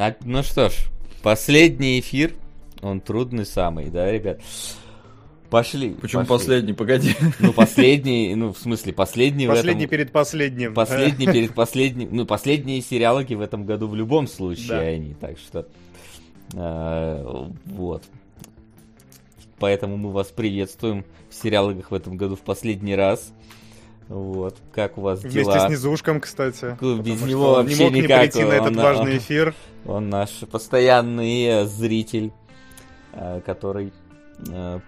А, ну что ж, последний эфир, он трудный самый, да, ребят? Пошли. Почему пошли. последний? Погоди. Ну, последний, ну, в смысле, последний Последний в этом... перед последним. Последний перед последним. Ну, последние сериалоги в этом году в любом случае Да. они, так что... э, вот. Поэтому мы вас приветствуем в сериалогах в этом году в последний раз. Вот. Как у вас Вместе дела? с Низушком, кстати. Без него вообще не мог не никак, прийти на этот он, важный а, эфир. Он наш постоянный э, зритель, э, который... э,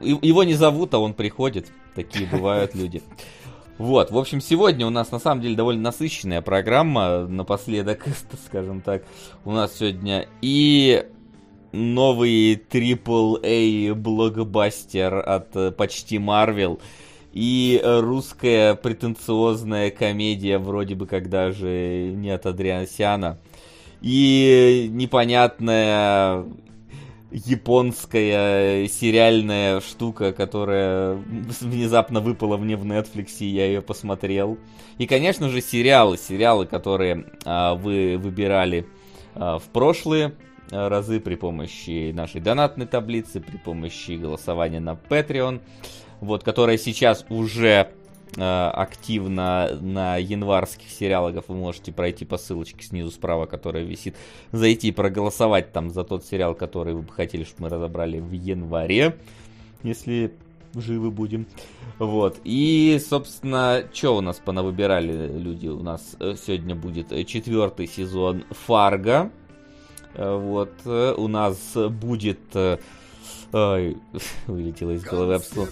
Его не зовут, а он приходит. Такие бывают люди. Вот, в общем, сегодня у нас на самом деле довольно насыщенная программа. Напоследок, скажем так, у нас сегодня и новый AAA блокбастер от почти Marvel, и э, русская претенциозная комедия вроде бы как даже не от Адриансяна, и непонятная японская сериальная штука, которая внезапно выпала мне в Netflix, и я ее посмотрел. И, конечно же, сериалы, сериалы, которые а, вы выбирали а, в прошлые а, разы при помощи нашей донатной таблицы, при помощи голосования на Patreon, вот, которая сейчас уже э, активно на январских сериалах. Вы можете пройти по ссылочке снизу справа, которая висит, зайти и проголосовать там за тот сериал, который вы бы хотели, чтобы мы разобрали в январе, если живы будем. Вот. И, собственно, что у нас понавыбирали люди? У нас э, сегодня будет четвертый сезон Фарго. Э, Вот. э, У нас будет... Ой, вылетело из головы обслуг.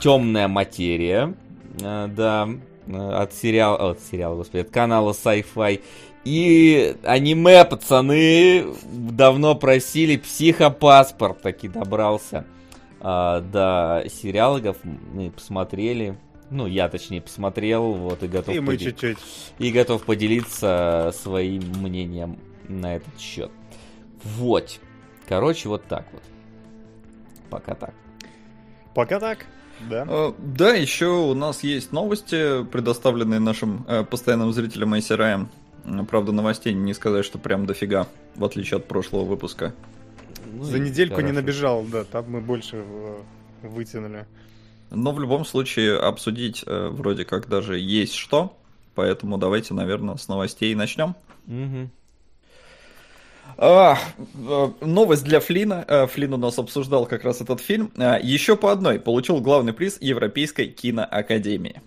Темная материя. Э, Да. э, От сериала. От сериала, господи, от канала Sci-Fi. И аниме, пацаны, давно просили психопаспорт, таки добрался а, до сериалов, мы посмотрели, ну, я точнее посмотрел, вот, и готов, И мы поди- чуть-чуть. и готов поделиться своим мнением на этот счет. Вот. Короче, вот так вот. Пока так. Пока так. Да. Э, Да, еще у нас есть новости, предоставленные нашим э, постоянным зрителям ICRM. Правда, новостей не сказать, что прям дофига, в отличие от прошлого выпуска. Ну За недельку не хорошо. набежал, да, там мы больше э, вытянули. Но в любом случае обсудить э, вроде как даже есть что, поэтому давайте, наверное, с новостей начнем. Мгм. А, э, новость для Флина. Э, Флин у нас обсуждал как раз этот фильм. А, Еще по одной получил главный приз Европейской киноакадемии.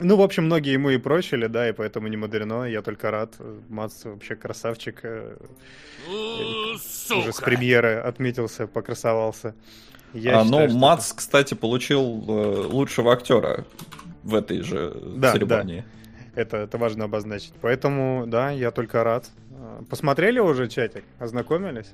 Ну, в общем, многие ему и прочили, да, и поэтому не мудрено, я только рад. Мац вообще красавчик. э, Уже с премьеры отметился, покрасовался. Я А, считаю, но что Мац, кстати, получил э, лучшего актера в этой же Да, церемонии. Это, это важно обозначить. Поэтому, да, я только рад. А, Посмотрели уже чатик? Ознакомились?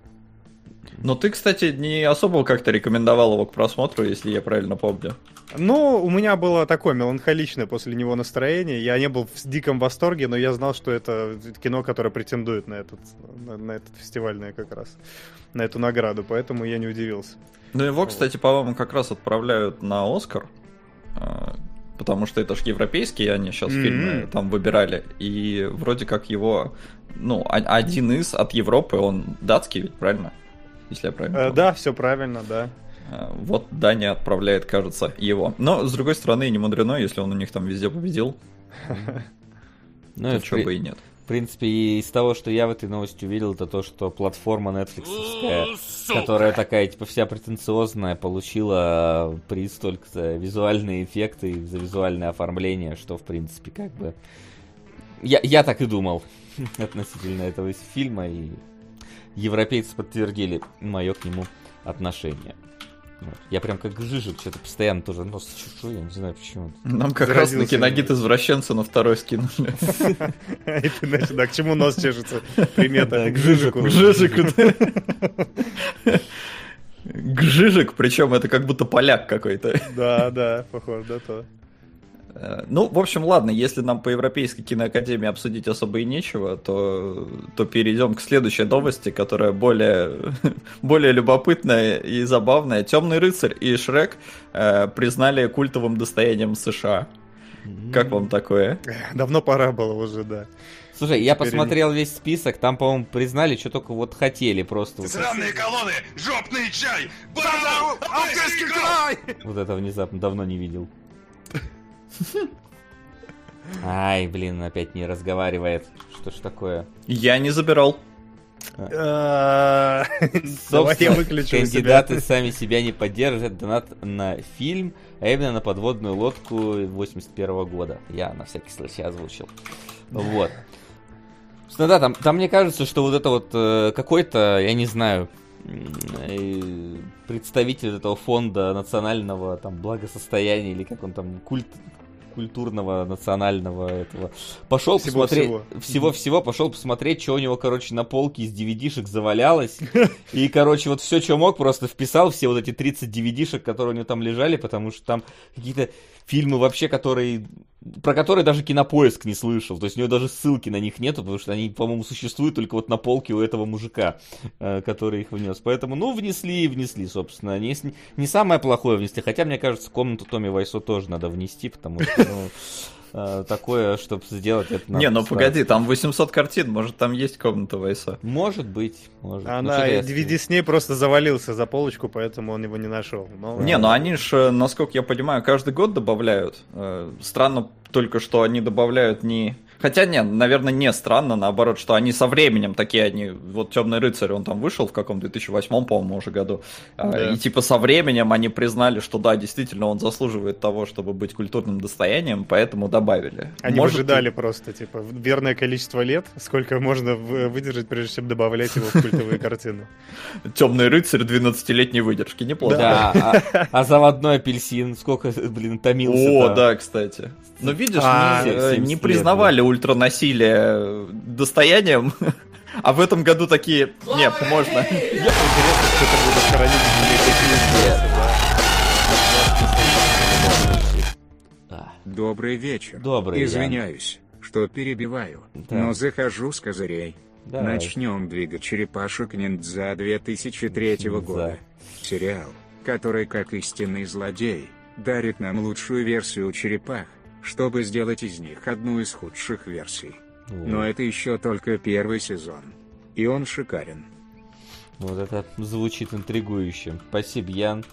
Но ты, кстати, не особо как-то рекомендовал его к просмотру, если я правильно помню. Ну, у меня было такое меланхоличное после него настроение. Я не был в диком восторге, но я знал, что это кино, которое претендует на этот, на, на этот фестивальный как раз, на эту награду, поэтому я не удивился. Ну его, кстати, по-моему, как раз отправляют на Оскар. А, Потому что это же европейские, они сейчас Мгм. фильмы там выбирали. И вроде как его, ну, о- один из от Европы, он датский ведь, правильно? Если я правильно Э, помню. да, все правильно, да. А, Вот Дания отправляет, кажется, его. Но, с другой стороны, не мудрено, если он у них там везде победил, Ну, и то в, чего при- бы и нет. В принципе, и из того, что я в этой новости увидел, это то, что платформа Netflix, которая такая, типа, вся претенциозная, получила приз только за визуальные эффекты и за визуальное оформление, что, в принципе, как бы... Я, я так и думал относительно этого фильма, и европейцы подтвердили мое к нему отношение. Я прям как Жижик, что-то постоянно тоже нос чешу, я не знаю почему. Нам как раз на киногид извращенца на второй скинули. Да, к чему нос чешется? Примета, к Жижику. К Жижику. Гжижик, причем это как будто поляк какой-то. Да, да, похоже, да, то. Э, Ну, в общем, ладно, если нам по Европейской киноакадемии обсудить особо и нечего, то, то перейдем к следующей новости, которая более, более любопытная и забавная. Темный рыцарь и Шрек э, признали культовым достоянием США. Как вам такое? Давно пора было уже, да. Слушай, я посмотрел весь список, там, по-моему, признали, что только вот хотели просто. Сраные колонны, жопный чай, Алтайский край! вот это внезапно давно не видел. Ай, блин, опять не разговаривает. Что ж такое? Я не забирал. А, Собственно, кандидаты сами себя не поддержат. Донат на фильм, а именно на подводную лодку 81 года. Я на всякий случай озвучил. Вот. Собственно, да, там, там мне кажется, что вот это вот э, какой-то, я не знаю, э, представитель этого фонда национального там благосостояния или как он там культ культурного национального этого пошел посмотреть Всего-всего. пошел посмотреть что у него короче на полке из DVD-шек завалялось и короче вот все что мог просто вписал все вот эти 30 DVD-шек которые у него там лежали потому что там какие-то фильмы вообще которые про которые даже кинопоиск не слышал. То есть у него даже ссылки на них нету, потому что они, по-моему, существуют только вот на полке у этого мужика, э, который их внес. Поэтому, ну, внесли и внесли, собственно. Не, не самое плохое внесли. Хотя, мне кажется, комнату Томми Вайсо тоже надо внести, потому что, ну, э, такое, чтобы сделать это надо Не, ну погоди, там 800 картин, может там есть комната Вайса. Может быть, может. Она, DVD с ней просто завалился за полочку, поэтому он его не нашел. Ну, Не, ну они же, насколько я понимаю, каждый год добавляют. Э, Странно только, что они добавляют не... Хотя, не, наверное, не странно, наоборот, что они со временем такие, они... Вот «Темный рыцарь», он там вышел в каком 2008, по-моему, уже году. А, Да. И типа со временем они признали, что да, действительно, он заслуживает того, чтобы быть культурным достоянием, поэтому добавили. Они Может, выжидали просто, типа, верное количество лет, сколько можно выдержать, прежде чем добавлять его в культовые картины. «Темный рыцарь» 12-летней выдержки, неплохо. Да, а, а заводной апельсин, сколько, блин, томился О, да, кстати. Но видишь, А, не, э, 70 не лет, признавали ультранасилие достоянием, а в этом году такие, нет, можно. Кто-то будет хоронить в земле такие А, Добрый вечер. Добрый, Извиняюсь, что перебиваю, Да. но захожу с козырей. давай. Начнем двигать черепашек ниндзя 2003 Ниндзя. года. Сериал, который, как истинный злодей, дарит нам лучшую версию черепах, чтобы сделать из них одну из худших версий. Вот. Но это еще только первый сезон. И он шикарен. Вот это звучит интригующе. Спасибо, Ян.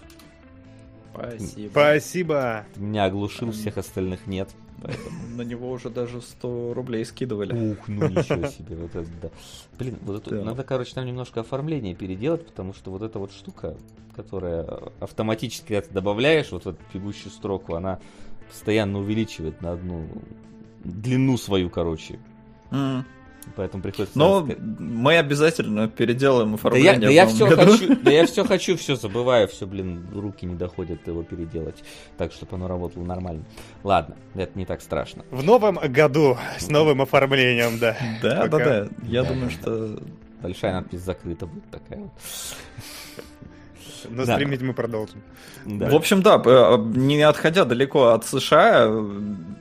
Спасибо. Спасибо. Ты меня оглушил, всех остальных нет. Поэтому... На него уже даже 100 рублей скидывали. Ух, ну ничего себе, вот это да. Блин, вот это, Да. надо, короче, там немножко оформление переделать, потому что вот эта вот штука, которая автоматически, когда ты добавляешь вот в эту бегущую строку, она постоянно увеличивает на одну длину свою, короче. М. Поэтому приходится... Но сказать- мы обязательно переделаем Да оформление. я, да я все году. хочу, да я все хочу, все забываю, все, блин, руки не доходят его переделать, так, чтобы оно работало нормально. Ладно, это не так страшно. В новом году с новым оформлением, да. Да, да, Пока. да. Я Да, думаю, да, что Большая надпись закрыта будет такая вот. Но Да. стримить мы продолжим. Да. В общем, да, э, не отходя далеко от США,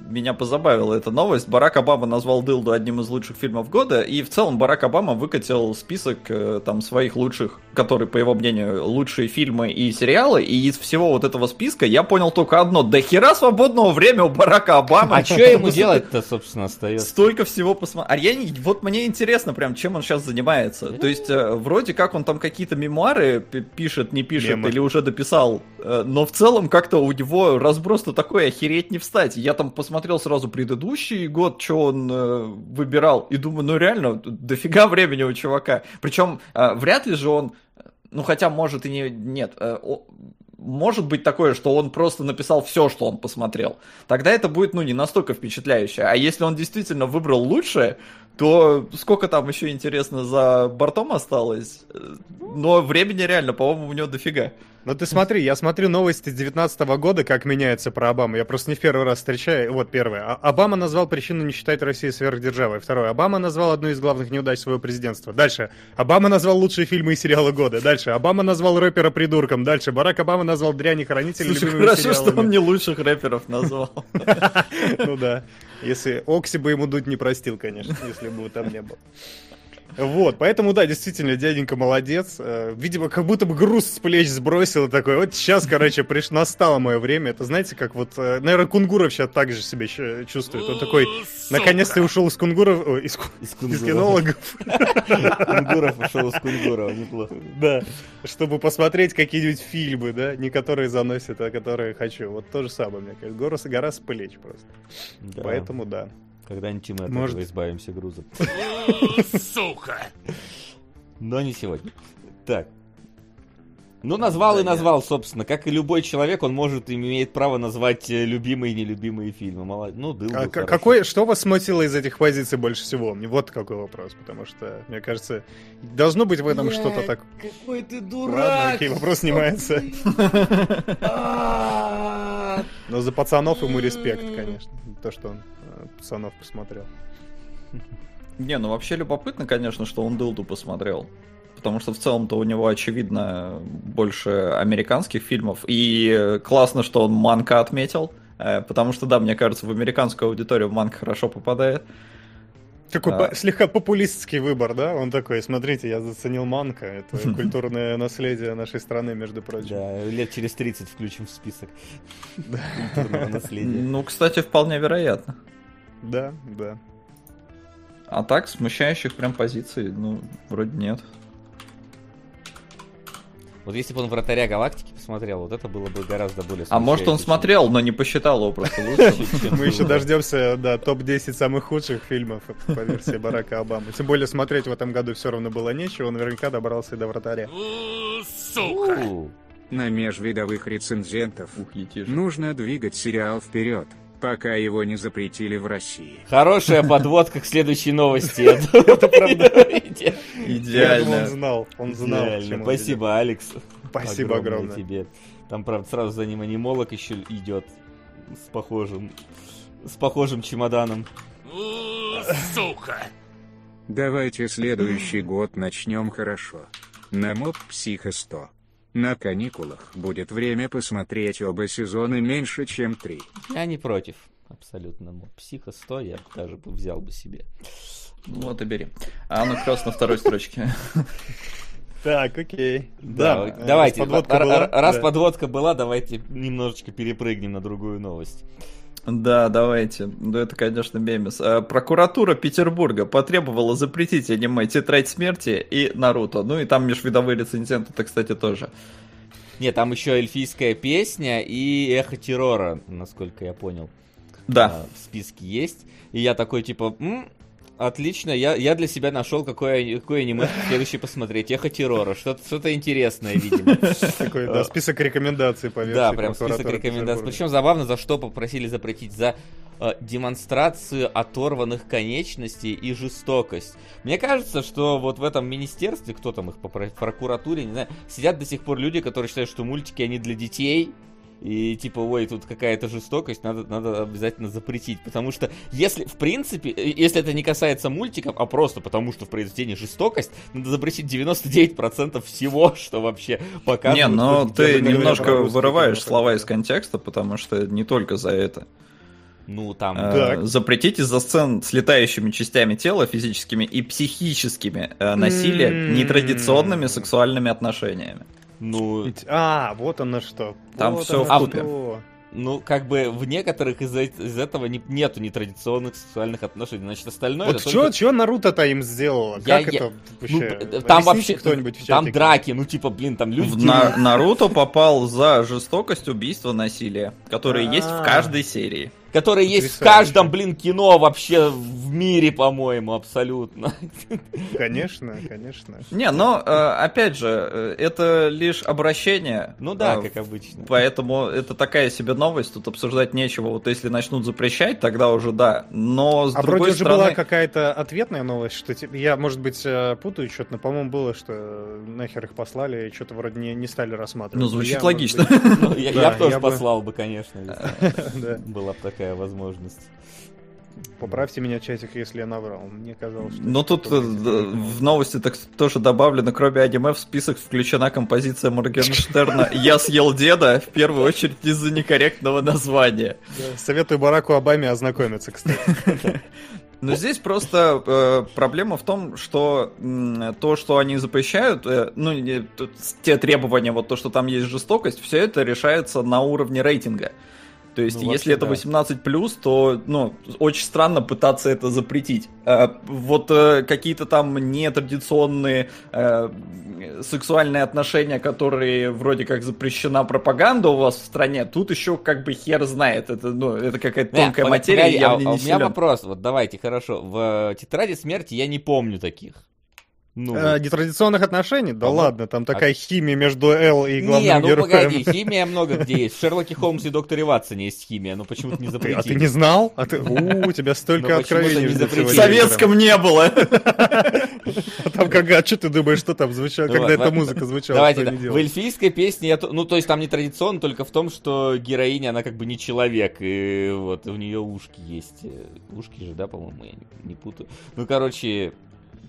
меня позабавила эта новость. Барак Обама назвал Дылду одним из лучших фильмов года, и в целом Барак Обама выкатил список э, там своих лучших, которые, по его мнению, лучшие фильмы и сериалы, и из всего вот этого списка я понял только одно. До хера свободного времени у Барака Обамы. А что ему делать-то, собственно, остается? Столько всего посмотреть. А я не... Вот мне интересно прям, чем он сейчас занимается. То есть, э, вроде как он там какие-то мемуары пи- пишет, не пишет, Мемы. или уже дописал. Э, но в целом как-то у него разброс-то такой, охереть не встать. Я там посмотрел сразу предыдущий год, что он э, выбирал, и думаю, ну реально, дофига времени у чувака. Причем э, вряд ли же он... Ну, хотя, может, и не... Нет. может быть такое, что он просто написал все, что он посмотрел. Тогда это будет, ну, не настолько впечатляюще. А если он действительно выбрал лучшее, то сколько там еще, интересно, за бортом осталось? Но времени реально, по-моему, у него дофига. Ну ты смотри, я смотрю новости с 19 года, как меняется про Обаму. Я просто не в первый раз встречаю. Вот первое. А- Обама назвал причину не считать Россию сверхдержавой. Второе. Обама назвал одну из главных неудач своего президентства. Дальше. Обама назвал лучшие фильмы и сериалы года. Дальше. Обама назвал рэпера придурком. Дальше. Барак Обама назвал дряни хранителей Слушай, хорошо, что сериалами. он не лучших рэперов назвал. Ну да. Если Окси бы ему дуть не простил, конечно, если бы его там не было. Вот, поэтому, да, действительно, дяденька молодец. Э, Видимо, как будто бы груз с плеч сбросил и такой, вот сейчас, короче, приш... настало мое время. Это, знаете, как вот, э, наверное, Кунгуров сейчас так же себя чувствует. Он такой, наконец-то ушел из Кунгуров, ой, из, Из из кинологов. Кунгуров ушел из Кунгурова, неплохо. Да, чтобы посмотреть какие-нибудь фильмы, да, не которые заносят, а которые хочу. Вот то же самое, мне кажется. Гора, с- плеч просто. Поэтому да. Когда-нибудь и мы от Может- этого избавимся груза. Сука! Но не сегодня. Так. Ну, назвал и назвал, собственно. Как и любой человек, он может, имеет право назвать э, любимые и нелюбимые фильмы. Молодец. Ну, дылду, А к- какой, что вас смутило из этих позиций больше всего? Мне вот какой вопрос, потому что, мне кажется, должно быть в этом что-то так... Какой ты Ладно, дурак! окей, вопрос снимается. Но за пацанов ему респект, конечно. То, что он пацанов посмотрел. Не, ну вообще любопытно, конечно, что он Дылду посмотрел. Потому что в целом-то у него, очевидно, больше американских фильмов. И классно, что он Манка отметил. э, Потому что, да, мне кажется, в американскую аудиторию Манка хорошо попадает. Такой А. по- слегка популистский выбор, да? Он такой, смотрите, я заценил Манка, это культурное наследие нашей страны, между прочим. Да, лет через 30 включим в список культурного наследия. Ну, кстати, вполне вероятно. Да, да. А так, смущающих прям позиций, ну, вроде нет. Вот если бы он «Вратаря галактики» посмотрел, вот это было бы гораздо более А может он смотрел, но не посчитал его просто лучшим. Мы еще дождемся, да, топ-10 самых худших фильмов по версии Барака Обамы. Тем более смотреть в этом году все равно было нечего, он наверняка добрался и до вратаря. Сука! На межвидовых рецензентов нужно двигать сериал вперед, пока его не запретили в России. Хорошая подводка к следующей новости. Это правда. Идеально. он знал, он знал. Спасибо, Алекс. Спасибо огромное. тебе. Там, правда, сразу за ним анимолог еще идет с похожим с похожим чемоданом. Сука! Давайте следующий год начнем хорошо. На моб Психо 100. На каникулах будет время посмотреть оба сезона меньше, чем три. Я не против. Абсолютно. Ну, Психо 100 я даже бы взял бы себе. Вот и бери. А ну кросс на второй строчке. Так, окей. Да, давайте. подводка была? Раз Да. подводка была, давайте немножечко перепрыгнем на другую новость. Да, давайте. Ну, это, конечно, мемес. А, Прокуратура Петербурга потребовала запретить аниме «Тетрадь смерти» и «Наруто». Ну и там межвидовые рецензенты-то, кстати, тоже. Нет, там еще эльфийская песня и эхо террора, насколько я понял. Да. а, в списке есть. И я такой, типа, «М, отлично, я, я для себя нашел, какое, какое аниме следующее посмотреть. Эхо террора, что-то что интересное, видимо. Такой, да, список рекомендаций по Да, прям список рекомендаций. Причем забавно, за что попросили запретить. За э, демонстрацию оторванных конечностей и жестокость. Мне кажется, что вот в этом министерстве, кто там их по про- прокуратуре, не знаю, сидят до сих пор люди, которые считают, что мультики они для детей. И типа, ой, тут какая-то жестокость, надо, надо обязательно запретить. Потому что, если, в принципе, э, если это не касается мультиков, а просто потому, что в произведении жестокость, надо запретить 99% всего, что вообще показывают. Не, но ты немножко вырываешь слова из контекста, потому что не только за это. Ну, там... Э, Так. Запретить из-за сцен с летающими частями тела, физическими и психическими э, насилие, М. нетрадиционными сексуальными отношениями. Ну, Ведь- А, вот оно что. Там Вот всё оно вкупе. что. Ну, как бы в некоторых из, из этого не- нету нетрадиционных сексуальных отношений. Значит, остальное Вот это что, только- Наруто-то им сделало? Я- Как я- это Ну, вообще? д- там вообще кто-нибудь в там драки, ну типа, блин, там люди. В На- Наруто попал за жестокость, убийство, насилие, которые есть в А. каждой серии. Которые есть в каждом, блин, кино вообще в мире, по-моему, абсолютно. Конечно, конечно. Не, но э, опять же, э, это лишь обращение. Ну да, э, как обычно. Поэтому это такая себе новость, тут обсуждать нечего. Вот если начнут запрещать, тогда уже да. Но с А другой вроде стороны... была какая-то ответная новость, что типа, я, может быть, путаю что-то, но, по-моему, было, что нахер их послали и что-то вроде не, не стали рассматривать. Ну, звучит Я, логично. Ну, я, Да, я бы тоже я бы- послал бы, конечно, была бы такая возможность. Поправьте меня, чатик, если я наврал. Мне казалось, что... Ну тут э, в новости так тоже добавлено, кроме аниме, в список включена композиция Моргенштерна «Я съел деда», в первую очередь из-за некорректного названия. Советую Бараку Обаме ознакомиться, кстати. Но здесь просто э, проблема в том, что м, то, что они запрещают, э, ну, не- т- те требования, вот то, что там есть жестокость, все это решается на уровне рейтинга. То есть, Ну, если это да. 18 то, ну, очень странно пытаться это запретить. Э, вот э, какие-то там нетрадиционные э, сексуальные отношения, которые вроде как запрещена пропаганда у вас в стране, тут еще как бы хер знает. Это, ну, это какая-то Не, тонкая пог- материя, погоди, я а- в ней а не у меня вопрос, вот давайте, хорошо, в Тетради Смерти я не помню таких. Ну, Э, нетрадиционных отношений? Да По-моему, ладно, там такая химия между Эл и главным не, ну героем. погоди, химия много где есть. В Шерлоке Холмсе и Докторе Ватсоне есть химия, но почему-то не Ты- запретили. а ты не знал? А ты, у, у тебя столько откровений. не. В советском не было. А там как, а что ты думаешь, что там звучало, когда эта музыка звучала? Давайте, в эльфийской песне, ну, то есть там не традиционно, только в том, что героиня, она как бы не человек, и вот у нее ушки есть. Э, Ушки же, да, по-моему, я не путаю. Ну, короче,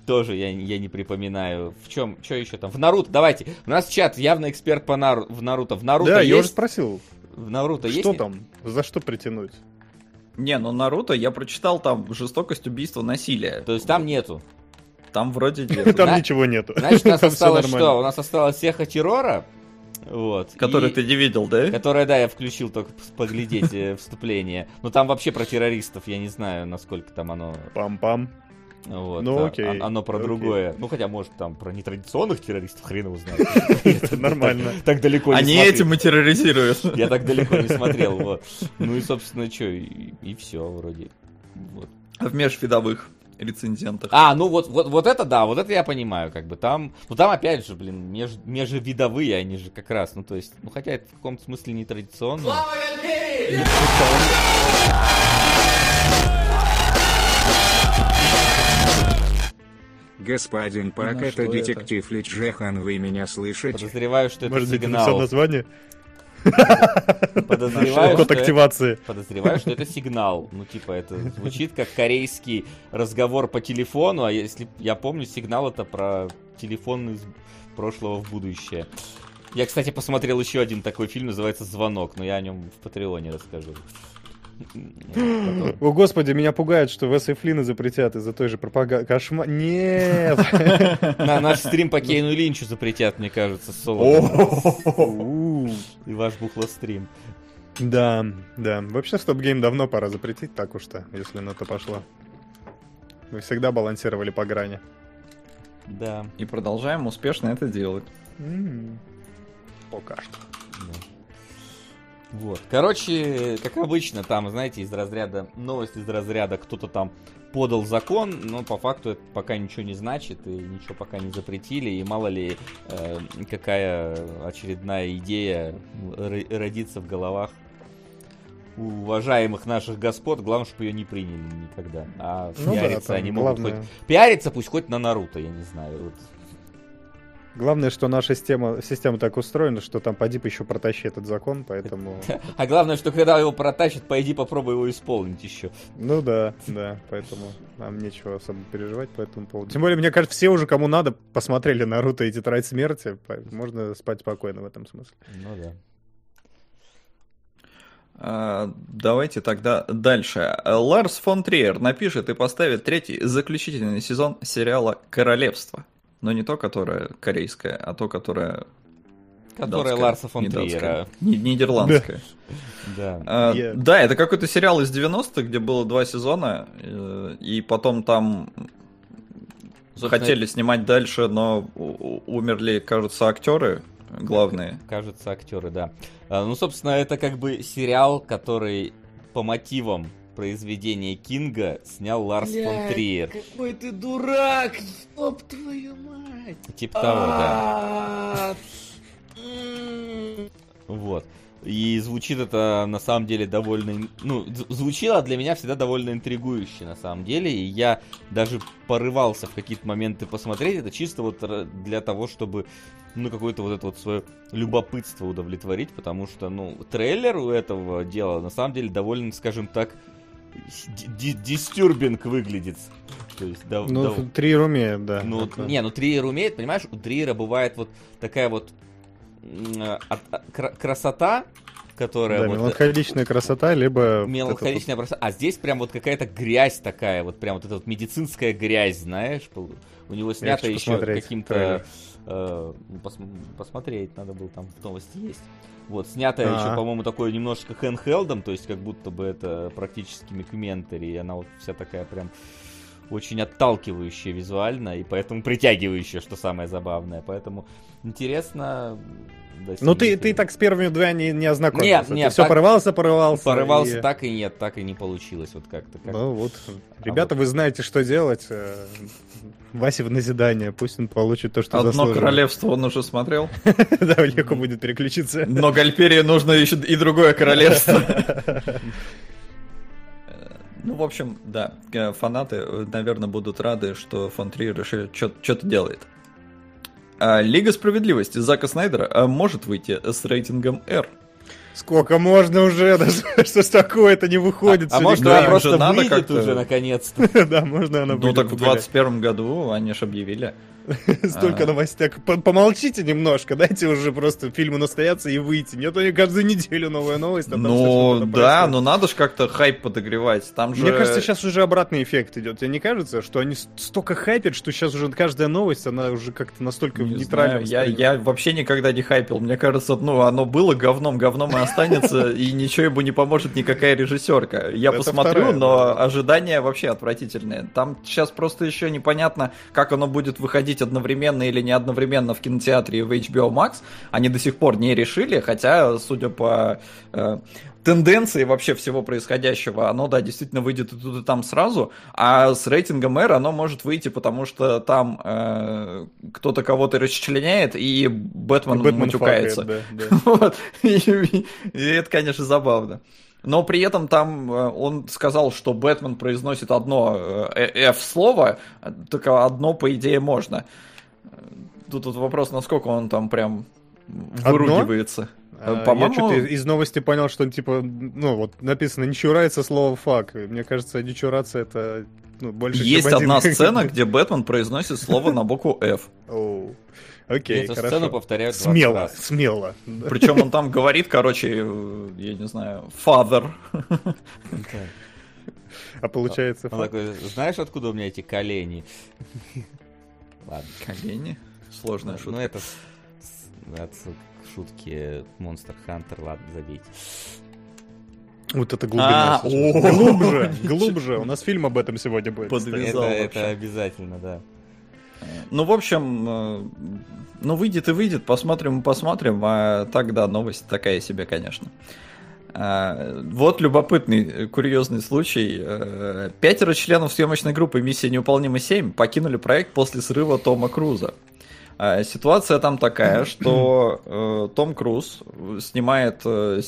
тоже я, я не припоминаю. В чем, что еще там? В Наруто, давайте. У нас чат явно эксперт по Нару, в Наруто. В Наруто Да, я уже есть? спросил, В Наруто есть? что там? За что притянуть? Не, ну Наруто я прочитал там жестокость, убийство, насилие. То есть там нету. Там вроде нет. Там ничего нету. Значит, у нас осталось что? У нас осталось Сеха Террора. Вот. Который и- ты не видел, да? Которое, да, я включил только поглядеть э, вступление. Но там вообще про террористов, я не знаю, насколько там оно... Пам-пам. Вот, Ну, а- окей, а- Оно про окей. другое. Ну, хотя, может, там про нетрадиционных террористов, хрен его знает. Это Нормально. Так далеко не Они этим и терроризируют. Я так далеко не смотрел, вот. Ну и, собственно, что, и все вроде. Вот. В межвидовых рецензентах. А, ну вот, вот, вот это да, вот это я понимаю, как бы там, ну там опять же, блин, меж- межвидовые они же как раз, ну то есть, ну хотя это в каком-то смысле не традиционно. Господин Пак, Ну, это что это? детектив Лиджехан, вы меня слышите? Подозреваю, что это Может сигнал. название? Подозреваю, Код что это- активации. Подозреваю, что это сигнал. Ну, типа, это звучит как корейский разговор по телефону, а если я помню, сигнал это про телефон из прошлого в будущее. Я, кстати, посмотрел еще один такой фильм, называется «Звонок», но я о нем в Патреоне расскажу. О, господи, меня пугает, что Веса и Флина запретят из-за той же пропаганды. Кошмар. Нет! На наш стрим по Кейну Линчу запретят, мне кажется, соло. И ваш бухлострим. Да, да. Вообще, стоп-гейм давно пора запретить, так уж-то, если на то пошло. Мы всегда балансировали по грани. Да. И продолжаем успешно это делать. М. Пока что. Да. Вот. Короче, как обычно, там, знаете, из разряда, новость из разряда, кто-то там подал закон, но по факту это пока ничего не значит, и ничего пока не запретили, и мало ли э, какая очередная идея родится в головах уважаемых наших господ, главное, чтобы ее не приняли никогда. А Ну да, пиариться там они могут главное, хоть... Пиариться пусть хоть на Наруто, я не знаю. Вот. Главное, что наша система, система так устроена, что там подип еще протащи этот закон, поэтому... А главное, что когда его протащат, пойди попробуй его исполнить еще. Ну да, да, поэтому нам нечего особо переживать по этому поводу. Тем более, мне кажется, все уже, кому надо, посмотрели Наруто и Тетрадь Смерти, можно спать спокойно в этом смысле. Ну да. А, Давайте тогда дальше. Ларс фон Триер напишет и поставит третий заключительный сезон сериала «Королевство». Но не то, которое корейское, а то, которое... Которая датское, Ларса фон Триера. Нидерландское. Да. А, Да, это какой-то сериал из 90-х, где было два сезона, э, и потом там Собственно, хотели снимать дальше, но умерли, кажется, актеры главные. Кажется, актеры, да. А, Ну, собственно, это как бы сериал, который по мотивам произведения Кинга снял Ларс фон Триер. Какой ты дурак, ёб твою мать. Типа того, да. Вот. И звучит это на самом деле довольно... Ну, з- звучало для меня всегда довольно интригующе на самом деле. И я даже порывался в какие-то моменты посмотреть это чисто вот для того, чтобы ну, какое-то вот это вот свое любопытство удовлетворить, потому что, ну, трейлер у этого дела на самом деле довольно, скажем так, дистюрбинг выглядит. То есть, дов- Ну, дов- Триер умеет, да. ну, это- не, ну Триер умеет, понимаешь, у Триера бывает вот такая вот а- а- кра- красота которая Да, вот... меланхоличная красота, либо... вот Меланхоличная просто. А здесь прям вот какая-то грязь такая, вот прям вот эта вот медицинская грязь, знаешь? У него снято еще каким-то... э, ну, пос- посмотреть надо было, там в новости есть. Вот, снято еще, А. по-моему, такое немножечко handheldом, то есть как будто бы это практически микументари, и она вот вся такая прям очень отталкивающая визуально, и поэтому притягивающая, что самое забавное. Поэтому интересно... да, Ну ты, ты так с первыми двумя не, не ознакомился. Нет, Ты нет, все так- порывался, порывался. Порывался и- так и нет, так и не получилось вот как-то. как- Ну вот, ребята, вы знаете, что делать. Васе в назидание, пусть он получит то, что Одно заслуживает. королевство он уже смотрел. Да, легко будет переключиться. Но Гальперии нужно еще и другое королевство. Ну, в общем, да, э, фанаты, э, наверное, будут рады, что фон Триер что-то делает. А, Лига справедливости Зака Снайдера а, может выйти с рейтингом R. Сколько можно уже? Что ж такое, это не выходит. А всё может, она просто надо выйдет уже наконец-то. Да, можно она Ну, так в погулять. 21 году они же объявили. Столько А. новостей. Помолчите немножко, дайте уже просто фильмы настояться и выйти. Нет, они каждую неделю новая новость. а Ну, да, происходит. но надо же как-то хайп подогревать. Там же... Мне кажется, сейчас уже обратный эффект идет. Тебе не кажется, что они столько хайпят, что сейчас уже каждая новость, она уже как-то настолько Не нейтральном знаю, я, я вообще никогда не хайпил. Мне кажется, ну, оно было говном, говном и останется, и ничего ему не поможет никакая режиссерка. Я посмотрю, но да. ожидания вообще отвратительные. Там сейчас просто еще непонятно, как оно будет выходить одновременно или не одновременно в кинотеатре и в HBO Max. Они до сих пор не решили, хотя, судя по э, тенденции вообще всего происходящего, оно, да, действительно выйдет и тут, и там сразу, а с рейтингом R оно может выйти, потому что там э, кто-то кого-то расчленяет, и Бэтмен, Бэтмен матюкается. факает, да, да. Вот. И, и это, конечно, забавно. Но при этом там э, он сказал, что Бэтмен произносит одно э, F слово, только одно, по идее, можно. Тут вот вопрос, насколько он там прям выругивается. А, Я По-моему, что-то из новости понял, что он типа, ну вот написано не чурается слово фак. Мне кажется, не чураться это ну, больше, есть одна сцена, где Бэтмен произносит слово на букву F. Оу. Окей, Эту хорошо. сцену повторяют 20 Смело, раз. смело. Причем он там говорит, короче, э, я не знаю, father. А получается Он такой, знаешь, откуда у меня эти колени? Ладно. Колени. Сложная Ну, шутка. это с- с- отсылка к шутке Monster Hunter, ладно, забейте. Вот это глубина. А. Глубже, глубже. У нас фильм об этом сегодня будет. Это, это обязательно, да. Ну, в общем, э, ну, выйдет и выйдет, посмотрим и посмотрим, а тогда новость такая себе, конечно. А, Вот любопытный, э, курьезный случай. Э, Пятеро членов съемочной группы «Миссия неуполнима 7» покинули проект после срыва Тома Круза. Ситуация там такая, что э, Том Круз снимает э,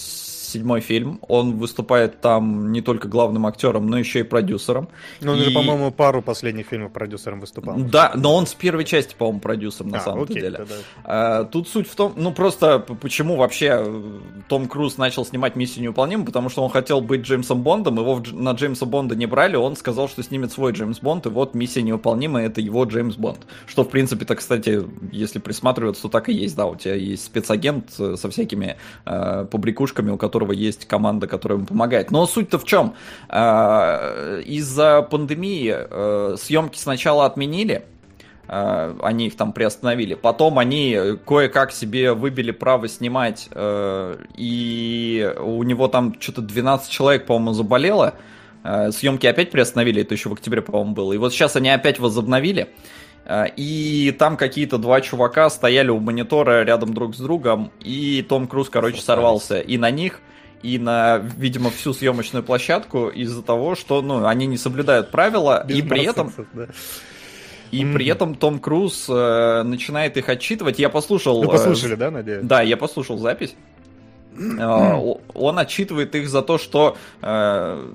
седьмой фильм. Он выступает там не только главным актером, но еще и продюсером. Ну, он же, И- по-моему, пару последних фильмов продюсером выступал. Да, но он с первой части, по-моему, продюсер на А, самом окей, деле. тогда. А, Тут суть в том, ну просто почему вообще э, Том Круз начал снимать «Миссию неуполнима», потому что он хотел быть Джеймсом Бондом, его в на Джеймса Бонда не брали, он сказал, что снимет свой Джеймс Бонд, и вот «Миссия неуполнима» — это его Джеймс Бонд. Что, в принципе-то, кстати, если присматриваться, то так и есть, да, у тебя есть спецагент э, со всякими э, побрякушками, у которого есть команда, которая ему помогает. Но суть-то в чем? Э, из-за пандемии э, съемки сначала отменили, э, они их там приостановили. Потом они кое-как себе выбили право снимать, э, и у него там что-то 12 человек, по-моему, заболело. Э, Съемки опять приостановили, это еще в октябре, по-моему, было. И вот сейчас они опять возобновили. Э, И там какие-то два чувака стояли у монитора рядом друг с другом, и Том Круз, короче, сорвался и на них, и на, видимо, всю съемочную площадку из-за того, что, ну, они не соблюдают правила, и Без при этом да. и Мгм. при этом Том Круз э, начинает их отчитывать. Я послушал. Вы э, послушали, да, надеюсь? да, я послушал запись. Э, о- Он отчитывает их за то, что, э,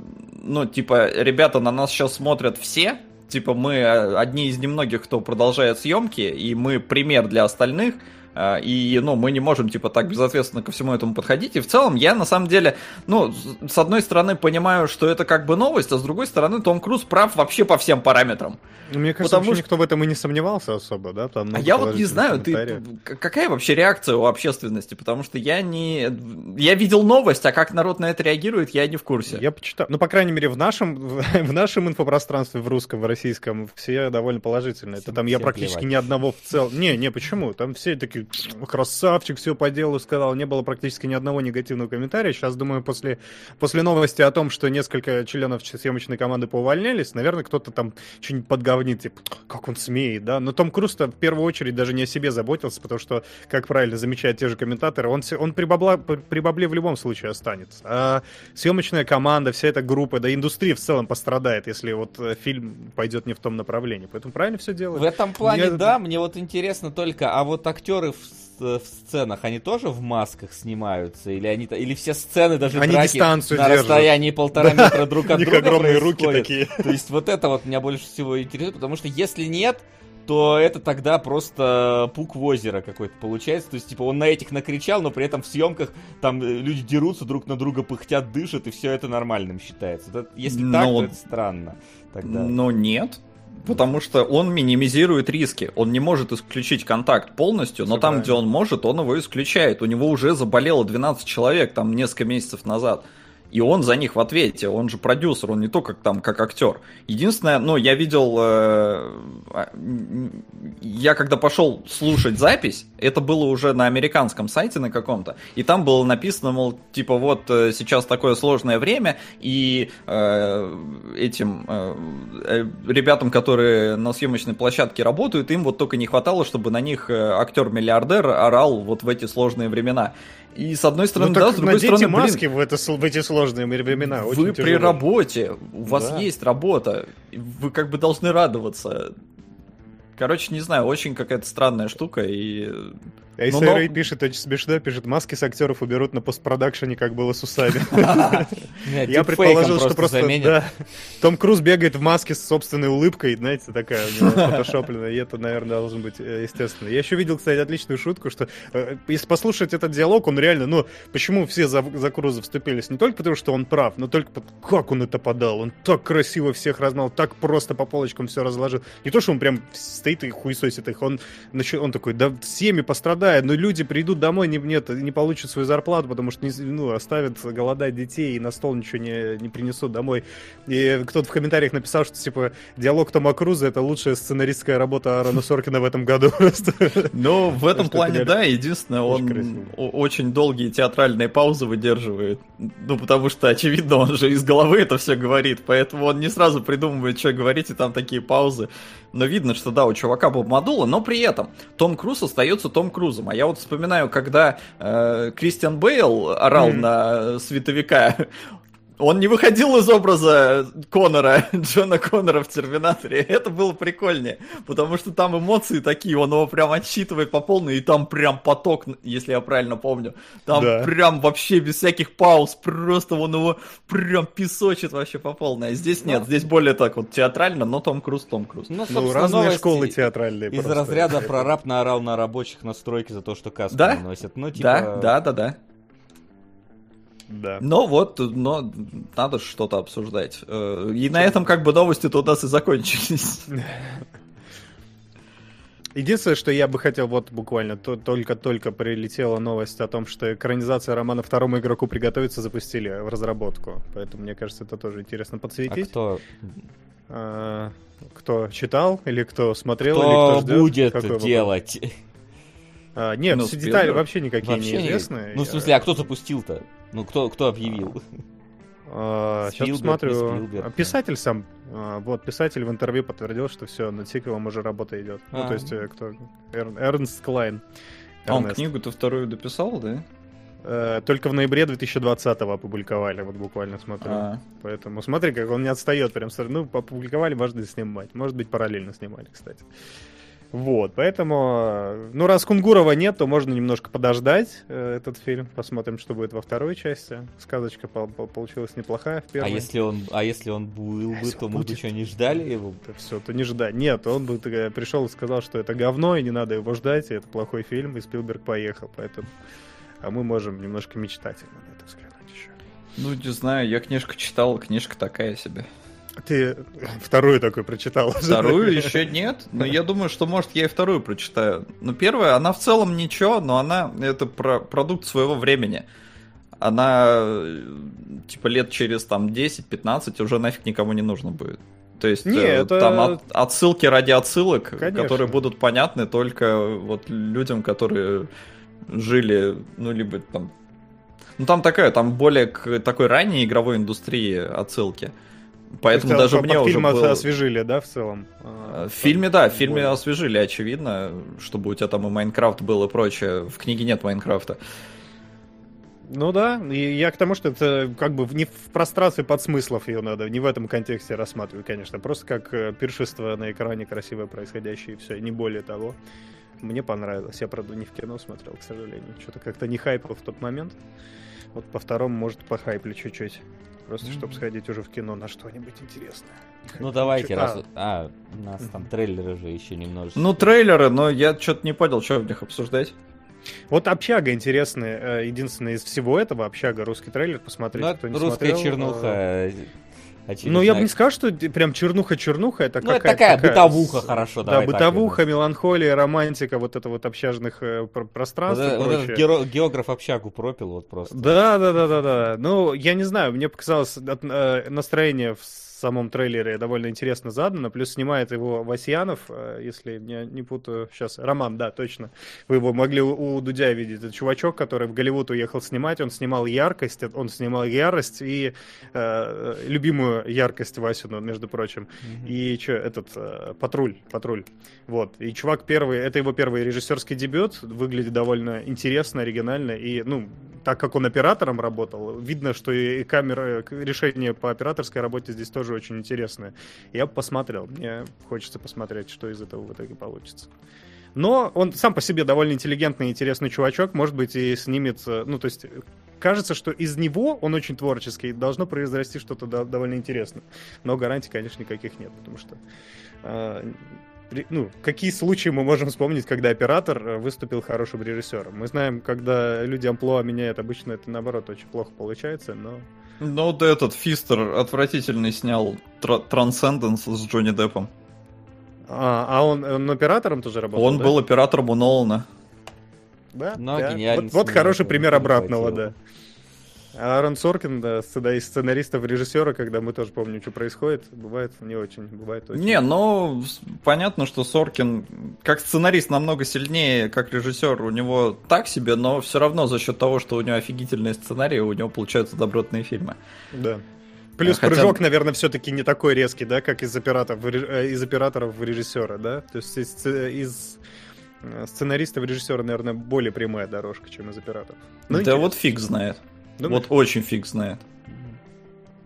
ну, типа, ребята, на нас сейчас смотрят все. Типа, мы э, одни из немногих, кто продолжает съемки, и мы пример для остальных. А, И, ну, мы не можем, типа, так безответственно ко всему этому подходить. И в целом я, на самом деле, ну, с- одной стороны, понимаю, что это как бы новость, а с другой стороны, Том Круз прав вообще по всем параметрам. Мне кажется, Потому вообще что- никто в этом и не сомневался особо, да? Там А я вот не знаю, ты, какая вообще реакция у общественности? Потому что я не... Я видел новость, а как народ на это реагирует, я не в курсе. Я почитал. Ну, по крайней мере, в нашем, в нашем инфопространстве, в русском, в российском, все довольно положительно. Это там я практически плевать. ни одного в целом. Не, не, почему? Там все такие, красавчик, все по делу сказал. Не было практически ни одного негативного комментария. Сейчас, думаю, после, после новости о том, что несколько членов съемочной команды поувольнялись, наверное, кто-то там что-нибудь подговнит, типа, как он смеет, да? Но Том Круз-то в первую очередь даже не о себе заботился, потому что, как правильно замечают те же комментаторы, он, он при, бабла- при бабле в любом случае останется. А съемочная команда, вся эта группа, да индустрия в целом пострадает, если вот э, фильм пойдет не в том направлении. Поэтому правильно все делают. В этом плане, Мне- да, мне вот интересно только, а вот актеры в, с- в сценах, они тоже в масках снимаются? Или они или все сцены, даже Они драки дистанцию на держат. расстоянии полтора метра друг от друга огромные руки такие. То есть вот это вот меня больше всего интересует, потому что если нет, то это тогда просто пук в озеро какой-то получается. То есть, типа, он на этих накричал, но при этом в съемках там э, люди дерутся, друг на друга пыхтят, дышат, и все это нормальным считается. Вот это- если Ну, так, то это странно. Тогда. Но нет. Потому что он минимизирует риски. Он не может исключить контакт полностью, но Всё там, где он может, он его исключает. У него уже заболело 12 человек там несколько месяцев назад. И он за них в ответе, он же продюсер, он не только там как актер. Единственное, ну, я видел, э, а, я когда пошел слушать запись, это было уже на американском сайте на каком-то, и там было написано, мол, типа, вот э, сейчас такое сложное время, и э, этим э, э, ребятам, которые на съемочной площадке работают, им вот только не хватало, чтобы на них э, актер-миллиардер орал вот в эти сложные времена. И с одной стороны, Ну да, с другой стороны, блин, маски в, это, в эти сложные времена. вы очень при тяжело. работе, у вас Да. есть работа, вы как бы должны радоваться. Короче, не знаю, очень какая-то странная штука, и... А если Ну, но- Рэй пишет, очень смешно, пишет, маски с актеров уберут на постпродакшене, как было с усами. Я предположил, что просто, Том Круз бегает в маске с собственной улыбкой, знаете, такая у него фотошопленная, и это, наверное, должен быть э, естественно. Я еще видел, кстати, отличную шутку, что э, если послушать этот диалог, он реально, ну, почему все за, за Круза вступились? Не только потому, что он прав, но только как он это подал. Он так красиво всех размал, так просто по полочкам все разложил. Не то, что он прям стоит и хуесосит их, он, такой, да семьи пострадают, но люди придут домой, не, нет, не получат свою зарплату, потому что не, ну, оставят голодать детей и на стол ничего не, не принесут домой. И кто-то в комментариях написал, что типа диалог Тома Круза это лучшая сценаристская работа Аарона Соркина в этом году. Но в этом плане, да, единственное, он очень долгие театральные паузы выдерживает. Ну, потому что, очевидно, он же из головы это все говорит, поэтому он не сразу придумывает, что говорить, и там такие паузы. Но видно, что да, у чувака модула, но при этом Том Круз остается Том Крузом. А я вот вспоминаю, когда э, Кристиан Бейл орал Мгм. на световика, он не выходил из образа Конора, Джона Конора в Терминаторе. Это было прикольнее, потому что там эмоции такие, он его прям отсчитывает по полной, и там прям поток, если я правильно помню. Там Да. прям вообще без всяких пауз, просто он его прям песочит вообще по полной. А здесь нет, здесь более так вот театрально, но Том Круз, Том Круз. Ну, Ну, разные новости школы театральные. Из просто. разряда прораб наорал на рабочих на стройке за то, что каску Да? не носят. Ну, типа... Да, да, да, да. Да. Но вот, но надо что-то обсуждать. Э, И на этом как бы новости-то у нас и закончились. Единственное, что я бы хотел, вот буквально то- только-только прилетела новость о том, что экранизация романа второму игроку приготовиться запустили в разработку. Поэтому, мне кажется, это тоже интересно А подсветить. кто, А, кто читал или кто смотрел, или кто кто ждет? будет Какой вопрос? делать? А, нет, Ну, детали вообще никакие Вообще не- неизвестны. Ну, в смысле, а кто запустил-то? Ну, кто, кто объявил? сейчас Спилберг, не посмотрю. Спилберг. А, Писатель сам, а, вот, писатель в интервью подтвердил, что все, над сиквелом уже работа идет. Ну, А. то есть, э, кто? Эр- Эрнст Клайн. А он книгу-то вторую дописал, да? Э, Только в ноябре 2020 опубликовали, вот буквально смотрю. А. Поэтому смотри, как он не отстает. Прям, ну, опубликовали, можно снимать. Может быть, параллельно снимали, кстати. Вот, поэтому, э, ну, раз Кунгурова нет, то можно немножко подождать э, этот фильм, посмотрим, что будет во второй части. Сказочка пол- пол- получилась неплохая в А первой. если он, а если он был бы, то мы бы будет? что, не ждали его? все, то не ждать. Нет, он бы э, пришел и сказал, что это говно, и не надо его ждать, и это плохой фильм, и Спилберг поехал, поэтому... А мы можем немножко мечтательно на это взглянуть еще. Ну, не знаю, я книжку читал, книжка такая себе. Ты вторую такой прочитал. Вторую еще нет, но я думаю, что может я и вторую прочитаю. Ну, первая, она в целом ничего, но она это про продукт своего времени. Она э, типа лет через там 10-15 уже нафиг никому не нужно будет. То есть Не, э, это- там от- отсылки ради отсылок, Конечно. которые будут понятны только вот людям, которые жили, ну, либо там... Ну, там такая, там более к такой ранней игровой индустрии отсылки. Поэтому даже мне уже фильм было... освежили, да, в целом? Э, В фильме, да, в фильме освежили, очевидно, чтобы у тебя там и Майнкрафт был и прочее. В книге нет Майнкрафта. Ну да, и я к тому, что это как бы не в пространстве подсмыслов ее надо, не в этом контексте рассматривать, конечно. Просто как э, пиршество на экране красивое происходящее, и все, не более того. Мне понравилось. Я, правда, не в кино смотрел, к сожалению. Что-то как-то не хайпал в тот момент. Вот по второму, может, похайплю чуть-чуть. Просто, чтобы сходить уже в кино на что-нибудь интересное. Ну давайте, А, раз... А, у нас там трейлеры же еще немножечко. Ну, трейлеры, но я что-то не понял, что в них обсуждать. Вот «Общага» интересный. э, Единственное из всего этого «Общага», русский трейлер, посмотрите, Ну, кто не русская смотрел. чернуха. Э, Ну, я бы не сказал, что прям чернуха-чернуха, это Ну, какая-то такая бытовуха, хорошо, Да, так бытовуха, меланхолия, романтика, вот это вот общажных э, пр- Вот, пространств и вот этот прочее. геро- географ общагу пропил вот просто. Да, да, да, да, да. Ну, я не знаю, мне показалось от- э, настроение в самом трейлере довольно интересно задано. Плюс снимает его Васьянов, э, если я не путаю. Сейчас, Роман, да, точно. Вы его могли у, у Дудя видеть. Это чувачок, который в Голливуд уехал снимать. Он снимал яркость, он снимал ярость и э, любимую яркость Васину, между прочим. И что, этот э, патруль, патруль. Вот. И чувак первый, это его первый режиссерский дебют, выглядит довольно интересно, оригинально. И, ну, так как он оператором работал, видно, что и камера, решение по операторской работе здесь тоже очень интересное. Я бы посмотрел. Мне хочется посмотреть, что из этого в итоге получится. Но он сам по себе довольно интеллигентный и интересный чувачок, может быть, и снимет... Ну, то есть, кажется, что из него он очень творческий, должно произрасти что-то до- довольно интересное. Но гарантий, конечно, никаких нет, потому что... э, ну, какие случаи мы можем вспомнить, когда оператор э, выступил хорошим режиссером? Мы знаем, когда люди амплуа меняют, обычно это, наоборот, очень плохо получается, но... Ну, вот этот Фистер отвратительный снял Трансценденс с Джонни Деппом. А, а он, он оператором тоже работал, Он да? был оператором у Нолана. Да, Но да. Вот, вот хороший пример обратного, хватило. да. А Аарон Соркин, да, из сценаристов, режиссера, когда мы тоже помним, что происходит, бывает не очень, бывает очень. Не, ну, понятно, что Соркин как сценарист намного сильнее, как режиссер у него так себе, но все равно за счет того, что у него офигительные сценарии, у него получаются добротные фильмы. Да. Плюс Хотя- прыжок, наверное, все-таки не такой резкий, да, как из операторов, э, из операторов в режиссера, да? То есть из, из э, сценариста в режиссера, наверное, более прямая дорожка, чем из операторов. Ну, да интересно. вот фиг знает. Думаешь? Вот очень фиг знает.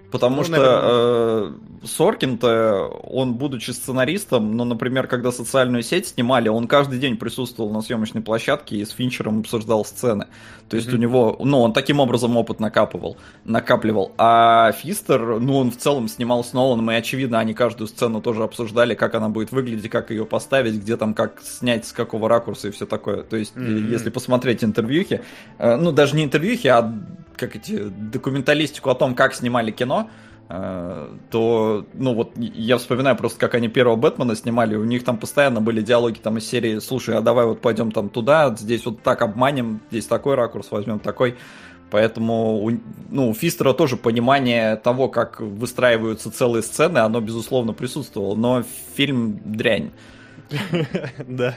Потому Ну, что э, Соркин-то, он, будучи сценаристом, ну, например, когда социальную сеть снимали, он каждый день присутствовал на съемочной площадке и с Финчером обсуждал сцены. То есть Мгм. у него, ну, он таким образом опыт накапывал, накапливал. А Фистер, ну, он в целом снимал с Ноланом, и, очевидно, они каждую сцену тоже обсуждали, как она будет выглядеть, как ее поставить, где там, как снять, с какого ракурса и все такое. То есть, Мгм. если посмотреть интервьюхи, э, ну, даже не интервьюхи, а как эти, документалистику о том, как снимали кино, э, то, ну вот, я вспоминаю просто, как они первого Бэтмена снимали, у них там постоянно были диалоги там из серии, слушай, а давай вот пойдем там туда, здесь вот так обманем, здесь такой ракурс возьмем, такой. Поэтому, ну, у Фистера тоже понимание того, как выстраиваются целые сцены, оно, безусловно, присутствовало, но фильм дрянь. Да.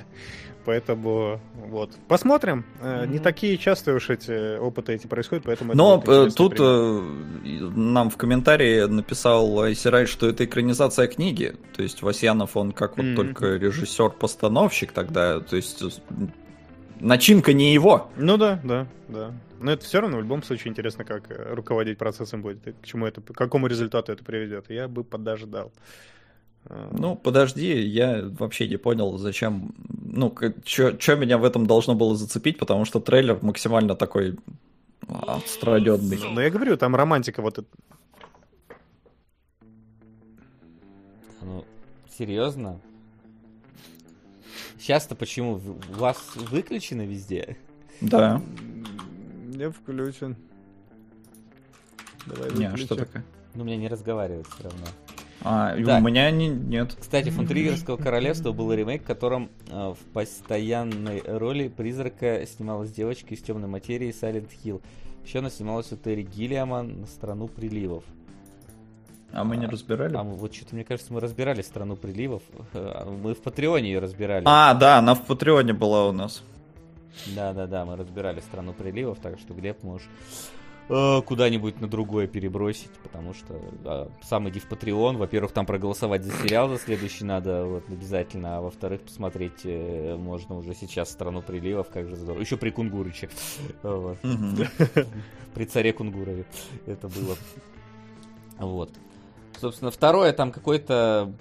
Поэтому вот. Посмотрим. Э, Не такие частые уж эти опыты эти происходят, поэтому это Но э, тут пример. э, нам в комментарии написал Айсирай, что это экранизация книги. То есть Васьянов, он как вот Мгм. только режиссер-постановщик тогда. То есть э, начинка не его. Ну да, да, да. Но это все равно в любом случае интересно, как э, руководить процессом будет, и к чему это, к какому результату это приведет. Я бы подождал. Ну, подожди, я вообще не понял, зачем... Ну, что меня в этом должно было зацепить, потому что трейлер максимально такой отстраненный. Ну, я говорю, там романтика вот... эта. Ну, серьезно? Сейчас-то почему? У вас выключено везде? Да. Не включен. Давай Не, а что такое? Ну, мне не разговаривать все равно. А, Так. у меня не, нет. Кстати, Фунтригерского королевства был ремейк, в котором э, в постоянной роли призрака снималась девочка из темной материи Silent Hill. Еще она снималась у Терри Гиллиама на страну приливов. А мы не разбирали? А мы- вот что-то, мне кажется, мы разбирали страну приливов. Э, Мы в Патреоне ее разбирали. А, да, она в Патреоне была у нас. Да, да, да, мы разбирали страну приливов, так что Глеб можешь э, куда-нибудь на другое перебросить, потому что да, сам иди в Patreon. Во-первых, там проголосовать за сериал за следующий надо вот, обязательно, а во-вторых, посмотреть э, можно уже сейчас страну приливов, как же здорово. Еще при Кунгурыче. При царе Кунгурове это было. Вот. Собственно, второе, там какой-то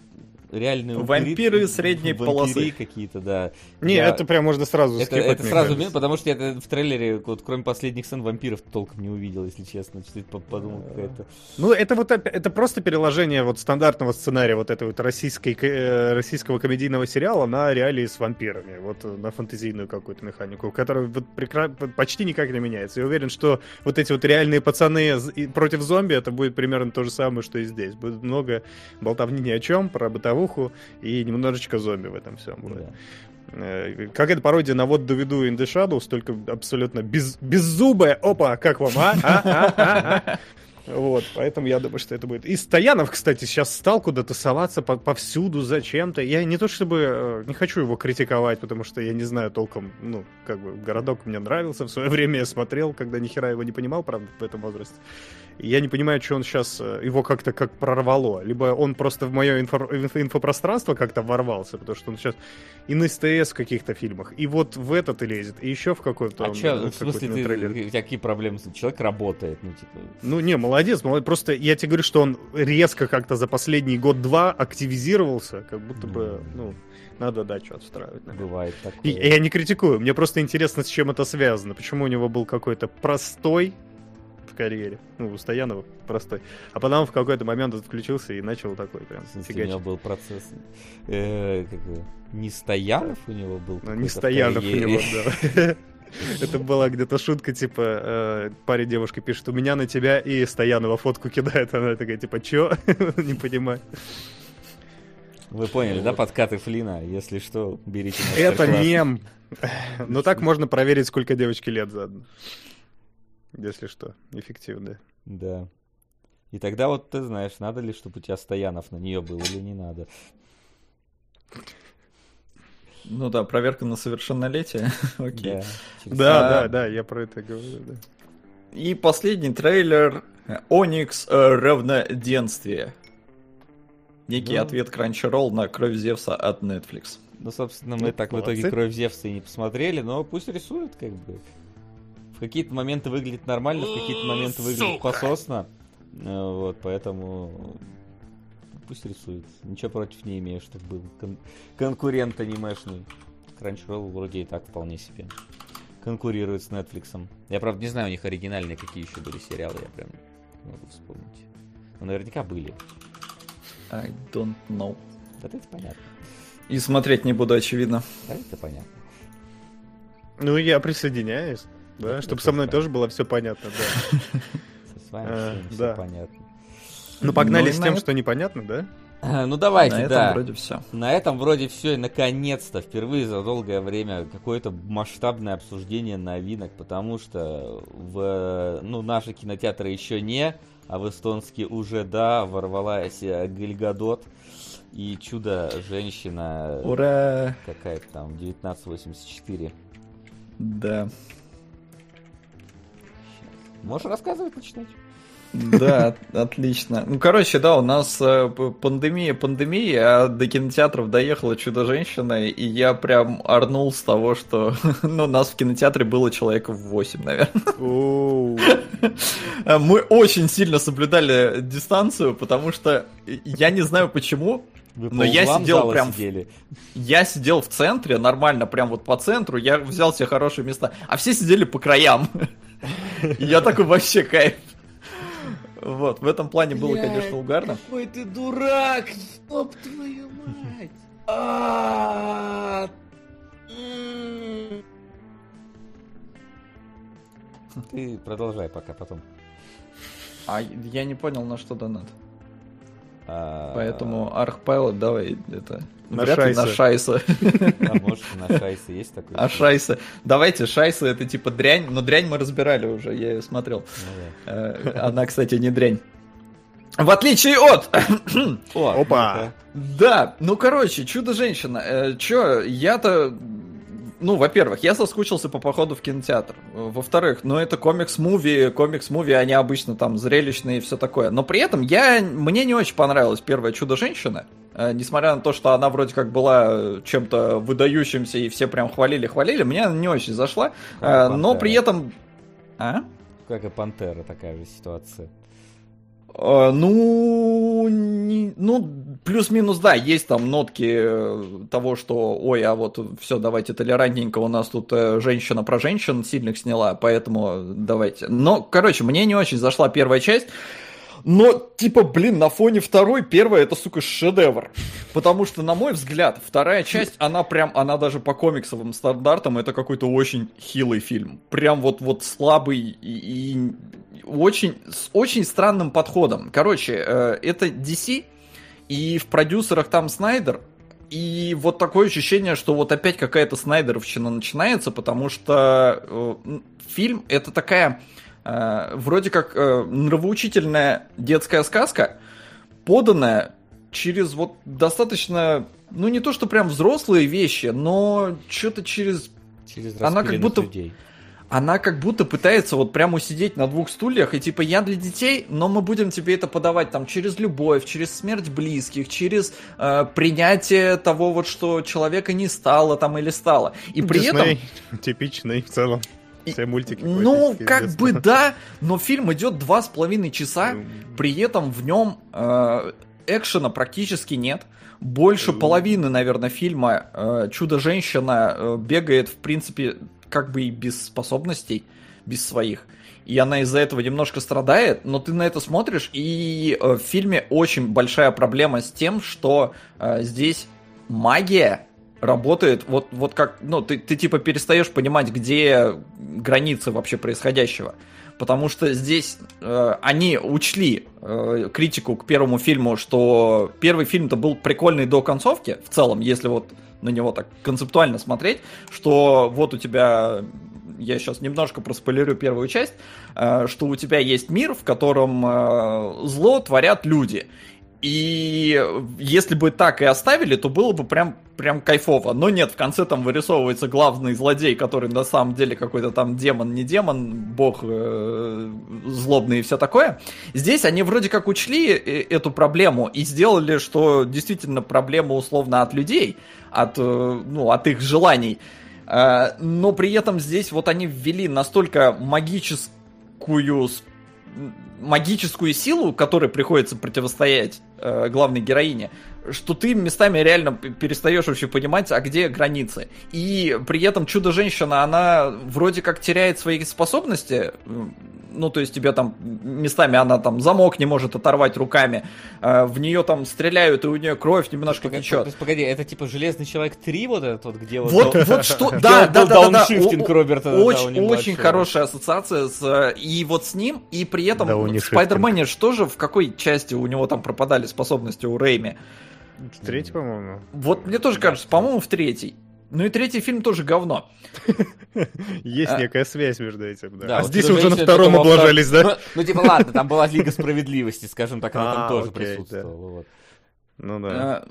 реальный Вампиры средней полосы. какие-то, да. Не, Я- это прям можно сразу это, это сразу кажется. потому что я в трейлере, вот, кроме последних сцен, вампиров толком не увидел, если честно. По- подумал, какая-то... Ну, это вот это просто переложение вот стандартного сценария вот этой вот российской, ко- э, российского комедийного сериала на реалии с вампирами, вот э, на фантазийную какую-то механику, которая вот прекра- почти никак не меняется. Я уверен, что вот эти вот реальные пацаны против зомби, это будет примерно то же самое, что и здесь. Будет много болтовни ни о чем, про бытовуху и немножечко зомби в этом всем будет. Да. Э, Как это пародия на вот доведу in the Shadows, только абсолютно без, беззубая. Опа, как вам, а? А, а, а, а? Вот, поэтому я думаю, что это будет. И Стоянов, кстати, сейчас стал куда-то соваться по- повсюду зачем-то. Я не то чтобы э, не хочу его критиковать, потому что я не знаю толком, ну, как бы, городок мне нравился, в свое время я смотрел, когда ни хера его не понимал, правда, в этом возрасте. Я не понимаю, что он сейчас, его как-то как прорвало. Либо он просто в мое инфо- инфо- инфопространство как-то ворвался, потому что он сейчас и на СТС в каких-то фильмах, и вот в этот и лезет, и еще в какой-то... А чё, э, в смысле, ты, трейлер. тебя какие проблемы? Человек работает, ну, типа... Ну, не, молодец, молодец. Просто я тебе говорю, что он резко как-то за последний год-два активизировался, как будто бы, ну, надо, да, что отстраивать. наверное. Бывает такое. И я не критикую, мне просто интересно, с чем это связано. Почему у него был какой-то простой карьере, ну, у Стоянова простой, а потом в какой-то момент он включился и начал такой прям В смысле, у фигачить. него был процесс... э, как бы, не Стоянов у него был? Ну, не Стоянов у него, да. Это была где-то шутка, типа, э, парень девушка пишет, у меня на тебя, и Стоянова фотку кидает, она такая, типа, чё? Не понимаю. Вы поняли, да, подкаты Флина? Если что, берите Это мем. Ну так можно проверить, сколько девочке лет заодно. Если что, эффективно. Да. И тогда вот ты знаешь, надо ли, чтобы у тебя Стоянов на нее был или не надо. Ну да, проверка на совершеннолетие. Окей. Да. Да, да, да, я про это говорю, да. И последний трейлер Оникс равноденствие. Некий Да. ответ Crunchyroll на Кровь Зевса от Netflix. Ну, собственно, мы Ну, так в итоге молодцы. Кровь Зевса и не посмотрели, но пусть рисуют, как бы. В какие-то моменты выглядит нормально, в какие-то моменты выглядит пососно. Э, Вот, поэтому пусть рисует. Ничего против не имею, чтобы был кон- конкурент анимешный. Crunchyroll вроде и так вполне себе конкурирует с Netflix. Я, правда, не знаю, у них оригинальные какие еще были сериалы, я прям не могу вспомнить. Но наверняка были. I don't know. Да это понятно. И смотреть не буду, очевидно. Да это понятно. Ну, я присоединяюсь. Да, чтобы со мной тоже было все понятно, да. С вами Э, все понятно. Ну, погнали Ну, с тем, что непонятно, да? Ну давайте, На этом да. вроде все. На этом вроде все, и наконец-то, впервые за долгое время, какое-то масштабное обсуждение новинок, потому что в ну, наши кинотеатры еще не, а в эстонский уже да, ворвалась э, Гальгадот и чудо-женщина, Ура! какая-то там, 1984. Да. Можешь рассказывать, начинать? Да, от- отлично. Ну, короче, да, у нас э, пандемия, пандемия, а до кинотеатров доехала Чудо-женщина, и я прям орнул с того, что, ну, нас в кинотеатре было человек в 8, наверное. Мы очень сильно соблюдали дистанцию, потому что я не знаю почему, Вы по Но я сидел зала прям сидели. Я сидел в центре, нормально, прям вот по центру, я взял себе хорошие места, а все сидели по краям. И я такой вообще кайф. Вот, в этом плане было, Блядь. конечно, угарно. Ой, ты дурак! Ёб твою мать! А. Ты продолжай пока потом. А я не понял, на что донат. А, Поэтому Архпайлот, давай, это... На вряд ли на Шайса. Шайса. А может на шайсе есть такой? А Шайса... Давайте, Шайса это типа дрянь, но дрянь мы разбирали уже, я ее смотрел. Ну Э, Она, кстати, не дрянь. В отличие от... да. О, Опа! Да, ну короче, чудо-женщина. Э, чё, я-то... Ну, во-первых, я соскучился по походу в кинотеатр. Во-вторых, ну это комикс-муви, комикс-муви, они обычно там зрелищные и все такое. Но при этом я, мне не очень понравилась первая чудо-женщина. Э, Несмотря на то, что она вроде как была э, чем-то выдающимся и все прям хвалили-хвалили, мне она не очень зашла. Э, Но Пантера. при этом... А? Как и Пантера, такая же ситуация. Ну, не- ну, плюс-минус, да, есть там нотки того, что, ой, а вот все, давайте толерантненько, у нас тут женщина про женщин сильных сняла, поэтому давайте. Но, короче, мне не очень зашла первая часть. Но, типа, блин, на фоне второй, первая это, сука, шедевр. Потому что, на мой взгляд, вторая часть, она прям, она даже по комиксовым стандартам, это какой-то очень хилый фильм. Прям вот, вот слабый и, и очень, с очень странным подходом. Короче, э, это DC, и в продюсерах там Снайдер, и вот такое ощущение, что вот опять какая-то Снайдеровщина начинается, потому что э, фильм это такая э, вроде как э, нравоучительная детская сказка, поданная через вот достаточно, ну не то что прям взрослые вещи, но что-то через Через Она как будто- людей. она как будто пытается вот прямо усидеть на двух стульях, и типа я для детей, но мы будем тебе это подавать там через любовь, через смерть близких, через э, принятие того вот, что человека не стало там или стало. И при этом... Дисней типичный в целом. Все мультики. Ну, как бы да, но фильм идет два с половиной часа, Ну, при этом в нем э, экшена практически нет. Больше половины, наверное, фильма э, Чудо-женщина э, бегает, в принципе, как бы и без способностей, без своих. И она из-за этого немножко страдает, но ты на это смотришь, и в фильме очень большая проблема с тем, что э, здесь магия работает вот, вот как, ну, ты, ты типа перестаешь понимать, где границы вообще происходящего. Потому что здесь э, они учли э, критику к первому фильму, что первый фильм-то был прикольный до концовки, в целом, если вот на него так концептуально смотреть, что вот у тебя, я сейчас немножко проспойлерю первую часть, э, что у тебя есть мир, в котором э, зло творят люди. И если бы так и оставили, то было бы прям, прям кайфово. Но нет, в конце там вырисовывается главный злодей, который на самом деле какой-то там демон, не демон, бог э, злобный и все такое. Здесь они вроде как учли э, эту проблему и сделали, что действительно проблема условно от людей, от, э, ну, от их желаний. Э, но при этом здесь вот они ввели настолько магическую магическую силу, которой приходится противостоять э, главной героине, что ты местами реально перестаешь вообще понимать, а где границы. И при этом Чудо-женщина, она вроде как теряет свои способности, ну, то есть тебе там местами она там замок не может оторвать руками, э, в нее там стреляют, и у нее кровь немножко Погоди, течет. Погоди, это типа Железный Человек 3 вот этот вот, где вот... Вот, вот что, да, да, да, да, да, Роберта очень, очень хорошая ассоциация с э, и вот с ним, и при этом в Спайдермене же тоже в какой части у него там пропадали способности у Рэйми. В третий, по-моему. Вот мне тоже кажется, по-моему, в третий. Ну и третий фильм тоже говно. Есть А. некая связь между этим, да. Да, а вот здесь уже на втором облажались, да? Ну, ну, типа, ладно, там была Лига Справедливости, скажем так, она там А, тоже окей, присутствовала. вот. Ну да. Э,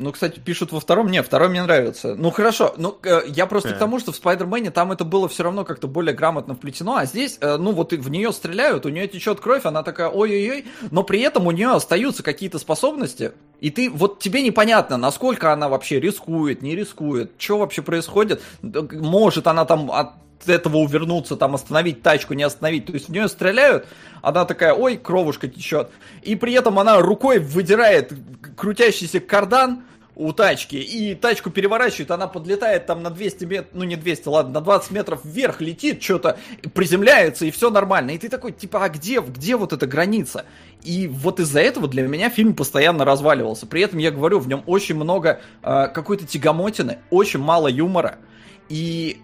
Ну, кстати, пишут во втором. Не, второй мне нравится. Ну, хорошо. Ну, э, я просто Э. к тому, что в Спайдермене там это было все равно как-то более грамотно вплетено, а здесь, э, ну, вот в нее стреляют, у нее течет кровь, она такая ой-ой-ой, но при этом у нее остаются какие-то способности, и ты, вот тебе непонятно, насколько она вообще рискует, не рискует, что вообще происходит. Может она там от этого увернуться, там остановить тачку, не остановить. То есть в нее стреляют, она такая, ой, кровушка течет. И при этом она рукой выдирает крутящийся кардан, у тачки, и тачку переворачивает, она подлетает там на 200 метров, ну не 200, ладно, на 20 метров вверх летит, что-то приземляется, и все нормально. И ты такой, типа, а где, где вот эта граница? И вот из-за этого для меня фильм постоянно разваливался. При этом, я говорю, в нем очень много э, какой-то тягомотины, очень мало юмора. И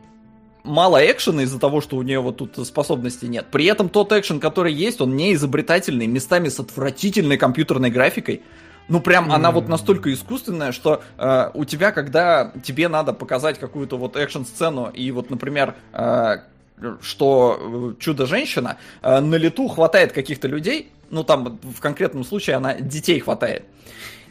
мало экшена из-за того, что у нее вот тут способностей нет. При этом тот экшен, который есть, он не изобретательный, местами с отвратительной компьютерной графикой. Ну, прям она вот настолько искусственная, что э, у тебя, когда тебе надо показать какую-то вот экшн-сцену, и вот, например, э, что чудо-женщина э, на лету хватает каких-то людей, ну, там в конкретном случае она детей хватает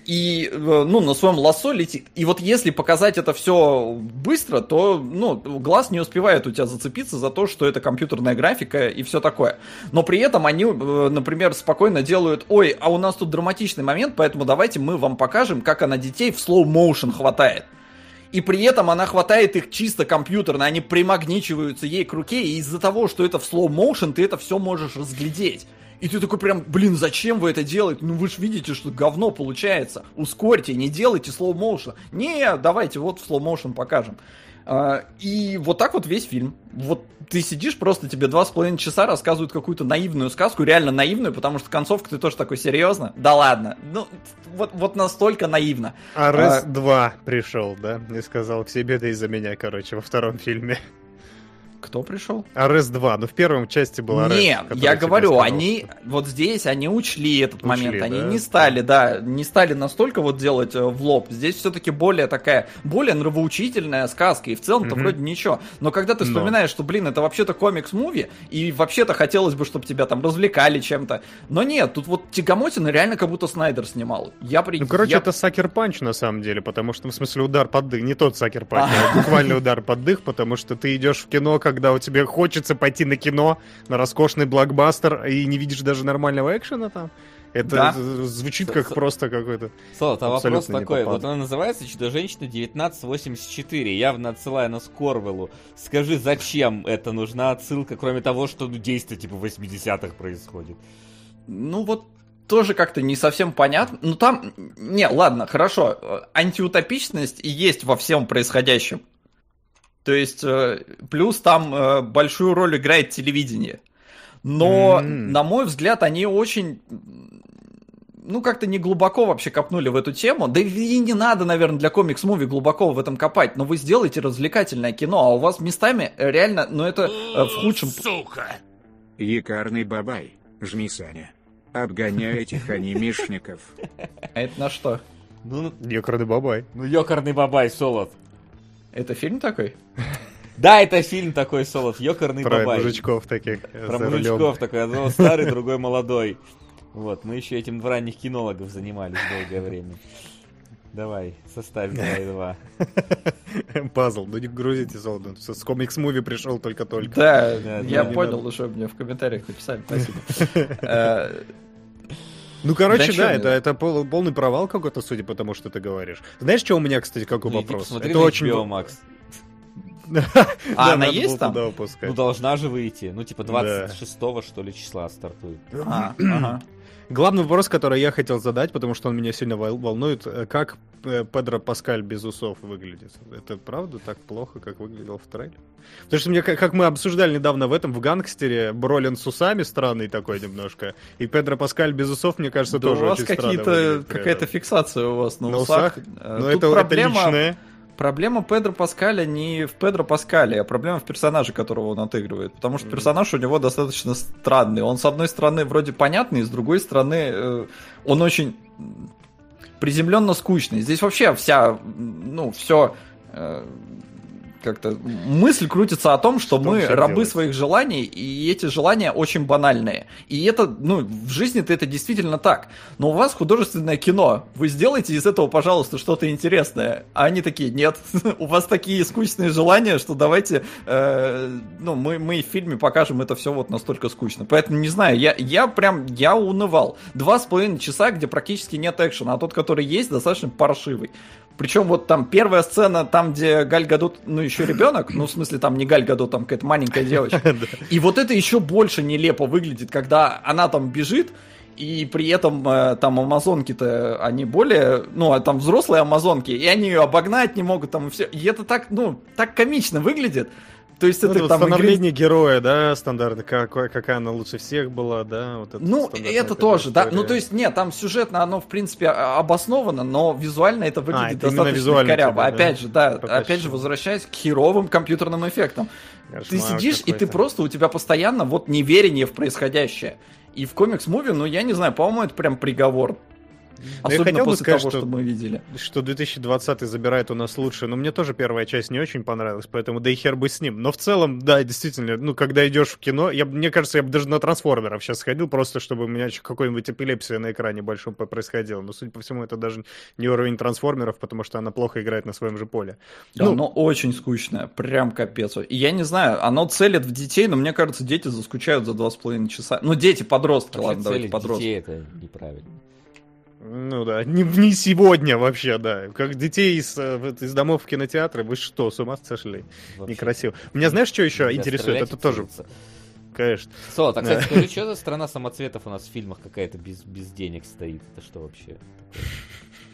и, э, ну, на своем лассо летит. И вот если показать это все быстро, то, ну, глаз не успевает у тебя зацепиться за то, что это компьютерная графика и все такое. Но при этом они, э, например, спокойно делают, ой, а у нас тут драматичный момент, поэтому давайте мы вам покажем, как она детей в motion хватает. И при этом она хватает их чисто компьютерно, они примагничиваются ей к руке, и из-за того, что это в slow motion, ты это все можешь разглядеть. И ты такой прям, блин, зачем вы это делаете? Ну вы же видите, что говно получается. Ускорьте, не делайте slow motion. Не, давайте вот в slow motion покажем. А, и вот так вот весь фильм. Вот ты сидишь, просто тебе два с половиной часа рассказывают какую-то наивную сказку, реально наивную, потому что концовка ты тоже такой серьезно. Да ладно, ну вот, вот настолько наивно. А Рес 2 пришел, да? И сказал к себе, да из-за меня, короче, во втором фильме. Кто пришел? Арес 2, ну в первом части был Арес. Не, я говорю, они вот здесь они учли этот учли, момент, да? они не стали, да, не стали настолько вот делать э, в лоб. Здесь все-таки более такая, более нравоучительная сказка, и в целом-то mm-hmm. вроде ничего. Но когда ты вспоминаешь, Но. что, блин, это вообще-то комикс-муви, и вообще-то хотелось бы, чтобы тебя там развлекали чем-то. Но нет, тут вот Тягомотина реально как будто Снайдер снимал. Я при... Ну, короче, я... это Сакер Панч на самом деле, потому что, в смысле, удар под дых, не тот Сакер Панч, а буквально удар под дых, потому что ты идешь в кино, как когда у тебя хочется пойти на кино, на роскошный блокбастер, и не видишь даже нормального экшена там. Это да? звучит как С просто какой-то. Солод, а вопрос такой. Вот она называется Чудо-женщина 1984, явно отсылая на Скорвеллу. Скажи, зачем это нужна отсылка, кроме того, что ну, действие типа 80-х происходит? Ну вот тоже как-то не совсем понятно. Ну там, не, ладно, хорошо, антиутопичность и есть во всем происходящем. То есть, э, плюс там э, большую роль играет телевидение. Но, mm-hmm. на мой взгляд, они очень ну, как-то не глубоко вообще копнули в эту тему. Да и не надо, наверное, для комикс-муви глубоко в этом копать. Но вы сделаете развлекательное кино, а у вас местами реально, ну, это э, в худшем... Сука! Якарный бабай, жми, Саня. Обгоняй этих анимешников. А это на что? Ну, Ёкарный бабай. Ну, ёкарный бабай, Солод. Это фильм такой? Да, это фильм такой, Солод, ёкарный Про бабай. мужичков таких. Про мужичков такой, одного старый, другой молодой. Вот, мы еще этим в ранних кинологов занимались долгое время. Давай, составь 2 и 2. Пазл, ну не грузите золото. С комикс-муви пришел только-только. Да, да я понял, уже мне в комментариях написали, спасибо. Ну, короче, да, да это, это пол, полный провал какой-то, судя по тому, что ты говоришь. Знаешь, что у меня, кстати, какой ну, вопрос? Это очень... HBO, Макс. А она есть там? Ну, должна же выйти. Ну, типа 26 что ли числа стартует. Главный вопрос, который я хотел задать, потому что он меня сильно волнует, э, как э, Педро Паскаль без усов выглядит. Это правда так плохо, как выглядел в трейлере? Потому что мне, как мы обсуждали недавно в этом, в гангстере, Бролин с усами странный такой немножко, и Педро Паскаль без усов, мне кажется, да тоже у вас какие-то, какая-то фиксация у вас на, на усах. усах? Э, ну, это, проблема... это личное. Проблема Педро Паскаля не в Педро Паскале, а проблема в персонаже, которого он отыгрывает. Потому что персонаж у него достаточно странный. Он, с одной стороны, вроде понятный, с другой стороны, э, он очень приземленно скучный. Здесь вообще вся, ну, все э, как-то мысль крутится о том, что, что мы рабы делать? своих желаний, и эти желания очень банальные. И это, ну, в жизни-то это действительно так. Но у вас художественное кино. Вы сделайте из этого, пожалуйста, что-то интересное. А они такие, нет, у вас такие скучные желания, что давайте, э, ну, мы, мы в фильме покажем это все вот настолько скучно. Поэтому, не знаю, я, я прям, я унывал. Два с половиной часа, где практически нет экшена, а тот, который есть, достаточно паршивый. Причем вот там первая сцена, там, где Галь Гадот, ну, еще ребенок, ну, в смысле, там не Галь Гадот, там какая-то маленькая девочка. И вот это еще больше нелепо выглядит, когда она там бежит, и при этом э, там амазонки-то, они более, ну, а там взрослые амазонки, и они ее обогнать не могут, там, и все. И это так, ну, так комично выглядит. То есть Ну, это вот там... игры- становление героя, да, стандартно, какой- какая она лучше всех была, да, вот это Ну, это тоже, да. история. Ну, то есть, нет, там сюжетно оно, в принципе, обосновано, но визуально это выглядит А, это достаточно коряво. тебя, да, Опять же, да, протащило. опять же, возвращаясь к херовым компьютерным эффектам. Ты Кошмар сидишь, и ты просто, у тебя постоянно вот неверие в происходящее. И в комикс-муви, ну, я не знаю, по-моему, это прям приговор. Ну, я Особенно хотел бы после сказать, того, что- что мы видели. что 2020 забирает у нас лучшее. Но мне тоже первая часть не очень понравилась, поэтому да и хер бы с ним. Но в целом, да, действительно, ну, когда идешь в кино, я, мне кажется, я бы даже на трансформеров сейчас сходил, просто чтобы у меня какой-нибудь эпилепсия на экране большом происходила. Но, судя по всему, это даже не уровень трансформеров, потому что она плохо играет на своем же поле. Да, Ну, оно очень скучное, прям капец. И я не знаю, оно целит в детей, но мне кажется, дети заскучают за два с половиной часа. Ну, дети, подростки, ладно, давайте целить подростки. детей это неправильно. Ну да, не, не сегодня вообще, да. Как детей из, э, из домов в кинотеатры, вы что, с ума сошли? Вообще. Некрасиво. Меня знаешь, что еще Нельзя интересует? Это тоже, конечно. Со, так, кстати, скажи, что за страна самоцветов у нас в фильмах какая-то без, без денег стоит? Это что вообще?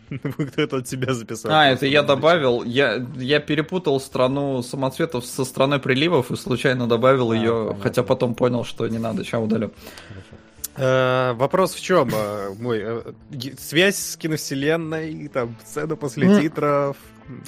Кто-то от себя записал. А, это я добавил. Я, я перепутал страну самоцветов со страной приливов и случайно добавил А, ее, понятно. хотя потом понял, что не надо, сейчас удалю. Хорошо. Э, Вопрос в чем, э, мой? э, Связь с киновселенной, там, сцена после титров.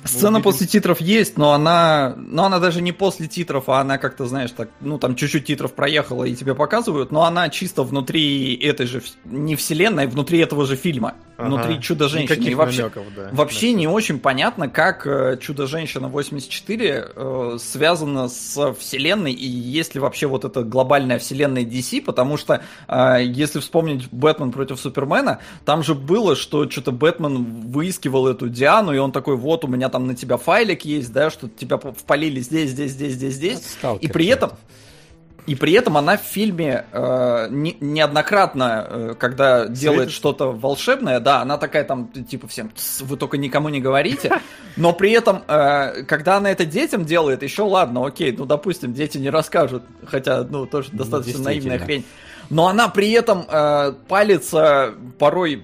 Сцена Увидим- после титров есть, но она, но она даже не после титров, а она как-то, знаешь, так, ну там чуть-чуть титров проехала и тебе показывают, но она чисто внутри этой же, не вселенной, внутри этого же фильма, Ага. внутри Чудо-женщины. Никаких И вообще, намеков, да. Вообще не очень понятно, как э, Чудо-женщина 84 э, связана с вселенной и есть ли вообще вот эта глобальная вселенная DC, потому что э, если вспомнить Бэтмен против Супермена, там же было, что что-то Бэтмен выискивал эту Диану, и он такой, вот у меня там на тебя файлик есть, да, что тебя впалили здесь, здесь, здесь, здесь, здесь. Сталкер И при этом, и при этом она в фильме э, не- неоднократно, э, когда делает Светит? что-то волшебное, да, она такая там, типа, всем, «Тс, вы только никому не говорите. Но при этом, э, когда она это детям делает, еще ладно, окей, ну, допустим, дети не расскажут, хотя, ну, тоже достаточно наивная хрень. Но она при этом э, палится порой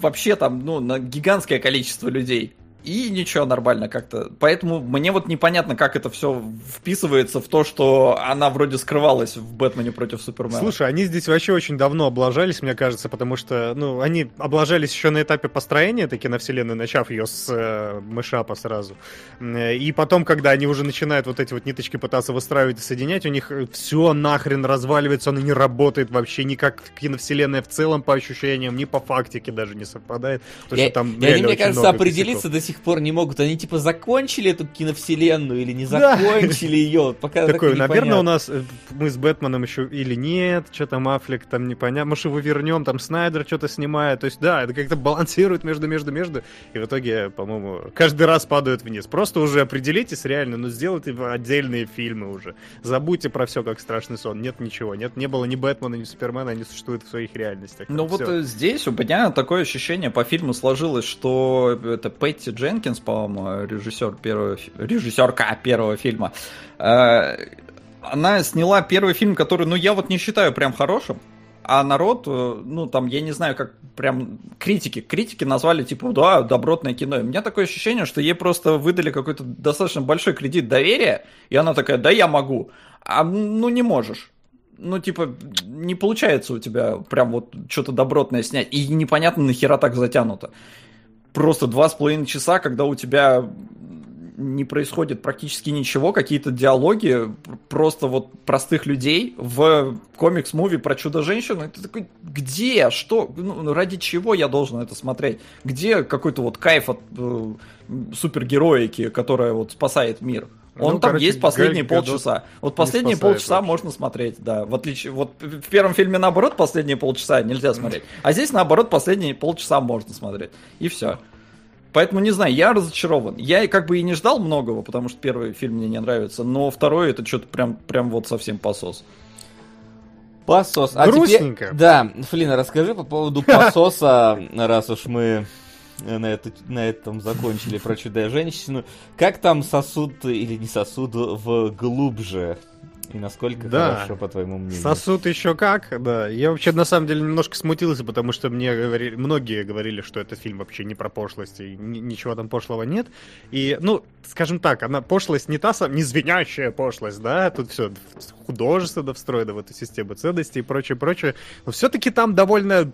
вообще там, ну, на гигантское количество людей. И ничего, нормально как-то. Поэтому мне вот непонятно, как это все вписывается в то, что она вроде скрывалась в Бэтмене против Супермена. Слушай, они здесь вообще очень давно облажались, мне кажется, потому что, ну, они облажались еще на этапе построения этой киновселенной, начав ее с э, мышапа сразу. Э, И потом, когда они уже начинают вот эти вот ниточки пытаться выстраивать и соединять, у них все нахрен разваливается, оно не работает вообще никак киновселенная в целом по ощущениям, ни по фактике даже не совпадает. Потому Я- что там они, реально мне кажется, определиться до сих пор не могут. Они типа закончили эту киновселенную или не Да. закончили ее. Пока так Такой, и наверное, у нас э, мы с Бэтменом еще или нет, что там Аффлек, там непонятно, может его вернем, там Снайдер что-то снимает, то есть да, это как-то балансирует между, между, между, и в итоге, по-моему, каждый раз падают вниз. Просто уже определитесь реально, ну сделайте отдельные фильмы уже. Забудьте про все как страшный сон, нет ничего, нет, не было ни Бэтмена, ни Супермена, они существуют в своих реальностях. Ну вот э, здесь у меня такое ощущение по фильму сложилось, что это Пэтти Дженкинс, по-моему, режиссер первого, режиссерка первого фильма. э, Она сняла первый фильм, который, ну, я вот не считаю прям хорошим. А народ, э, ну, там, я не знаю, как прям критики, критики назвали, типа, да, добротное кино. И у меня такое ощущение, что ей просто выдали какой-то достаточно большой кредит доверия, и она такая, да, я могу. А, ну, не можешь ну, типа, не получается у тебя прям вот что-то добротное снять. И непонятно, нахера так затянуто. Просто два с половиной часа, когда у тебя не происходит практически ничего, какие-то диалоги просто вот простых людей в комикс-муви про Чудо-женщину. И ты такой, где? Что? Ну, ради чего я должен это смотреть? Где какой-то вот кайф от э, супергероики, которая вот спасает мир? Он Ну, там короче, есть последние Галь Гадот полчаса. Вот последние полчаса вообще. можно смотреть, да. В отличие, вот в первом фильме наоборот последние полчаса нельзя смотреть, а здесь наоборот последние полчаса можно смотреть. И все. Поэтому не знаю, я разочарован. Я и как бы и не ждал многого, потому что первый фильм мне не нравится, но второй это что-то прям, прям вот совсем посос. Посос. А Грустненько. теперь- да, Флина, расскажи по поводу пососа, раз уж мы на, это, на этом закончили про чудо-женщину. Как там сосуд или не сосуд в глубже? И насколько Да. хорошо, по твоему мнению? Сосуд еще как, да. Я вообще на самом деле немножко смутился, потому что мне говорили, многие говорили, что этот фильм вообще не про пошлость, и ни- ничего там пошлого нет. И, ну, скажем так, она пошлость не та сам, не звенящая пошлость, да, тут все художественно встроено в эту систему ценностей и прочее, прочее. Но все-таки там довольно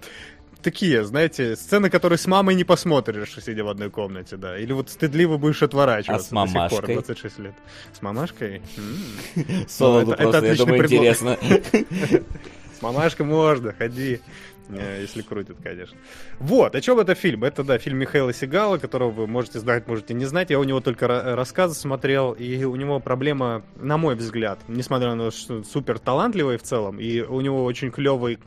такие, знаете, сцены, которые с мамой не посмотришь, сидя в одной комнате, да. Или вот стыдливо будешь отворачиваться А с до сих пор, мамашкой? 26 лет. С мамашкой? Солоду Ну, просто, я думаю, интересно. С мамашкой можно, ходи. Э, Если крутит, конечно. Вот, о чем это фильм? Это, да, фильм Михаила Сигала, которого вы можете знать, можете не знать. Я у него только ра- рассказы смотрел, и у него проблема, на мой взгляд, несмотря на то, что супер талантливый в целом, и у него очень клевый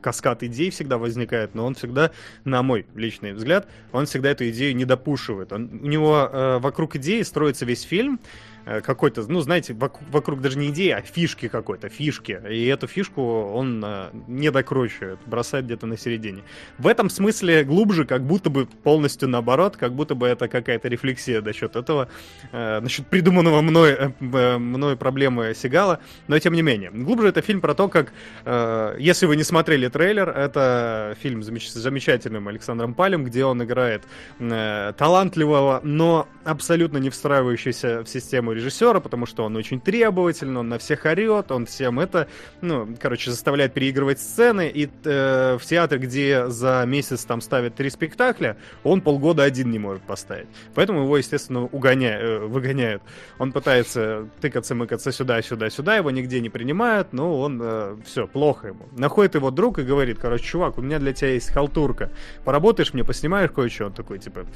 каскад идей всегда возникает, но он всегда, на мой личный взгляд, он всегда эту идею не допушивает. Он, у него э, вокруг идеи строится весь фильм, какой-то, ну, знаете, вок- вокруг даже не идеи, а фишки какой-то, фишки. И эту фишку он э, не докручивает, бросает где-то на середине. В этом смысле глубже, как будто бы полностью наоборот, как будто бы это какая-то рефлексия насчет этого, э, насчет придуманного мной, э, э, мной проблемы Сигала, но тем не менее. Глубже это фильм про то, как, э, если вы не смотрели трейлер, это фильм с замеч- замечательным Александром Палем, где он играет э, талантливого, но абсолютно не встраивающегося в систему режиссера, потому что он очень требовательный, он на всех орет, он всем это, ну, короче, заставляет переигрывать сцены, и э, в театре, где за месяц там ставят три спектакля, он полгода один не может поставить. Поэтому его, естественно, угоня... э, выгоняют. Он пытается тыкаться, мыкаться сюда, сюда, сюда, его нигде не принимают, но он, все, плохо ему. Находит его друг и говорит, короче, чувак, у меня для тебя есть халтурка, поработаешь мне, поснимаешь кое-что? Он такой, типа,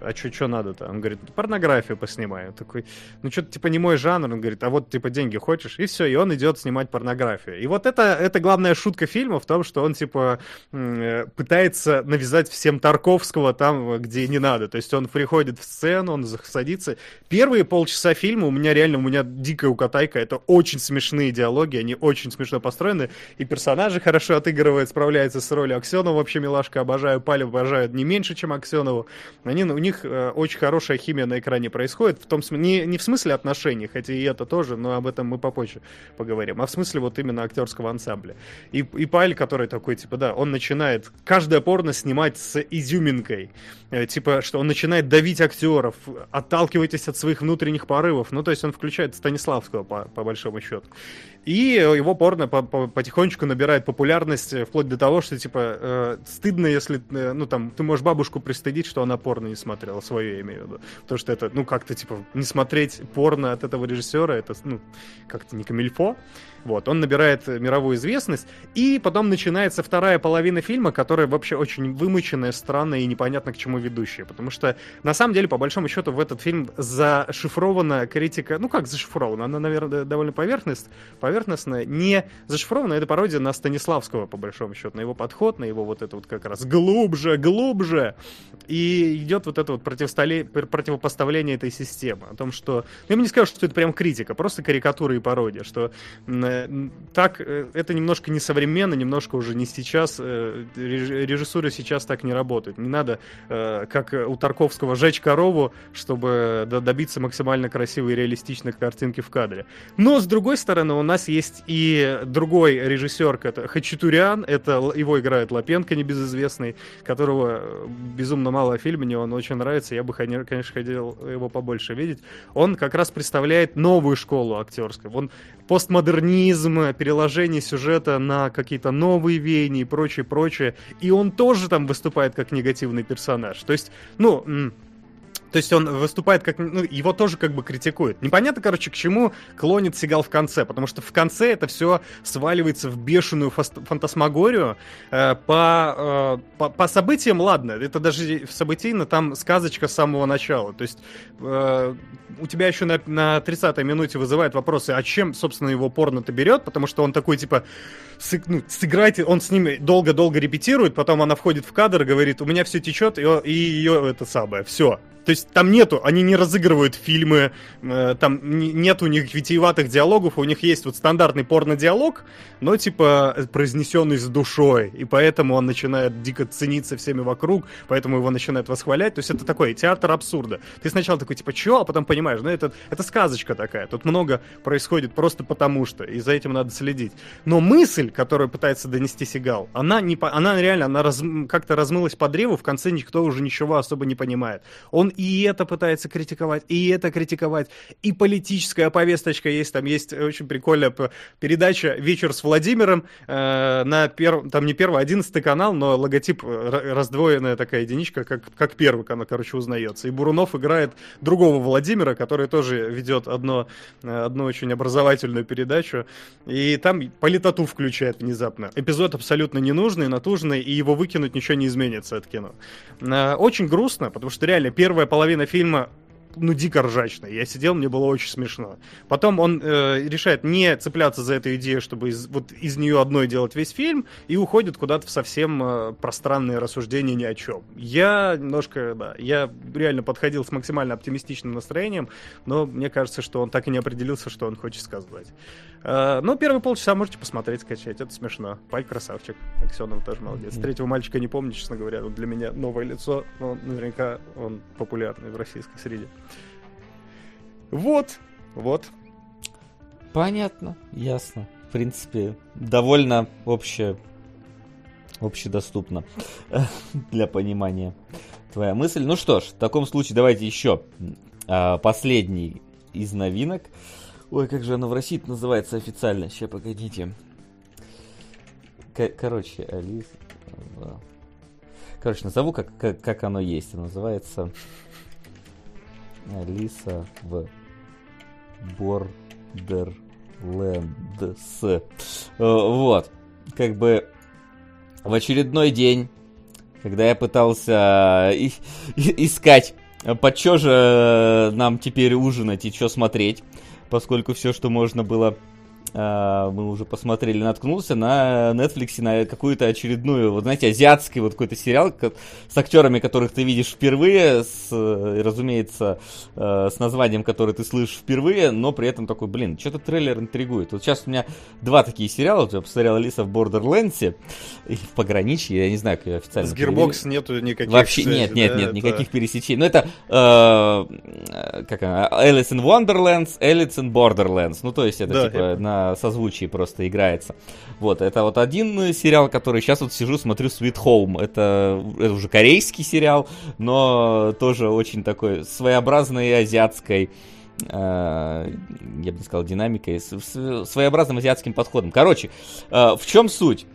а что что надо-то? Он говорит, порнографию поснимаю. Он такой, ну что-то типа не мой жанр. Он говорит, а вот типа деньги хочешь? И все, и он идет снимать порнографию. И вот это, это главная шутка фильма в том, что он типа э, пытается навязать всем Тарковского там, где не надо. То есть он приходит в сцену, он садится. Первые полчаса фильма у меня реально, у меня дикая укатайка. Это очень смешные диалоги, они очень смешно построены. И персонажи хорошо отыгрывают, справляются с ролью Аксенова. Вообще милашка, обожаю. Палев обожают не меньше, чем Аксенову. Они, у них э, очень хорошая химия на экране происходит. В том смысле, не, не в смысле отношений, хотя и это тоже, но об этом мы попозже поговорим, а в смысле вот именно актерского ансамбля. И, и Паль, который такой, типа, да, он начинает каждое порно снимать с изюминкой. Э, типа, что он начинает давить актеров, отталкивайтесь от своих внутренних порывов. Ну, то есть он включает Станиславского, по, по большому счету. И его порно по- по- потихонечку набирает популярность, э, вплоть до того, что, типа, э, стыдно, если, э, ну, там, ты можешь бабушку пристыдить, что она порно не смотрела, свое я имею в виду. Потому что это, ну, как-то, типа, не смотреть порно от этого режиссера, это, ну, как-то не камильфо. Вот, он набирает мировую известность, и потом начинается вторая половина фильма, которая вообще очень вымученная, странная и непонятно к чему ведущая. Потому что, на самом деле, по большому счету, в этот фильм зашифрована критика, ну как зашифрована, она, наверное, довольно поверхность, поверхностная, не зашифрована, это пародия на Станиславского, по большому счету, на его подход, на его вот это вот как раз глубже, глубже. И идет вот это вот противостоле- пр- противопоставление этой системы. О том, что... Ну, я бы не скажу, что это прям критика, просто карикатура и пародия, что э, так э, это немножко несовременно, немножко уже не сейчас. э, реж- Режиссура сейчас так не работает. Не надо, как у Тарковского, жечь корову, чтобы добиться максимально красивой и реалистичной картинки в кадре. Но, с другой стороны, у нас есть и другой режиссер, это Хачатурян, это его играет Лапенко, небезызвестный, которого э, безумно мало в фильме, мне он очень нравится, я бы, коне- конечно, хотел его побольше видеть. Он как раз представляет новую школу актерскую. Он постмодернизм, переложение сюжета на какие-то новые веяния и прочее, прочее. И он тоже там выступает как негативный персонаж. То есть, ну, то есть он выступает как... Ну, его тоже как бы критикуют. Непонятно, короче, к чему клонит Сигал в конце, потому что в конце это все сваливается в бешеную фантасмагорию. Э, по, э, по, по событиям, ладно, это даже событийно, там сказочка с самого начала. То есть э, у тебя еще на, на 30-й минуте вызывает вопросы, а чем, собственно, его порно-то берет, потому что он такой, типа, ну, сыграйте, он с ними долго-долго репетирует, потом она входит в кадр и говорит, у меня все течет, и, и ее это самое, все. То есть там нету, они не разыгрывают фильмы, э, там не- нет у них витиеватых диалогов, у них есть вот стандартный порно-диалог, но типа произнесенный с душой, и поэтому он начинает дико цениться всеми вокруг, поэтому его начинают восхвалять. То есть это такой театр абсурда. Ты сначала такой типа чё, а потом понимаешь, ну это, это сказочка такая, тут много происходит просто потому что, и за этим надо следить. Но мысль, которую пытается донести Сигал, она не, она реально, она раз- как-то размылась по древу, в конце никто уже ничего особо не понимает. Он и это пытается критиковать, и это критиковать, и политическая повесточка есть, там есть очень прикольная передача «Вечер с Владимиром» э, на первом, там не первый, а одиннадцатый канал, но логотип э, ра- раздвоенная такая единичка, как, как первый канал, короче, узнается. И Бурунов играет другого Владимира, который тоже ведет одно, э, одну очень образовательную передачу, и там политоту включает внезапно. Эпизод абсолютно ненужный, натужный, и его выкинуть ничего не изменится от кино. Э, Очень грустно, потому что реально первая половина фильма ну, дико ржачно. Я сидел, мне было очень смешно. Потом он э, решает не цепляться за эту идею, чтобы из, вот из нее одной делать весь фильм, и уходит куда-то в совсем э, пространные рассуждения ни о чем. Я немножко, да, я реально подходил с максимально оптимистичным настроением, но мне кажется, что он так и не определился, что он хочет сказать. Э, ну, первые полчаса можете посмотреть, скачать, это смешно. Пай красавчик, Аксенов тоже молодец. Третьего мальчика не помню, честно говоря, вот для меня новое лицо, но наверняка он популярный в российской среде. Вот, вот. Понятно, ясно. В принципе, довольно обще... общедоступно для понимания твоя мысль. Ну что ж, в таком случае давайте еще а, последний из новинок. Ой, как же оно в России называется официально? Сейчас, погодите. Короче, Алис... Короче, назову, как, как, как оно есть. Называется Алиса в Borderlands. Э, Вот. Как бы в очередной день, когда я пытался и- искать, э, под что же нам теперь ужинать и что смотреть, поскольку все, что можно было, мы уже посмотрели, наткнулся на Netflix на какую-то очередную, вот знаете, азиатский вот какой-то сериал с актерами, которых ты видишь впервые, с, э, разумеется, э, с названием, которое ты слышишь впервые, но при этом такой, блин, что-то трейлер интригует. Вот сейчас у меня два такие сериала, вот я посмотрел Алиса в Бордерлендсе и в Пограничье, я не знаю, как ее официально С. Gearbox нету никаких Вообще связей, нет, нет, да, нет, это- никаких пересечений. Ну это э, как она, Alice in Wonderlands, Alice in Borderlands. Ну то есть это Да, я типа понял. на созвучии просто играется. Вот это вот один сериал, который сейчас вот сижу смотрю Sweet Home. Это, это уже корейский сериал, но тоже очень такой своеобразной азиатской э, я бы не сказал динамикой, своеобразным азиатским подходом. Короче, э, в чем суть?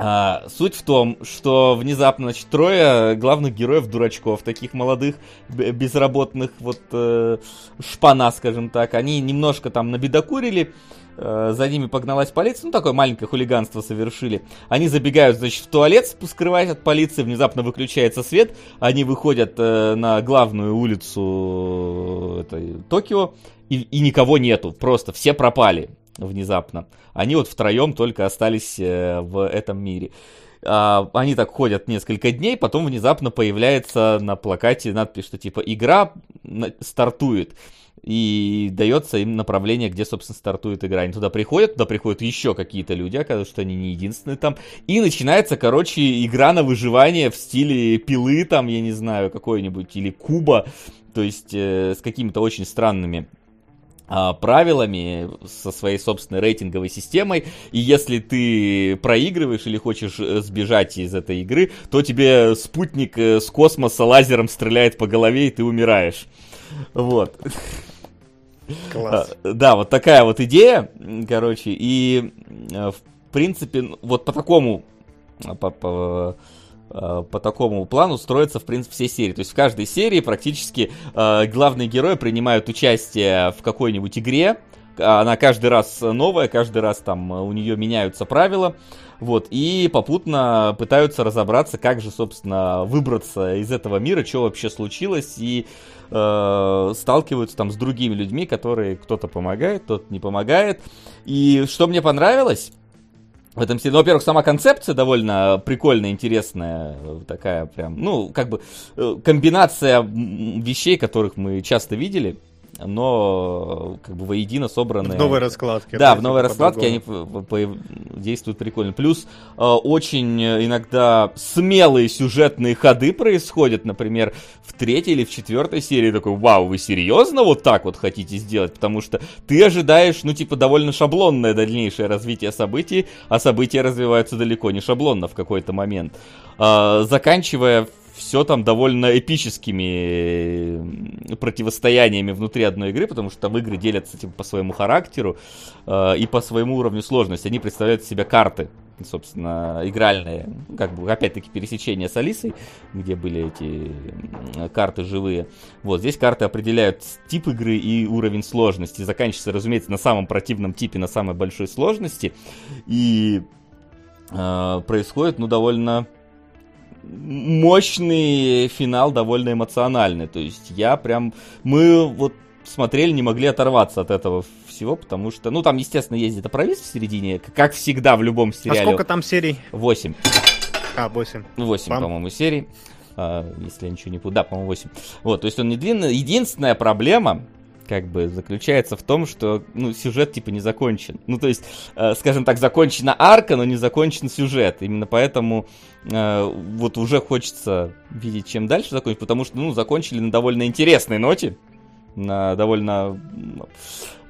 А, суть в том, что внезапно, значит, трое главных героев дурачков, таких молодых, безработных, вот э, шпана, скажем так, они немножко там набедокурили, э, за ними погналась полиция, ну такое маленькое хулиганство совершили. Они забегают, значит, в туалет, скрываясь от полиции, внезапно выключается свет, они выходят э, на главную улицу э, этой, Токио, и, и никого нету, просто все пропали внезапно. Они вот втроем только остались э, в этом мире. А, они так ходят несколько дней, потом внезапно появляется на плакате надпись, что типа игра стартует. И дается им направление, где, собственно, стартует игра. Они туда приходят, туда приходят еще какие-то люди, оказывается, что они не единственные там. И начинается, короче, игра на выживание в стиле пилы, там, я не знаю, какой-нибудь, или куба. То есть э, с какими-то очень странными а, правилами, со своей собственной рейтинговой системой, и если ты проигрываешь или хочешь э, сбежать из этой игры, то тебе спутник э, с космоса лазером стреляет по голове, и ты умираешь. Вот. Класс. А, Да, вот такая вот идея, короче, и э, в принципе, ну, вот по такому, а, по, по, э, по такому плану строятся, в принципе, все серии. То есть в каждой серии практически главные герои принимают участие в какой-нибудь игре, а она каждый раз новая, каждый раз там э, у нее меняются правила, вот, и попутно пытаются разобраться, как же, собственно, выбраться из этого мира, что вообще случилось, и э, сталкиваются там с другими людьми, которые кто-то помогает, кто-то не помогает. И что мне понравилось, в этом стиле. Ну, во-первых, сама концепция довольно прикольная, интересная, такая прям, ну, как бы э, комбинация вещей, которых мы часто видели, но как бы воедино собранные. В новой раскладке. Да, в новой раскладке они действуют прикольно. Плюс э, очень иногда смелые сюжетные ходы происходят. Например, в третьей или в четвертой серии такой, вау, вы серьезно вот так вот хотите сделать? Потому что ты ожидаешь, ну, типа, довольно шаблонное дальнейшее развитие событий, а события развиваются далеко не шаблонно в какой-то момент. Э, заканчивая все там довольно эпическими э, противостояниями внутри одной игры, потому что там игры делятся типа, по своему характеру э, и по своему уровню сложности. Они представляют из себя карты, собственно, игральные. Как бы, опять-таки, пересечение с Алисой, где были эти карты живые. Вот, здесь карты определяют тип игры и уровень сложности. Заканчивается, разумеется, на самом противном типе, на самой большой сложности. И э, происходит, ну, довольно мощный финал, довольно эмоциональный. То есть я прям... Мы вот смотрели, не могли оторваться от этого всего, потому что... Ну, там, естественно, есть где-то провис в середине, как всегда в любом А сериале. сколько там серий? 8. А, 8. 8, Пам. по-моему, серий. А, если я ничего не путаю. Да, по-моему, 8. Вот, то есть он не длинный. Единственная проблема, как бы, заключается в том, что, ну, сюжет, типа, не закончен. Ну, то есть, э, скажем так, закончена арка, но не закончен сюжет. Именно поэтому э, вот уже хочется видеть, чем дальше закончить, потому что, ну, закончили на довольно интересной ноте. На довольно...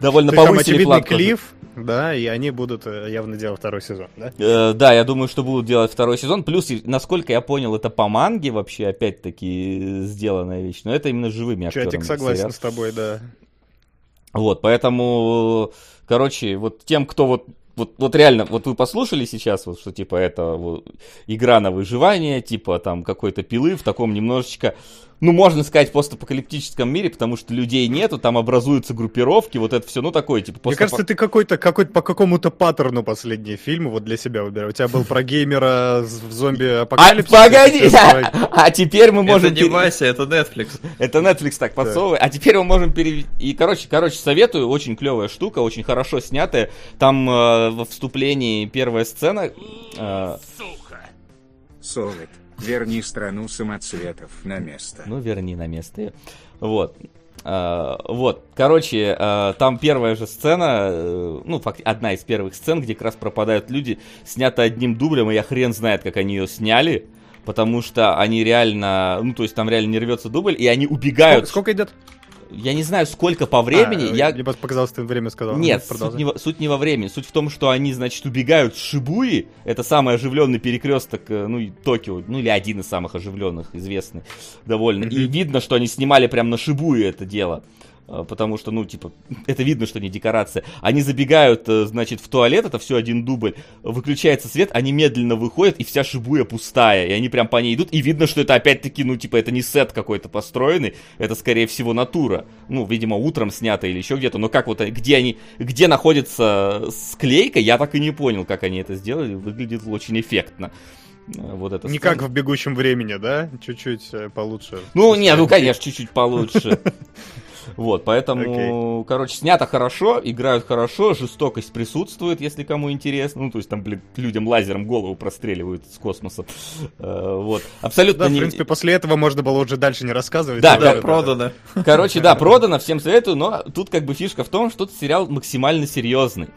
Довольно там повысили планку. клифф, да, и они будут э, явно делать второй сезон, да? Э, да, я думаю, что будут делать второй сезон. Плюс, насколько я понял, это по манге вообще, опять-таки, э, сделанная вещь. Но это именно живыми актерами. Чатик согласен сериал. с тобой, да. Вот, поэтому, короче, вот тем, кто вот вот, вот реально, вот вы послушали сейчас, вот, что типа это вот, игра на выживание, типа там какой-то пилы в таком немножечко, ну, можно сказать, постапокалиптическом мире, потому что людей нету, там образуются группировки, вот это все, ну, такое, типа, Мне постапо- кажется, ты какой-то, какой-то по какому-то паттерну последние фильмы вот для себя выбирал. У тебя был про геймера в А, зомби-апокалипсисе. погоди! сейчас про- А теперь мы можем... Это не Вася, это Netflix. Это Netflix так подсовывает. А теперь мы можем перевести. И, короче, короче, советую. Очень клевая штука, очень хорошо снятая. Там э, во вступлении первая сцена. э, Сука. Солид, верни страну самоцветов на место. ну, верни на место ее. Вот. Э, вот, короче, э, там первая же сцена, э, ну, фак- одна из первых сцен, где как раз пропадают люди, снята одним дублем, и я хрен знает, как они ее сняли, потому что они реально, ну, то есть там реально не рвется дубль, и они убегают. Сколько, сколько идет? Я не знаю, сколько по времени, А, я... Мне показалось, ты время сказал. Нет, Ну, суть продолжай. не, во, суть не во времени. Суть в том, что они, значит, убегают с Шибуи. Это самый оживленный перекресток, э, ну, Токио. Ну, или один из самых оживленных, известный довольно. И видно, что они снимали прям на Шибуи это дело. Э, Потому что, ну, типа, это видно, что не декорация. Они забегают, э, значит, в туалет, это все один дубль. Выключается свет, они медленно выходят, и вся Шибуя пустая. И они прям по ней идут, и видно, что это опять-таки, ну, типа, это не сет какой-то построенный, это, скорее всего, натура. Ну, видимо, утром снято или еще где-то. Но как вот, они- где они, где находится склейка, я так и не понял, как они это сделали. Выглядит очень эффектно. Э, Вот это Не как в бегущем времени, да? Чуть-чуть э, получше. ну, не, ну, конечно, чуть-чуть получше. Вот, поэтому, короче, снято хорошо, играют хорошо, жестокость присутствует, если кому интересно. Ну, то есть там, блин, людям лазером голову простреливают с космоса. Э, Вот. Абсолютно Да, в не... принципе, после этого можно было уже дальше не рассказывать. Да, Уже, да, Да, продано. Короче, да, продано, всем советую, но тут как бы фишка в том, что этот сериал максимально серьезный.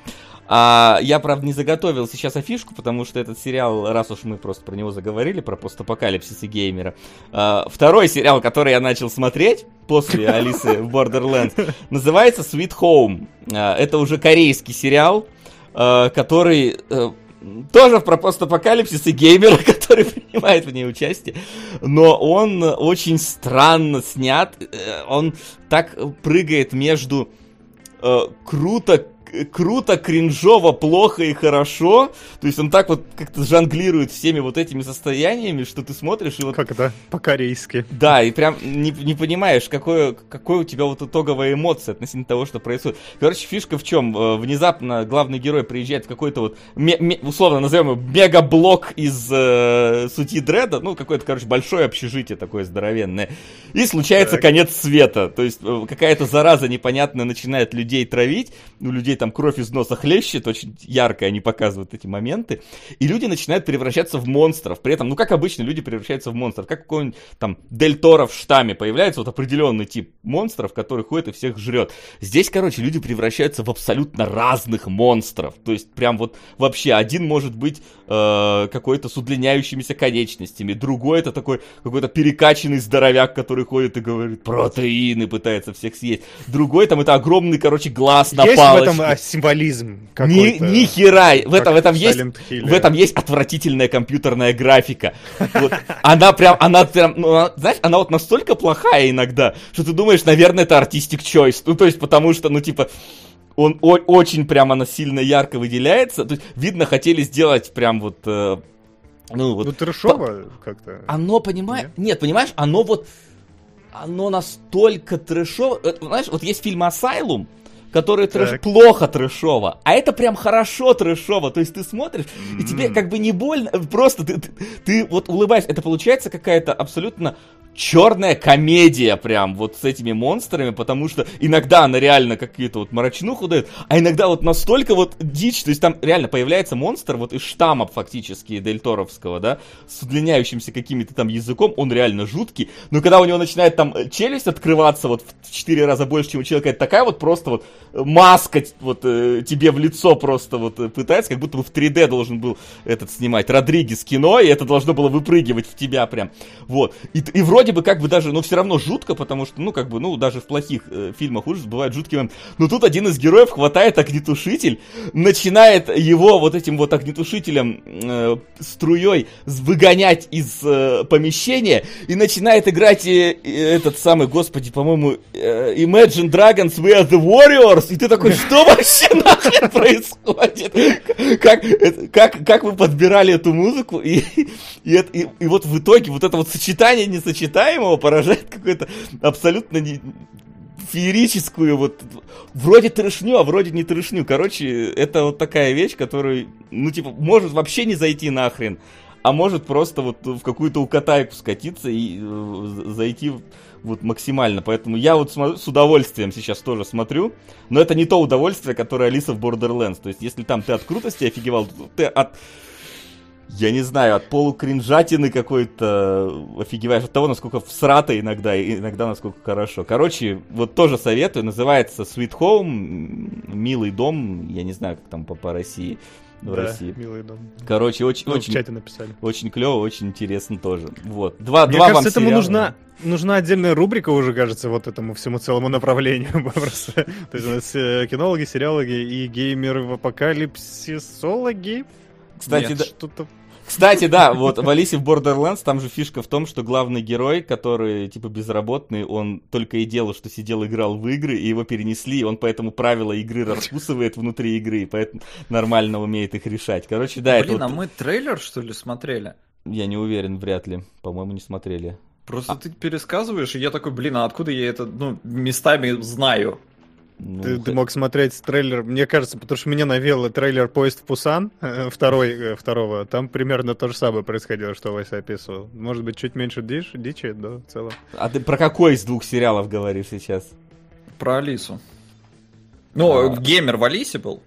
А я, правда, не заготовил сейчас афишку, потому что этот сериал, раз уж мы просто про него заговорили, про постапокалипсис и геймера, а, второй сериал, который я начал смотреть после Алисы в Borderlands, называется Sweet Home. А, Это уже корейский сериал, а, который э, тоже про постапокалипсис и геймера, который принимает в ней участие. Но он очень странно снят. Э, Он так прыгает между э, круто круто, кринжово, плохо и хорошо. То есть он так вот как-то жонглирует всеми вот этими состояниями, что ты смотришь и вот Как это? По-корейски. да, и прям не, не понимаешь, какое, какое у тебя вот итоговая эмоция относительно того, что происходит. Короче, фишка в чем? Э, Внезапно главный герой приезжает в какой-то вот, условно назовем его, мегаблок из э, сути Дреда, ну, какое-то, короче, большое общежитие такое здоровенное. И случается Так. конец света. То есть э, какая-то зараза непонятная начинает людей травить. Ну, людей там кровь из носа хлещет, очень ярко они показывают эти моменты, и люди начинают превращаться в монстров. При этом, ну как обычно люди превращаются в монстров, как какой-нибудь там Дель Торо в штамме появляется вот определенный тип монстров, который ходит и всех жрет. Здесь, короче, люди превращаются в абсолютно разных монстров. То есть прям вот вообще один может быть э, какой-то с удлиняющимися конечностями, другой это такой какой-то перекачанный здоровяк, который ходит и говорит протеины, пытается всех съесть. Другой там это огромный, короче, глаз на Есть в палочке. этом а, символизм Ни, какой-то? ни хера. В этом, в этом есть, в этом есть отвратительная компьютерная графика. Вот. Она прям, она прям, ну, знаешь, она вот настолько плохая иногда, что ты думаешь, наверное, это артистик choice. Ну, то есть, потому что, ну, типа, он о- очень прям, она сильно ярко выделяется. То есть, видно, хотели сделать прям вот, э, ну, вот Ну, трешово как-то. оно, понимаешь... Нет, понимаешь, оно вот... Оно настолько трэшово... э, Знаешь, вот есть фильм «Асайлум», который трэш... Плохо трэшово, а это прям хорошо трэшово. То есть ты смотришь, и тебе как бы не больно, просто ты, ты, ты вот улыбаешься. Это получается какая-то абсолютно черная комедия прям вот с этими монстрами, потому что иногда она реально какие-то вот мрачнуху дает, а иногда вот настолько вот дичь, то есть там реально появляется монстр вот из штамма фактически Дель Торовского, да, с удлиняющимся какими-то там языком, он реально жуткий, но когда у него начинает там э, челюсть открываться вот в 4 раза больше, чем у человека, это такая вот просто вот э, маска вот э, тебе в лицо просто вот пытается, как будто бы в 3D должен был этот снимать Родригес кино, и это должно было выпрыгивать в тебя прям, вот, и, и вроде бы как бы даже, ну все равно жутко, потому что, ну как бы, ну даже в плохих э, фильмах ужасов бывают жуткие моменты, но тут один из героев хватает огнетушитель, начинает его вот этим вот огнетушителем э, струей выгонять из э, помещения и начинает играть э, э, этот самый, господи, по-моему, э, Imagine Dragons We Are The Warriors, и ты такой, что вообще нахрен происходит? Как, это- как, как вы подбирали эту музыку, и, и, и- и вот в итоге вот это вот сочетание несочетаемого поражает какое-то абсолютно не, феерическую вот вроде трешню, а вроде не трешню. Короче, это вот такая вещь, которую, ну, типа, может вообще не зайти нахрен, а может просто вот в какую-то укатайку скатиться и э, за- зайти вот максимально. Поэтому я вот с удовольствием сейчас тоже смотрю, но это не то удовольствие, которое Алиса в Borderlands. То есть, если там ты от крутости офигевал, ты от я не знаю, от полукринжатины какой-то офигеваешь от того, насколько всрато иногда, и иногда насколько хорошо. Короче, вот тоже советую, называется Sweet Home, милый дом, я не знаю, как там по, по России, в Да, России. милый дом. Короче, очень, Ну, в очень, чате написали. очень клево, очень интересно тоже. Вот. Два, Мне два кажется, вам этому сериала. нужна, нужна отдельная рубрика уже, кажется, вот этому всему целому направлению. Просто. То есть у нас э, кинологи, сериологи и геймеры в апокалипсисологи. Кстати, Нет. да, Что-то... Кстати, да, вот в Алисе в Borderlands там же фишка в том, что главный герой, который типа безработный, он только и делал, что сидел, играл в игры, и его перенесли, и он поэтому правила игры раскусывает внутри игры, и поэтому нормально умеет их решать. Короче, да, Блин, это а вот- мы трейлер, что ли, смотрели? я не уверен, вряд ли. По-моему, не смотрели. Просто ты пересказываешь, и я такой, блин, а откуда я это, ну, местами знаю? Ну, Ты, х- ты мог смотреть трейлер, мне кажется, потому что меня навел трейлер «Поезд в Пусан», э, второй, э, второго, там примерно то же самое происходило, что Вася описывал. Может быть, чуть меньше дичь, дичи, да, в целом. А ты про какой из двух сериалов говоришь сейчас? Про Алису. Ну, А. геймер в Алисе был.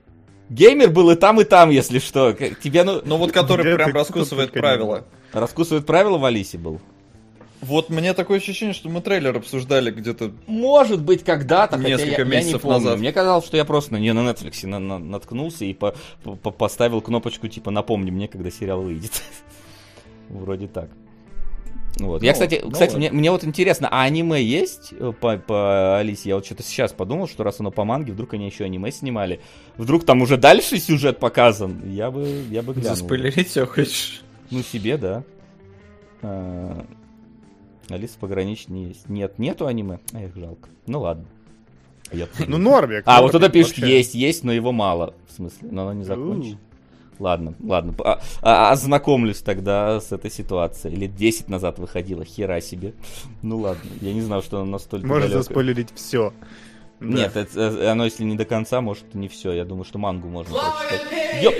Геймер был и там, и там, если что. Тебе, ну, Ну, вот который Где прям раскусывает правила. раскусывают правила в Алисе был? Вот мне такое ощущение, что мы трейлер обсуждали где-то. Может быть, когда-то, Несколько я, я не месяцев помню. назад. Мне казалось, что я просто не на Netflix на- на- наткнулся и по- по- поставил кнопочку типа «Напомни мне, когда сериал выйдет». Вроде так. Вот. я, Ну, кстати, ну кстати вот. мне, мне вот интересно, а аниме есть э, по, по Алисе? Я вот что-то сейчас подумал, что раз оно по манге, вдруг они еще аниме снимали. Вдруг там уже дальше сюжет показан. Я бы, я бы глянул. Заспойлерить все хочешь? Ну, себе, да. А, Алиса пограничнее есть. Нет, нету аниме. Эх, жалко. Ну ладно. Я Ну, Норбик. а, вот туда Норбик пишет, вообще. есть, есть, но его мало. В смысле, но оно не закончено. Ладно, ладно. А- а- ознакомлюсь тогда с этой ситуацией. Лет 10 назад выходила, хера себе. Ну ладно, я не знал, что оно настолько Можно далёко. заспойлерить все. Нет, это- э, оно если не до конца, может не все. Я думаю, что мангу можно прочитать. Ёп!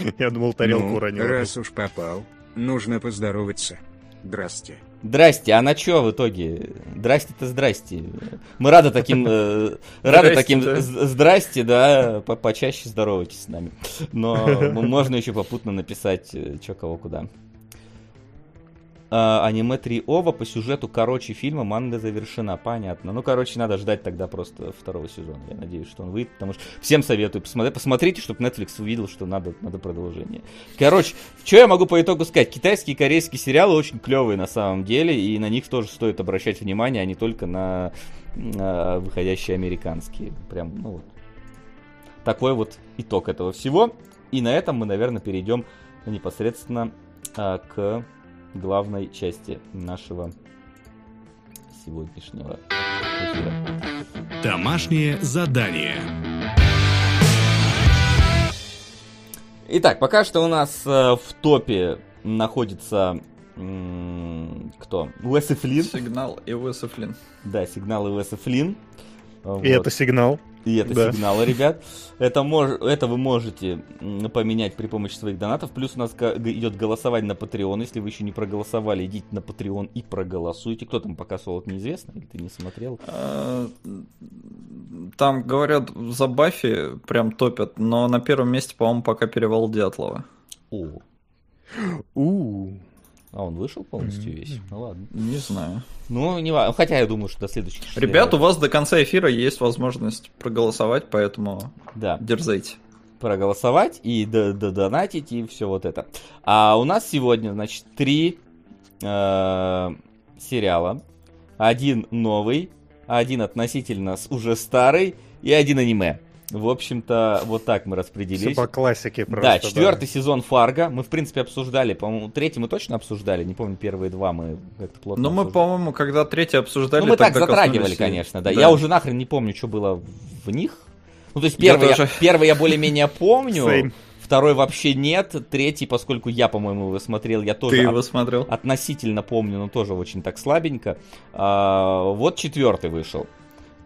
Я думал, тарелку Ну, уронил. раз уж попал, нужно поздороваться. Здрасте. Здрасте, а на чё в итоге? Здрасте-то здрасте. Мы рады таким, э, рады таким Здрасте, да. почаще здоровайтесь с нами. Но можно еще попутно написать, э, чё кого куда. А, аниме 3 Ова по сюжету короче фильма манга завершена. Понятно. Ну, короче, надо ждать тогда просто второго сезона. Я надеюсь, что он выйдет, потому что всем советую посмотреть. Посмотрите, чтобы Netflix увидел, что надо, надо продолжение. Короче, что я могу по итогу сказать? Китайские и корейские сериалы очень клевые на самом деле, и на них тоже стоит обращать внимание, а не только на, на выходящие американские. Прям, ну вот. Такой вот итог этого всего. И на этом мы, наверное, перейдем непосредственно а, к главной части нашего сегодняшнего эфира. Домашнее задание. Итак, пока что у нас э, в топе находится м, кто? Уэс и Флинн. Сигнал и Уэса Флинн. Да, сигнал и Уэс и Флинн. И Вот. это сигнал. И это Да. сигналы, ребят. Это, мож... это вы можете поменять при помощи своих донатов. Плюс у нас идет голосование на Patreon. Если вы еще не проголосовали, идите на Patreon и проголосуйте. Кто там пока солод, неизвестно, или ты не смотрел? А, Там, говорят, за Баффи прям топят, но на первом месте, по-моему, пока перевал Дятлова. О, У. а он вышел полностью весь? Ну ладно. Не знаю. Ну, не важно. Хотя я думаю, что до следующих Ребят, у вас до конца эфира есть возможность проголосовать, поэтому Да. дерзайте. проголосовать и донатить и все вот это. А у нас сегодня, значит, три э, сериала. Один новый, один относительно уже старый и один аниме. В общем-то, вот так мы Все распределились. по классике просто. да, четвертый сезон Фарго. Мы, в принципе, обсуждали. По-моему, третий мы точно обсуждали. Не помню, первые два мы как-то плотно Ну, мы, по-моему, когда третий обсуждали, Ну, мы так затрагивали, конечно, да. Я уже нахрен не помню, что было в них. Ну, то есть первый я, тоже. первый я более-менее помню, Same. второй вообще нет, третий, поскольку я, по-моему, его смотрел, я тоже Ты от- его смотрел? относительно помню, но тоже очень так слабенько. А, вот четвертый вышел.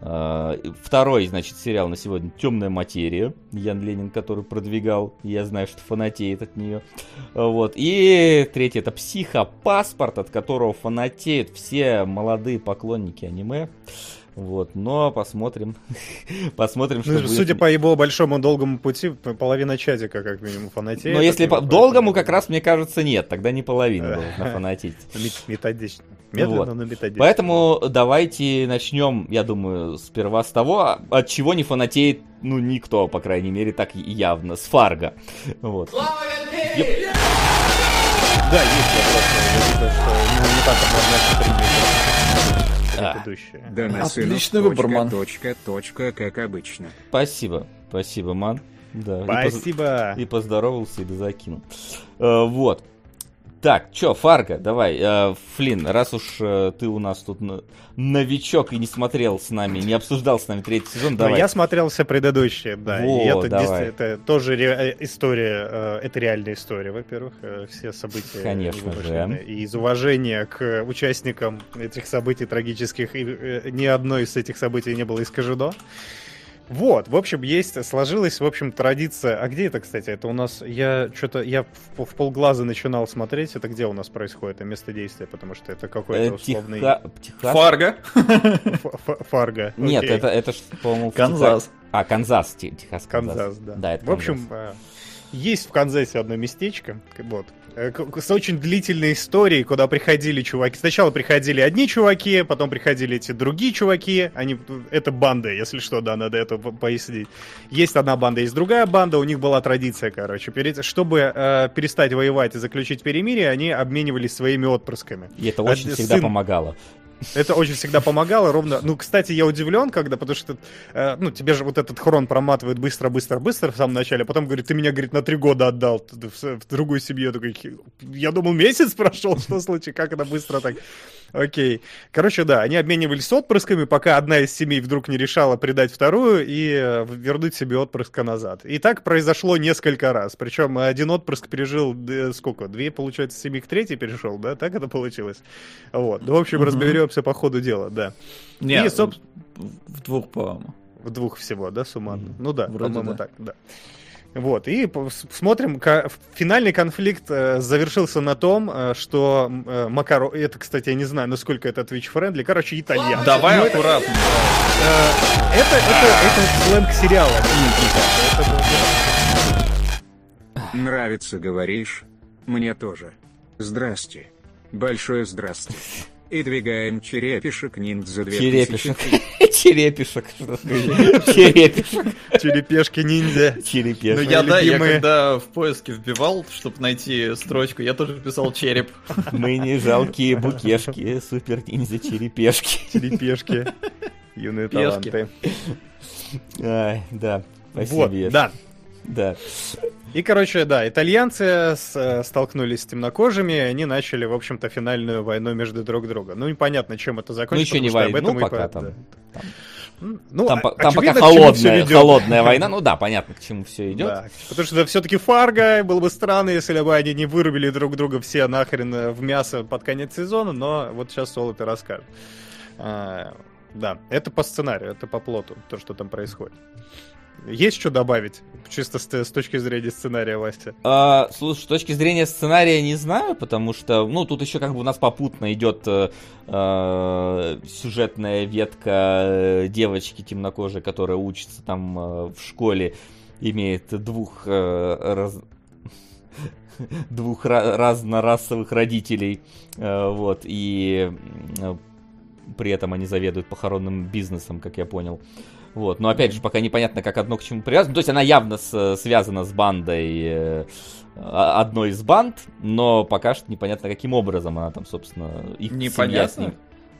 А, второй, значит, сериал на сегодня «Темная материя». Ян Ленин, который продвигал. Я знаю, что фанатеет от нее. Вот. И третий это «Психопаспорт», от которого фанатеют все молодые поклонники аниме. Вот, но посмотрим. посмотрим, что Ну, будет. судя по его большому долгому пути, половина чатика, как минимум, фанатеет. Но если по долгому, как раз, мне кажется, нет. Тогда не половина фанатеть. Мет- Методично. Медленно, Вот. но методично. Поэтому давайте начнем, я думаю, сперва с того, от чего не фанатеет, ну, никто, по крайней мере, так явно, с Фарго. Вот. Да, есть вопрос. Что ну, не так А. предыдущее. Да на Отличный точка, выбор, ман. Точка, точка, как обычно. Спасибо, спасибо, ман. Да, и поз- Спасибо. И поздоровался, и закинул. Э, вот. Так, чё, Фарго, давай, э, Флинн, раз уж э, ты у нас тут новичок и не смотрел с нами, не обсуждал с нами третий сезон, Ну, давай. я смотрел все предыдущие, да. и Вот, это, давай. это тоже ре- э, история, э, это реальная история, во-первых. э, Все события Конечно же. И из уважения к участникам этих событий трагических, и, э, ни одно из этих событий не было искажено. Вот, в общем, есть, сложилась, в общем, традиция. А где это, кстати? Это у нас, я что-то, я в, в полглаза начинал смотреть. Это где у нас происходит, это место действия, потому что это Э, какой-то условный Теха- Техас? Фарго. Фарго. Нет, это, это по-моему, Канзас. А, Канзас, Те- Техас, Канзас. Канзас, да. Да, это В общем, э, есть в Канзасе одно местечко, вот, э, с очень длительной историей, куда приходили чуваки. Сначала приходили одни чуваки, потом приходили эти другие чуваки. Они, это банда, если что, да, надо это по- пояснить. Есть одна банда, есть другая банда. У них была традиция, короче, перед, чтобы э, перестать воевать и заключить перемирие, они обменивались своими отпрысками. И это А очень д- всегда сын- помогало. Это очень всегда помогало, ровно. Ну, кстати, я удивлен, когда, потому что, э, ну, тебе же вот этот хрон проматывает быстро, быстро, быстро в самом начале, а потом говорит, ты меня, говорит, на три года отдал в, в другую семью. Я такой, «Хи- я думал, месяц прошел, что случай, как это быстро так? Окей. Короче, да, они обменивались отпрысками, пока одна из семей вдруг не решала предать вторую и э, вернуть себе отпрыска назад. И так произошло несколько раз. Причем один отпрыск пережил, э, сколько, две, получается, семьи к третьей перешел, да? Так это получилось? Вот. Ну, в общем, Мгм. Разберемся по ходу дела, да. Нет, И, соб- в двух, по-моему. В двух всего, да, суммарно? Ну да, Вроде по-моему, да. так, да. Вот, и смотрим, финальный конфликт э, завершился на том, э, что э, Макаро... Это, кстати, я не знаю, насколько это Twitch-friendly, короче, итальян. Давай Ну, это- аккуратно. Э, Это, это, это сленг сериала. Это да. Нравится, говоришь? Мне тоже. Здрасте. Большое здрасте. И двигаем черепишек ниндзя 2000. Черепишек. Черепишек. Что сказать? Черепишек. Черепешки-ниндзя. Ну я, да, я когда в поиске вбивал, чтобы найти строчку, я тоже писал череп. Мы не жалкие букешки, супер ниндзя черепешки. Черепешки. Юные таланты. Ай, да, спасибо. Вот, да. Да. И, короче, да, итальянцы с- э, столкнулись с темнокожими, и они начали, в общем-то, финальную войну между друг другом. Ну, непонятно, чем это закончится. еще не войну пока по- там. да. Ну, Там, а- там пока очевидно, всё холодная, холодная война. Ну да, понятно, к чему все идет. Да, потому что все-таки Фарго было бы странно, если бы они не вырубили друг друга все нахрен э, в мясо под конец сезона, но вот сейчас Сол это расскажет. А, да, это по сценарию, это по плоту, то, что там происходит. Есть что добавить, чисто с, с точки зрения сценария, Вася? А, слушай, с точки зрения сценария не знаю, потому что, ну, тут еще как бы у нас попутно идет э, э, сюжетная ветка э, девочки темнокожей, которая учится там э, в школе, имеет двух э, раз- двух ра- разнорасовых родителей, э, вот, и э, при этом они заведуют похоронным бизнесом, как я понял. Вот, но опять же, пока непонятно, как одно к чему привязано. То есть она явно с- связана с бандой э, а- одной из банд, но пока что непонятно, каким образом она там, собственно, их семья с Непонятно? ним.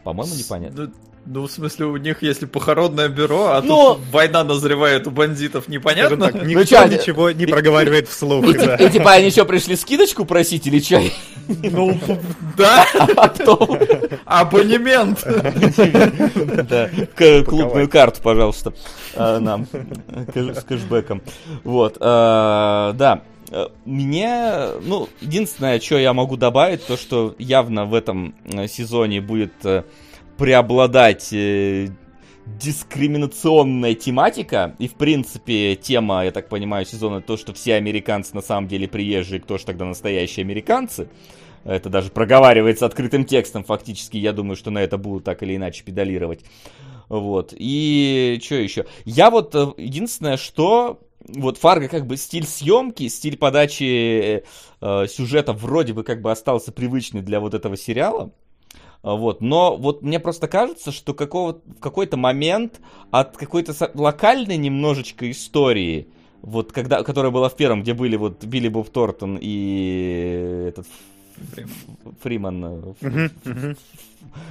По-моему, непонятно. Ну, ну, в смысле, у них, если похоронное бюро, а Но- тут война назревает у бандитов, непонятно? так, никто чё, ничего не проговаривает вслух. И, да. и типа они еще пришли скидочку просить или чай? Ну, да, Оптовую? абонемент. Да, клубную карту, пожалуйста, э, нам с кэшбэком. Вот, э, да. Э, Мне, ну, единственное, что я могу добавить, то, что явно в этом сезоне будет преобладать э, дискриминационная тематика. И, в принципе, тема, я так понимаю, сезона то, что все американцы на самом деле приезжие, кто же тогда настоящие американцы. Это даже проговаривается открытым текстом фактически. Я думаю, что на это будут так или иначе педалировать. Вот. И что еще? Я вот э, единственное, что вот Фарго как бы стиль съемки, стиль подачи э, сюжета вроде бы как бы остался привычный для вот этого сериала. А, Вот, но вот мне просто кажется, что какого, в какой-то момент от какой-то локальной немножечко истории, вот когда, которая была в первом, где были вот Билли Боб Тортон и этот Фриман.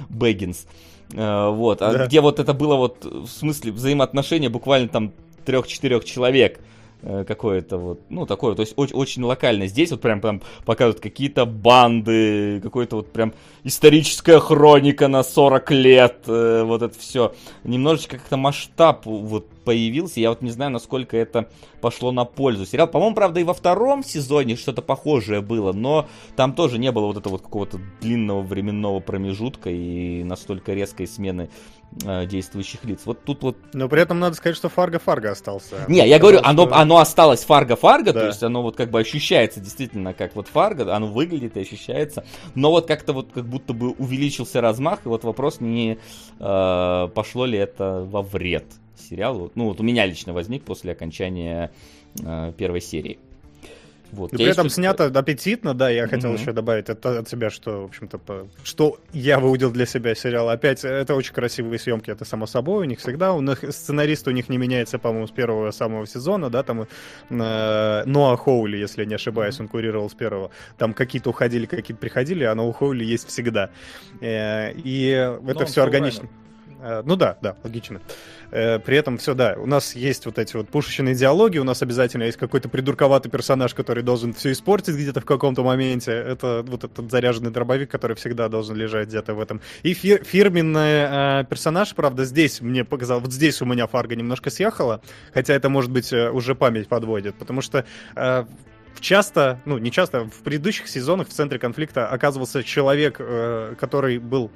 Бэггинс. Вот, а Да. где вот это было вот в смысле взаимоотношения буквально там трех-четырех человек какое-то вот, ну, такое, то есть очень, очень локально. Здесь вот прям там показывают какие-то банды, какой-то вот прям историческая хроника на 40 лет, э, вот это все. Немножечко как-то масштаб вот появился, я вот не знаю, насколько это пошло на пользу. Сериал, по-моему, правда, и во втором сезоне что-то похожее было, но там тоже не было вот этого вот какого-то длинного временного промежутка и настолько резкой смены э, действующих лиц. Вот тут вот... Но при этом надо сказать, что Фарго-Фарго остался. Не, я говорю, Потому оно, что- оно осталось Фарго-Фарго, то Да. есть оно вот как бы ощущается действительно как вот Фарго, оно выглядит и ощущается, но вот как-то вот как будто бы увеличился размах, и вот вопрос не э, пошло ли это во вред сериалу. Ну вот у меня лично возник после окончания э, первой серии. Вот. И при этом снято аппетитно, да, я хотел Мгм. еще добавить от, от себя, что, в общем-то, по- что я выудил для себя сериал. Опять, это очень красивые съемки, это само собой, у них всегда, у них сценарист у них не меняется, по-моему, с первого самого сезона, да, там э, Ноа Хоули, если я не ошибаюсь, он курировал с первого, там какие-то уходили, какие-то приходили, а Ноа Хоули есть всегда. Э, и это он все органично. шоураннер. Э, Ну да, да, логично. Э, При этом все, да, у нас есть вот эти вот пушечные диалоги, у нас обязательно есть какой-то придурковатый персонаж, который должен все испортить где-то в каком-то моменте. Это вот этот заряженный дробовик, который всегда должен лежать где-то в этом. И фир- фирменный э, персонаж, правда, здесь мне показал, вот здесь у меня фарго немножко съехала, хотя это, может быть, э, уже память подводит, потому что э, часто, ну не часто, в предыдущих сезонах в центре конфликта оказывался человек, э, который был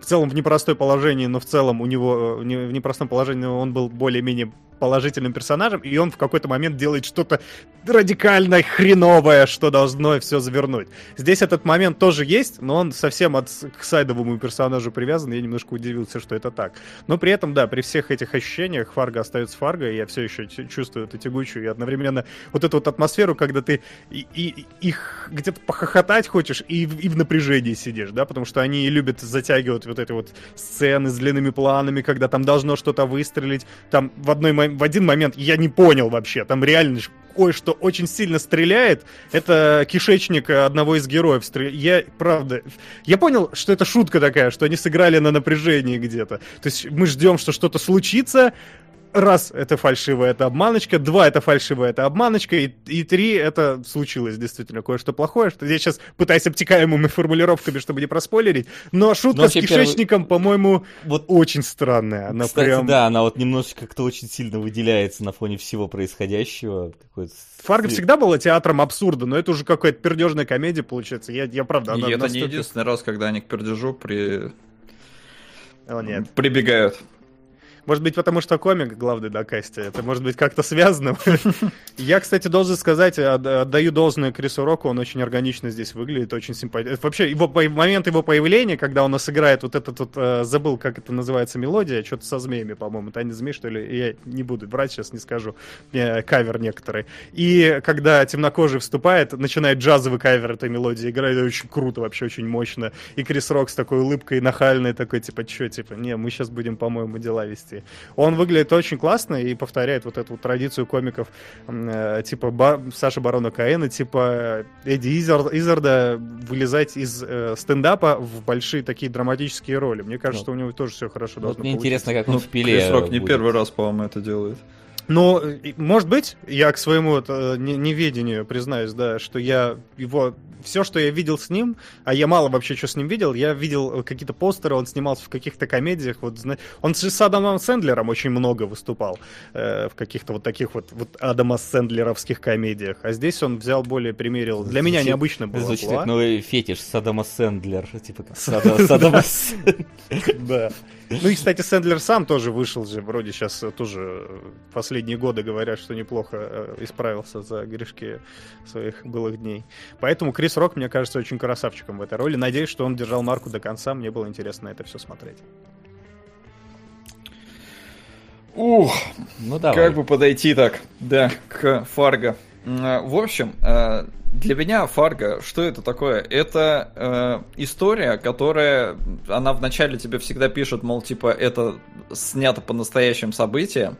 в целом в непростое положение, но в целом у него э, в непростом положении он был более-менее положительным персонажем, и он в какой-то момент делает что-то радикально хреновое, что должно все завернуть. Здесь этот момент тоже есть, но он совсем от, к сайдовому персонажу привязан, я немножко удивился, что это так. Но при этом, да, при всех этих ощущениях Фарго остается Фарго, и я все еще чувствую эту тягучую и одновременно вот эту вот атмосферу, когда ты и, и, их где-то похохотать хочешь, и, и в напряжении сидишь, да, потому что они любят затягивать вот эти вот сцены с длинными планами, когда там должно что-то выстрелить, там в, одной, в один момент я не понял вообще, там реально кое-что очень сильно стреляет. Это кишечник одного из героев. Я, правда, я понял, что это шутка такая, что они сыграли на напряжении где-то. То есть мы ждем, что что-то случится, раз это фальшивая, это обманочка, два это фальшивая, это обманочка, и, и три это случилось действительно кое-что плохое, что я сейчас пытаюсь обтекаемыми формулировками, чтобы не проспойлерить, но шутка но с кишечником, первый... по-моему, вот очень странная. Она Кстати, прям... да, она вот немножечко как-то очень сильно выделяется на фоне всего происходящего. Фарго всегда была театром абсурда, но это уже какая-то пердежная комедия получается. Я, я правда, она И это настолько... не единственный раз, когда они к пердежу при... О, нет. прибегают. Может быть, потому что комик главный на касте. Это может быть как-то связано. Я, кстати, должен сказать, отдаю должное Крису Року, он очень органично здесь выглядит, очень симпатично. Вообще, его, момент его появления, когда он нас играет вот этот вот, э, забыл, как это называется, мелодия, что-то со змеями, по-моему, Таня змей, что ли, я не буду брать, сейчас не скажу, э, кавер некоторые. И когда темнокожий вступает, начинает джазовый кавер этой мелодии играть, это очень круто, вообще очень мощно. И Крис Рок с такой улыбкой нахальной, такой, типа, что, типа, не, мы сейчас будем, по-моему, дела вести. Он выглядит очень классно и повторяет вот эту вот традицию комиков э, типа Бар... Саши Барона Каэна, типа Эдди Изер... Изерда вылезать из э, стендапа в большие такие драматические роли. Мне кажется, вот. что у него тоже все хорошо вот должно Мне получиться. интересно, как он ну, в пиле Крис Рок не первый раз, по-моему, это делает. Ну, может быть, я к своему это, неведению признаюсь, да, что я его все, что я видел с ним, а я мало вообще что с ним видел, я видел какие-то постеры, он снимался в каких-то комедиях, вот, он с Адамом Сэндлером очень много выступал э, в каких-то вот таких вот, вот Адама Сэндлеровских комедиях, а здесь он взял более, примерил, для меня необычно было. Звучит как новый фетиш Садама Сэндлер, типа как Садама Да. Ну и, кстати, Сэндлер сам тоже вышел же, вроде сейчас тоже последние годы говорят, что неплохо э, исправился за грешки своих былых дней. Поэтому Крис Рок, мне кажется, очень красавчиком в этой роли. Надеюсь, что он держал марку до конца. Мне было интересно это все смотреть. Ух, ну давай. Как бы подойти так, да, к Фарго. В общем, э, для меня Фарго, что это такое? Это э, история, которая, она вначале тебе всегда пишет, мол, типа, это снято по настоящим событиям,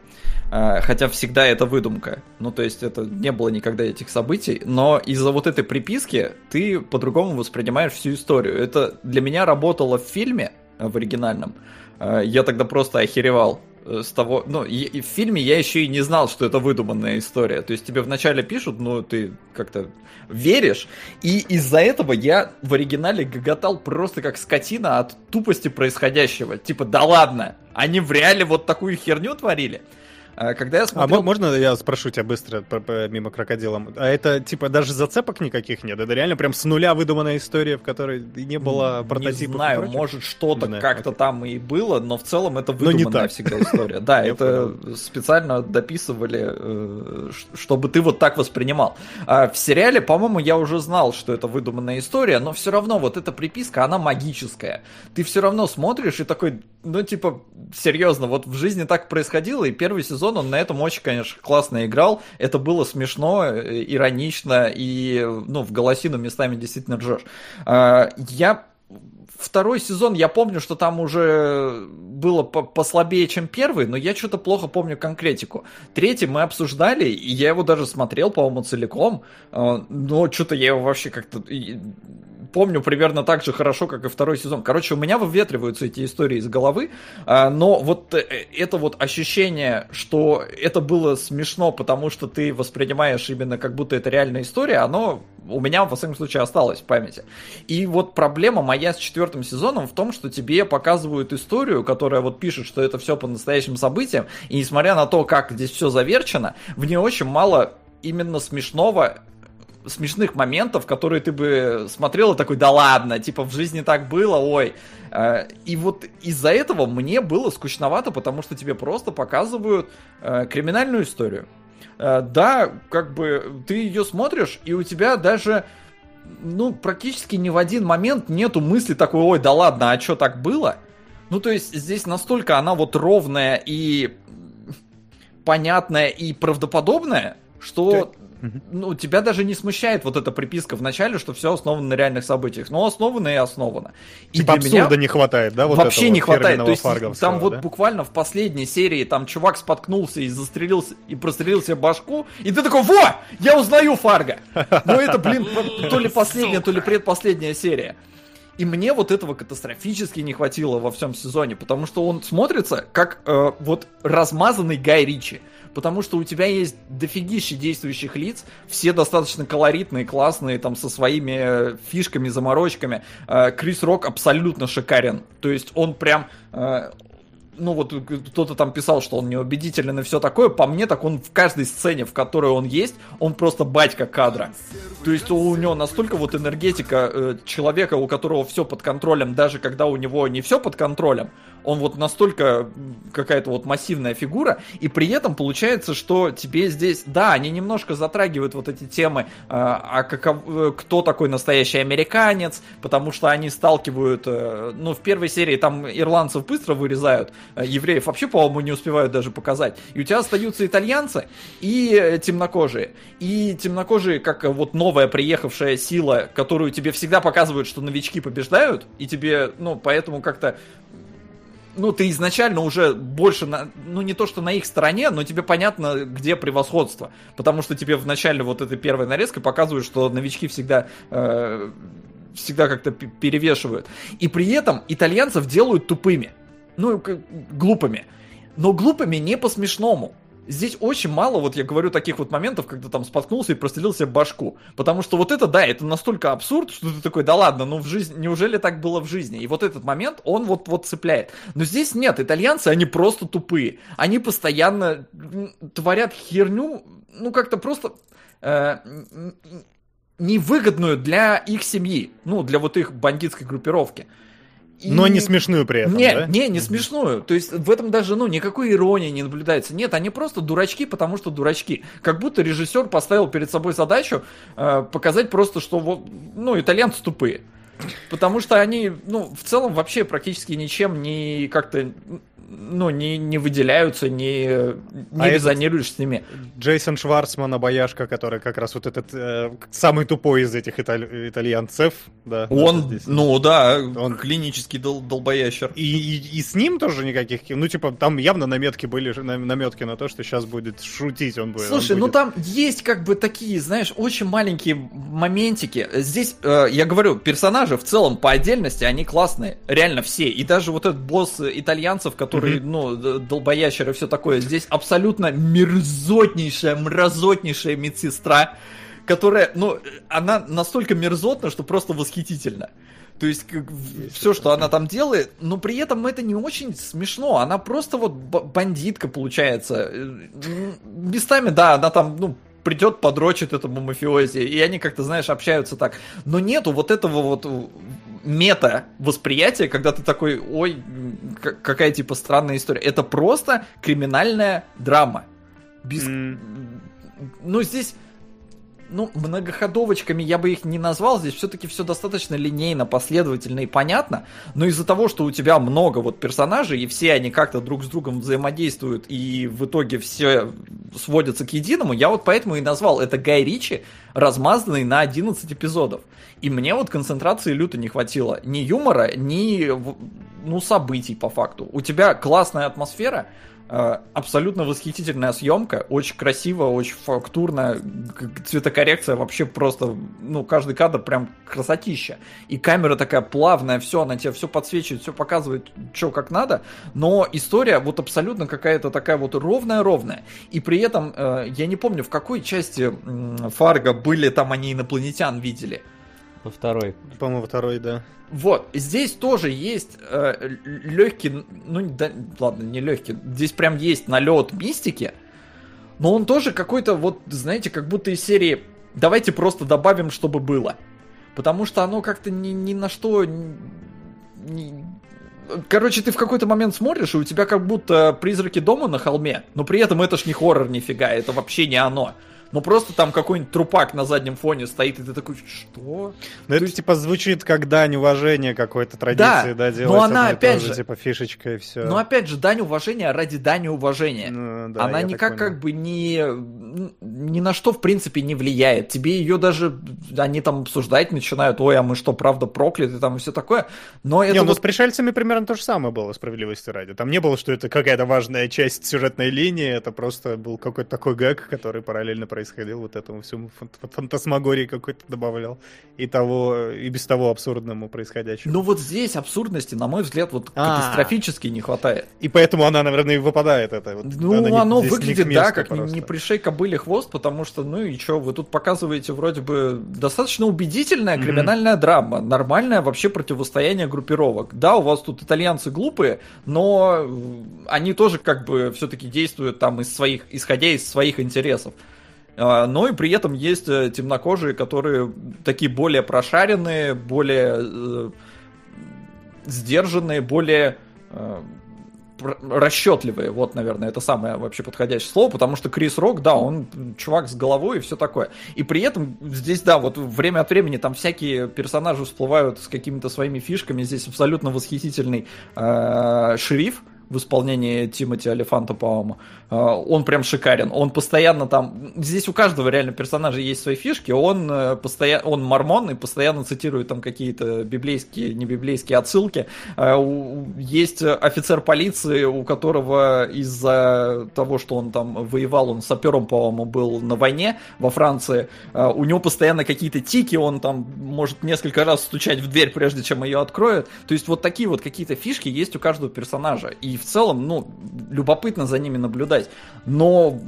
э, хотя всегда это выдумка. Ну, то есть, это не было никогда этих событий, но из-за вот этой приписки ты по-другому воспринимаешь всю историю. Это для меня работало в фильме, э, в оригинальном. Э, я тогда просто охеревал Э, с того, ну, и, в фильме я еще и не знал, что это выдуманная история. То есть тебе вначале пишут, ну, ты как-то веришь, и из-за этого я в оригинале гоготал просто как скотина от тупости происходящего. Типа, да ладно, они в реале вот такую херню творили. А, когда я а смотрел... А можно я спрошу тебя быстро мимо крокодила? А это типа даже зацепок никаких нет? Это реально прям с нуля выдуманная история, в которой не было прототипов? Не знаю, может что-то как-то там и было, но в целом это выдуманная всегда история. Да, это специально дописывали, э, чтобы ты вот так воспринимал. А в сериале, по-моему, я уже знал, что это выдуманная история, но все равно вот эта приписка, она магическая. Ты все равно смотришь и такой, ну типа, серьезно, вот в жизни так происходило, и первый сезон он на этом очень, конечно, классно играл. Это было смешно, э, иронично, и, ну, в голосину местами действительно ржешь. А, я второй сезон, я помню, что там уже было послабее, чем первый, но я что-то плохо помню конкретику. Третий мы обсуждали, и я его даже смотрел, по-моему, целиком, а, но что-то я его вообще как-то помню примерно так же хорошо, как и второй сезон. Короче, у меня выветриваются эти истории из головы, а, но вот э, это вот ощущение, что это было смешно, потому что ты воспринимаешь именно как будто это реальная история, оно у меня, во всяком случае, осталось в памяти. И вот проблема моя с четвертым сезоном в том, что тебе показывают историю, которая вот пишет, что это все по настоящим событиям, и несмотря на то, как здесь все заверчено, в ней очень мало именно смешного смешных моментов, которые ты бы смотрел и такой, да ладно, типа в жизни так было, ой. Э, И вот из-за этого мне было скучновато, потому что тебе просто показывают э, криминальную историю. Э, Да, как бы ты ее смотришь, и у тебя даже ну, практически ни в один момент нету мысли такой, ой, да ладно, а что так было? Ну, то есть здесь настолько она вот ровная и понятная и правдоподобная, что ну, тебя даже не смущает вот эта приписка в начале, что все основано на реальных событиях. Но основано и основано. И Типа для меня абсурда не хватает, да? Вот вообще этого не хватает. То есть там вот да? буквально в последней серии там чувак споткнулся и застрелился и прострелил себе башку, и ты такой, во, я узнаю Фарго. Но это, блин, то ли последняя, то ли предпоследняя серия. И мне вот этого катастрофически не хватило во всем сезоне, потому что он смотрится как э, вот размазанный Гай Ричи. Потому что у тебя есть дофигище действующих лиц, все достаточно колоритные, классные, там, со своими э, фишками, заморочками. Э, Крис Рок абсолютно шикарен. То есть он прям... э, ну вот кто-то там писал, что он неубедителен и все такое, по мне так он в каждой сцене, в которой он есть, он просто батька кадра. То есть у него настолько вот энергетика э, человека, у которого все под контролем, даже когда у него не все под контролем, он вот настолько какая-то вот массивная фигура, и при этом получается, что тебе здесь, да, они немножко затрагивают вот эти темы, э, а каков, э, кто такой настоящий американец, потому что они сталкивают, э, ну, в первой серии там ирландцев быстро вырезают, евреев вообще, по-моему, не успевают даже показать, и у тебя остаются итальянцы и темнокожие, и темнокожие, как вот новая приехавшая сила, которую тебе всегда показывают, что новички побеждают, и тебе, ну, поэтому как-то ну, ты изначально уже больше, на, ну, не то, что на их стороне, но тебе понятно, где превосходство. Потому что тебе в начале вот этой первой нарезкой показывают, что новички всегда, э, всегда как-то перевешивают. И при этом итальянцев делают тупыми. Ну, глупыми. Но глупыми не по-смешному. Здесь очень мало, вот я говорю, таких вот моментов, когда там споткнулся и прострелил себе башку. Потому что вот это, да, это настолько абсурд, что ты такой, да ладно, ну в жизни, неужели так было в жизни? И вот этот момент, он вот, вот цепляет. Но здесь нет, итальянцы, они просто тупые. Они постоянно творят херню, ну как-то просто... э, невыгодную для их семьи, ну, для вот их бандитской группировки. И- Но не смешную при этом, не, да? не, не смешную. То есть в этом даже, ну, никакой иронии не наблюдается. Нет, они просто дурачки, потому что дурачки. Как будто режиссер поставил перед собой задачу э, показать просто, что вот, ну, итальянцы тупые. Потому что они, ну, в целом вообще практически ничем не как-то, ну, не, не выделяются, не, не А этот- резонируешь с ними. Джейсон Шварцман, обаяшка, который как раз вот этот э, самый тупой из этих италь- итальянцев, да. Он, здесь. ну да, Он- клинический дол- долбоящер. И, и, и с ним тоже никаких, ну типа там явно наметки были, на- наметки на то, что сейчас будет шутить он будет. Слушай, он ну будет- там есть как бы такие, знаешь, очень маленькие моментики. Здесь, э, я говорю, персонажи в целом по отдельности, они классные. Реально все. И даже вот этот босс итальянцев, который, ну, д- долбоящер и все такое, здесь абсолютно мерзотнейшая, мразотнейшая медсестра, которая, ну, она настолько мерзотна, что просто восхитительно. То есть все, что она там делает, но при этом это не очень смешно. Она просто вот бандитка получается. Э, Местами, да, она там, ну, придет, подрочит этому мафиози, и они как-то, знаешь, общаются так. Но нету вот этого вот мета восприятия, когда ты такой, ой, какая типа странная история. Это просто криминальная драма. Без... М. Ну, здесь ну, многоходовочками я бы их не назвал, здесь все-таки все достаточно линейно, последовательно и понятно, но из-за того, что у тебя много вот персонажей, и все они как-то друг с другом взаимодействуют, и в итоге все сводятся к единому, я вот поэтому и назвал это Гай Ричи, размазанный на 11 эпизодов. И мне вот концентрации люто не хватило. Ни юмора, ни ну, событий по факту. У тебя классная атмосфера, Абсолютно восхитительная съемка, очень красиво, очень фактурно, цветокоррекция вообще просто, ну, каждый кадр прям красотища. И камера такая плавная, все, она тебе все подсвечивает, все показывает, что как надо, но история вот абсолютно какая-то такая вот ровная-ровная. И при этом, э, я не помню, в какой части Фарго были там они инопланетян видели. Во второй. По-моему, второй, да. Вот, здесь тоже есть э, легкий, ну да, ладно, не легкий, здесь прям есть налет мистики, но он тоже какой-то вот, знаете, как будто из серии давайте просто добавим, чтобы было. Потому что оно как-то ни, ни на что... ни- Короче, ты в какой-то момент смотришь, и у тебя как будто призраки дома на холме, но при этом это ж не хоррор нифига, это вообще не оно. Ну просто там какой-нибудь трупак на заднем фоне стоит, и ты такой, что? Ну, это типа звучит как дань уважения какой-то традиции, да, но делать она, и то опять же, же- типа фишечка и все. Но опять же, дань уважения ради дани уважения. Ну, да, она никак как бы не ни на что в принципе не влияет. Тебе ее даже они там обсуждать начинают, ой, а мы что, правда прокляты там и все такое. Но это Не, ну вот- с пришельцами примерно то же самое было, справедливости ради. Там не было, что это какая-то важная часть сюжетной линии, это просто был какой-то такой гэг, который параллельно происходил, вот этому всему фан- фантасмагории какой-то добавлял. И того, и без того абсурдному происходящему. Ну вот здесь абсурдности, на мой взгляд, вот А. катастрофически не хватает. И поэтому она, наверное, и выпадает, это вот. Ну, не- оно выглядит, да, как не, просто. не пришей кобыле хвост, потому что, ну и что, вы тут показываете вроде бы достаточно убедительная криминальная драма, нормальное вообще противостояние группировок. Да, у вас тут итальянцы глупые, но э, они тоже как бы все-таки действуют там из своих, исходя из своих интересов. А, Но и при этом есть э, темнокожие, которые такие более прошаренные, более э, сдержанные, более э, расчетливые. Вот, наверное, это самое вообще подходящее слово, потому что Крис Рок, да, он чувак с головой и все такое. И при этом здесь, да, вот время от времени там всякие персонажи всплывают с какими-то своими фишками. Здесь абсолютно восхитительный э, шериф, в исполнении Тимоти Алифанта, по-моему. Э, Он прям шикарен. Он постоянно там... Здесь у каждого реально персонажа есть свои фишки. Он, э, постоянно... он мормон и постоянно цитирует там какие-то библейские, не библейские отсылки. У- Есть офицер полиции, у которого из-за того, что он там воевал, он сапером, по-моему, был на войне во Франции, э, у него постоянно какие-то тики, он там может несколько раз стучать в дверь, прежде чем ее откроют. То есть вот такие вот какие-то фишки есть у каждого персонажа. И в целом, ну, любопытно за ними наблюдать. Но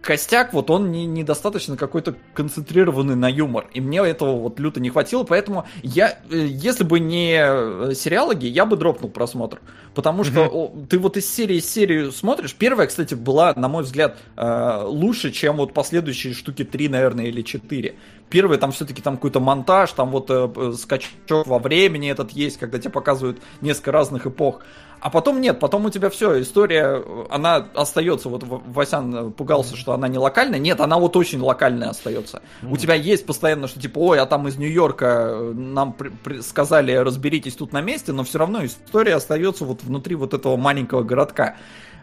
костяк, вот он не, недостаточно какой-то концентрированный на юмор. И мне этого вот люто не хватило, поэтому я, э, если бы не э, сериалоги, я бы дропнул просмотр. Потому что о, ты вот из серии в серию смотришь. Первая, кстати, была, на мой взгляд, э, лучше, чем вот последующие штуки 3, наверное, или 4. Первый там все-таки там какой-то монтаж, там вот скачок во времени этот есть, когда тебе показывают несколько разных эпох. А потом нет, потом у тебя все, история, она остается. Вот Васян э, пугался, что она не локальная. Нет, она вот очень локальная остается. У тебя есть постоянно, что типа, ой, а там из Нью-Йорка э, нам при- при- сказали, разберитесь тут на месте, но все равно история остается вот внутри вот этого маленького городка.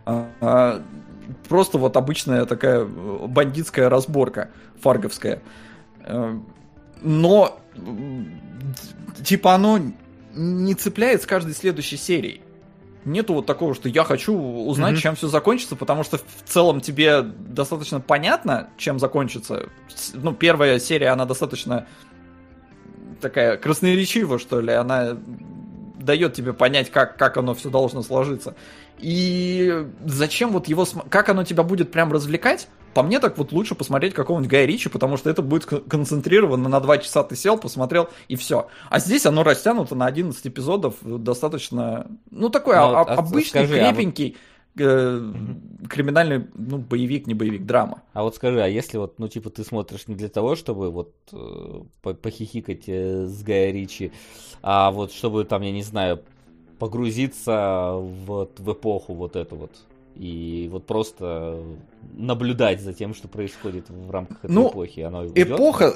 А, а, Просто вот обычная такая э, бандитская разборка фарговская. Но типа оно не цепляет с каждой следующей серии. Нету вот такого, что я хочу узнать, Мгм. чем все закончится, потому что в целом тебе достаточно понятно, чем закончится. Ну, первая серия, она достаточно такая красноречива, что ли, она дает тебе понять, как, как оно все должно сложиться. И зачем вот его... см- Как оно тебя будет прям развлекать? По мне так вот лучше посмотреть какого-нибудь Гая Ричи, потому что это будет кон- концентрировано на 2 часа ты сел, посмотрел и все. А здесь оно растянуто на 11 эпизодов э, достаточно... Ну, такой Ну, а- а- а обычный, скажи, а вот- крепенький э, криминальный, ну, боевик, не боевик, драма. А вот скажи, а если вот, ну, типа, ты смотришь не для того, чтобы вот э, по- похихикать э, с Гая Ричи, а вот чтобы там, я не знаю, погрузиться вот в эпоху вот эту вот и вот просто наблюдать за тем, что происходит в рамках этой Ну, эпохи. Оно? Эпоха,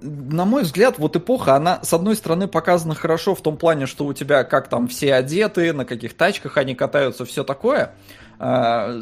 на мой взгляд, вот эпоха, она, с одной стороны, показана хорошо в том плане, что у тебя как там все одеты, на каких тачках они катаются, все такое. А,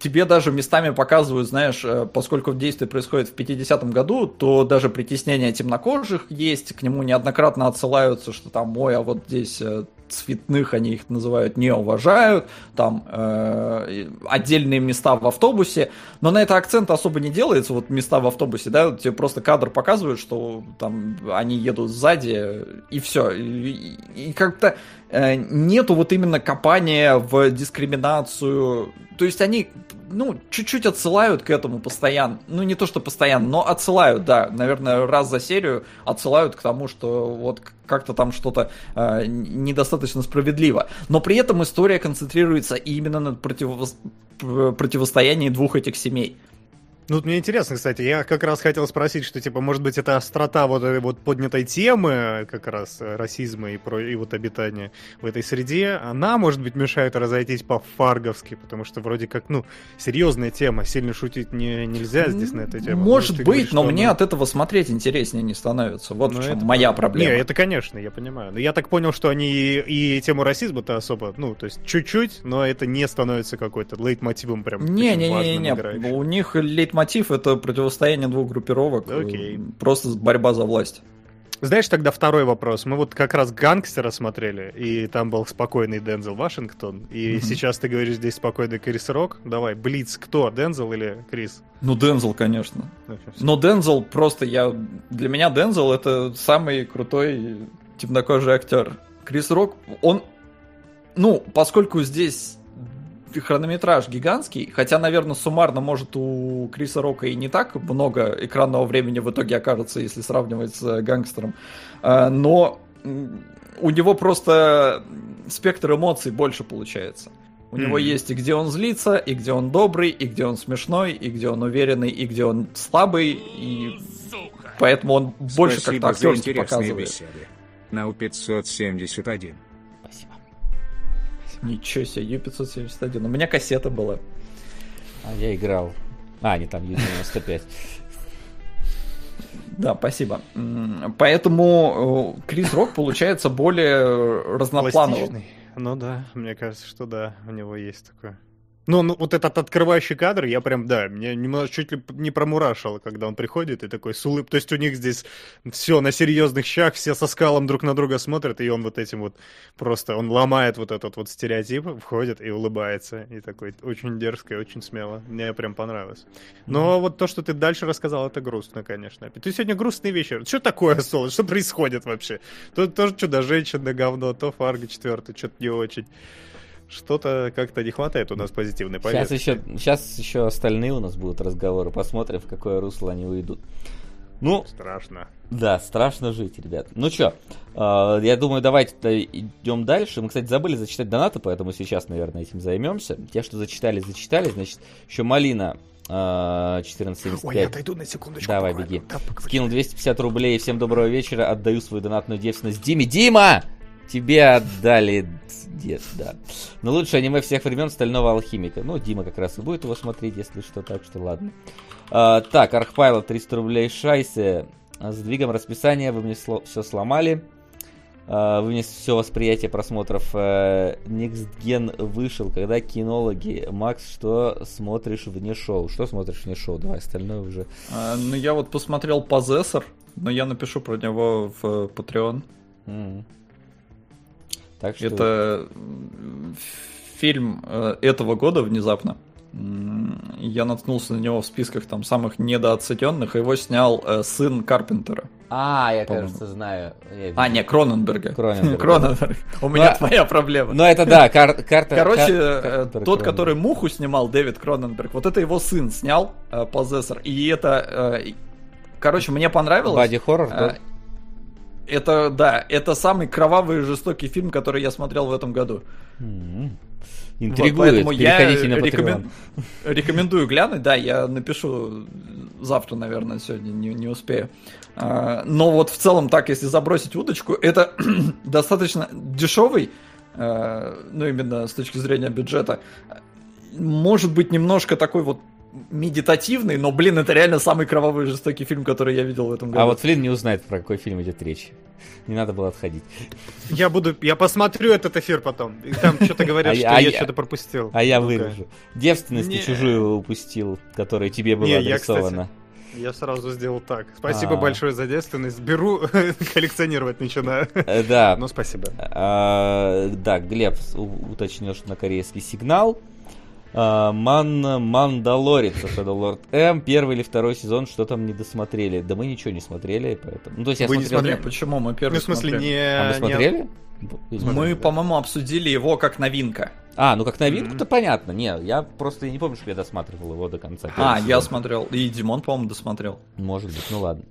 Тебе даже местами показывают, знаешь, э, поскольку действие происходит в 50-м году, то даже притеснение темнокожих есть, к нему неоднократно отсылаются, что там, ой, а вот здесь э, цветных, они их называют, не уважают, там э, отдельные места в автобусе, но на это акцент особо не делается, вот места в автобусе, да, тебе просто кадр показывают, что там они едут сзади, и все. И- и как-то э, нету вот именно копания в дискриминацию. То есть они, ну, чуть-чуть отсылают к этому постоянно. Ну, не то, что постоянно, но отсылают, да. Наверное, раз за серию отсылают к тому, что вот как-то там что-то э, недостаточно справедливо. Но при этом история концентрируется именно на противос- п- противостоянии двух этих семей. Ну, вот мне интересно, кстати, я как раз хотел спросить, что, типа, может быть, это острота вот этой вот поднятой темы, как раз, э, расизма и, про, и вот обитания в этой среде, она, может быть, мешает разойтись по-фарговски, потому что вроде как, ну, серьезная тема, сильно шутить не, нельзя здесь на этой теме. Может Ну, быть, говоришь, но мне она- от этого смотреть интереснее не становится. Вот Ну, в чем это моя проблема. Не, это, конечно, я понимаю. Но я так понял, что они и, и тему расизма-то особо, ну, то есть чуть-чуть, но это не становится какой-то лейтмотивом прям Не-не-не-не, играющим. у них лейтмотив это противостояние двух группировок. Окей. э, Просто борьба за власть. Знаешь, тогда второй вопрос. Мы вот как раз гангстера смотрели, и там был спокойный Дензел Вашингтон. И Мгм. сейчас ты говоришь здесь спокойный Крис Рок. Давай, Блиц, кто, Дензел или Крис? Ну, Дензел, конечно. Ну. Но Дензел просто я... Для меня Дензел это самый крутой темнокожий актер. Крис Рок, он... Ну, поскольку здесь хронометраж гигантский, хотя, наверное, суммарно, может, у Криса Рока и не так много экранного времени в итоге окажется, если сравнивать с э, гангстером, а, но у него просто спектр эмоций больше получается. У него Мгм. есть и где он злится, и где он добрый, и где он смешной, и где он уверенный, и где он слабый, и поэтому он больше как-то актерски показывает. беседы. На 571. Ничего себе, Ю-571. У меня кассета была. А я играл. А, не там Ю-95. Да, спасибо. Поэтому э, Крис Рок получается более разноплановым. Пластичный. Ну да, мне кажется, что да, у него есть такое. Ну, ну, вот этот открывающий кадр, я прям, да, меня немного чуть ли не промурашило, когда он приходит и такой с улыб... То есть у них здесь все на серьезных щах, все со скалом друг на друга смотрят, и он вот этим вот просто, он ломает вот этот вот стереотип, входит и улыбается, и такой очень дерзко и очень смело. Мне прям понравилось. Но вот то, что ты дальше рассказал, это грустно, конечно. Ты сегодня грустный вечер. Что такое, Соло? Что происходит вообще? То тоже чудо-женщина говно, то Фарго четвертый, что-то не очень. Что-то как-то не хватает у нас позитивной Сейчас повестки. еще, сейчас еще остальные у нас будут разговоры. Посмотрим, в какое русло они уйдут. Ну, Страшно. да, страшно жить, ребят. Ну чё, э, я думаю, давайте идем дальше. Мы, кстати, забыли зачитать донаты, поэтому сейчас, наверное, этим займемся. Те, что зачитали, зачитали. Значит, еще Малина э, 1475. Ой, я отойду на секундочку. Давай, буквально. беги. Да. Скинул 250 рублей. Всем доброго вечера. Отдаю свою донатную девственность Диме. Дима! Тебе отдали дед, да. Но лучше аниме всех времен Стального Алхимика. Ну, Дима как раз и будет его смотреть, если что, так что ладно. А, так, Архпайлот 300 рублей Шайсе. А, Сдвигом расписания вы мне все сломали. А, Вы мне все восприятие просмотров. э, Next Gen вышел, когда кинологи. Макс, что смотришь вне шоу? Что смотришь вне шоу? Давай, остальное уже. А, Ну, я вот посмотрел Possessor, но я напишу про него в э, Patreon. М. Так что... Это фильм э, этого года внезапно. Я наткнулся на него в списках там самых недооцененных. Его снял э, сын Карпентера. А, я, По-моему. кажется, знаю. Я А, не, Кроненберга. Кроненберга. Кроненберг. У меня Ну, твоя проблема. Ну, это да, кар- карта... Короче, э, Картер тот, который Муху снимал, Дэвид Кроненберг, вот это его сын снял, э, Possessor. И это... Короче, мне понравилось. Боди-хоррор, да? Это, да, это самый кровавый и жестокий фильм, который я смотрел в этом году. М. Вот, Интригует. поэтому я Переходите на рекомен- рекомендую глянуть, да, я напишу завтра, наверное, сегодня не, не успею. А, Но вот в целом так, если забросить удочку, это достаточно дешевый, а, ну именно с точки зрения бюджета, может быть немножко такой вот медитативный, но, блин, это реально самый кровавый и жестокий фильм, который я видел в этом году. А вот Флинн не узнает, про какой фильм идет речь. Не надо было отходить. Я буду, я посмотрю этот эфир потом. И там что-то говорят, А что я- а я что-то пропустил. А я вырежу. Девственность чужую упустил, которая тебе была адресована. Я сразу сделал так. Спасибо А. большое за девственность. Беру, коллекционировать начинаю. Э, Да. Ну, спасибо. А, Да, Глеб у- уточнил, что на корейский сигнал. А, Ман, Мандалорец, это Лорд М, первый или второй сезон, что там не досмотрели. Да мы ничего не смотрели, поэтому... Ну, то есть я Вы не смотрел... смотрели? Почему мы первый Ну, в смысле, смотрели? не... А мы не- смотрели? Мы, по-моему, обсудили его как новинка. А, ну как новинку-то Мгм. понятно. Не, я просто не помню, что я досматривал его до конца. А, я смотрел. И Димон, по-моему, досмотрел. Может быть, ну ладно.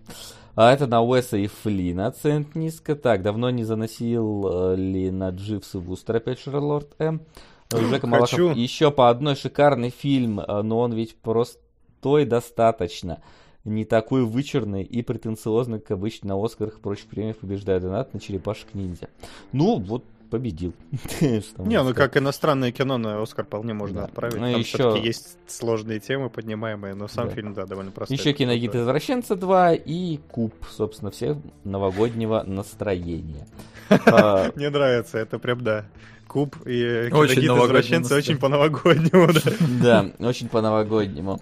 А это на Уэса и Флина оценит низко. Так, давно не заносил э, ли на Дживс и Вустер опять Шарлорд Жека Хочу. Малахов. Еще по одной шикарный фильм, э, но он ведь просто простой достаточно. Не такой вычурный и претенциозный, как обычно на Оскарах и прочих премиях побеждает донат на черепашек ниндзя. Ну, вот победил. Не, ну как иностранное кино на Оскар вполне можно отправить. Ну, Там еще- все-таки есть сложные темы поднимаемые, но сам фильм, да, довольно простой. Еще киногид «Извращенца 2» и Куб, собственно, всех новогоднего настроения. А, Мне нравится, это прям, да. Куб и Очень новогоднее «Извращенцы» очень по-новогоднему, да. Очень по-новогоднему.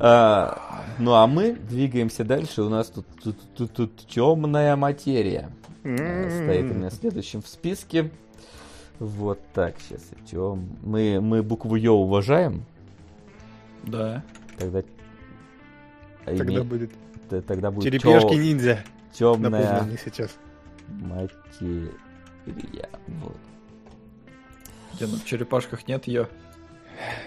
А, ну а мы двигаемся дальше. У нас тут, тут, тут, тут темная материя. А, Стоит у меня следующим в списке. Вот так, сейчас идем. Мы, мы букву Ё уважаем. Да. Тогда, а Тогда име- будет тогда будет черепешки ниндзя. темная сейчас. материя. Вот. Где ну, в черепашках нет ее.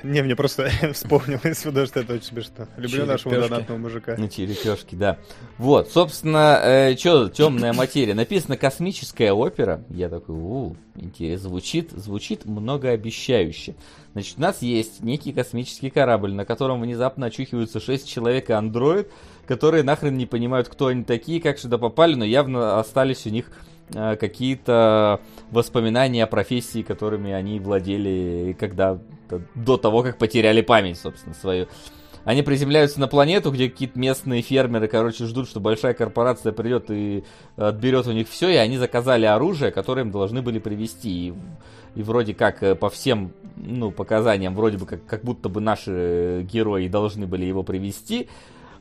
Не, мне просто вспомнилось, потому что это очень смешно. Люблю нашего донатного мужика. На черепешки, да. Вот, собственно, что темная материя. Написано космическая опера. Я такой, у, интересно, звучит, звучит многообещающе. Значит, у нас есть некий космический корабль, на котором внезапно очухиваются 6 человек и андроид, которые нахрен не понимают, кто они такие, как сюда попали, но явно остались у них э, какие-то воспоминания о профессии, которыми они владели когда до того, как потеряли память, собственно, свою. Они приземляются на планету, где какие-то местные фермеры, короче, ждут, что большая корпорация придет и отберет у них все, и они заказали оружие, которое им должны были привезти. И, и вроде как э, по всем ну, показаниям, вроде бы как, как будто бы наши э, герои должны были его привезти,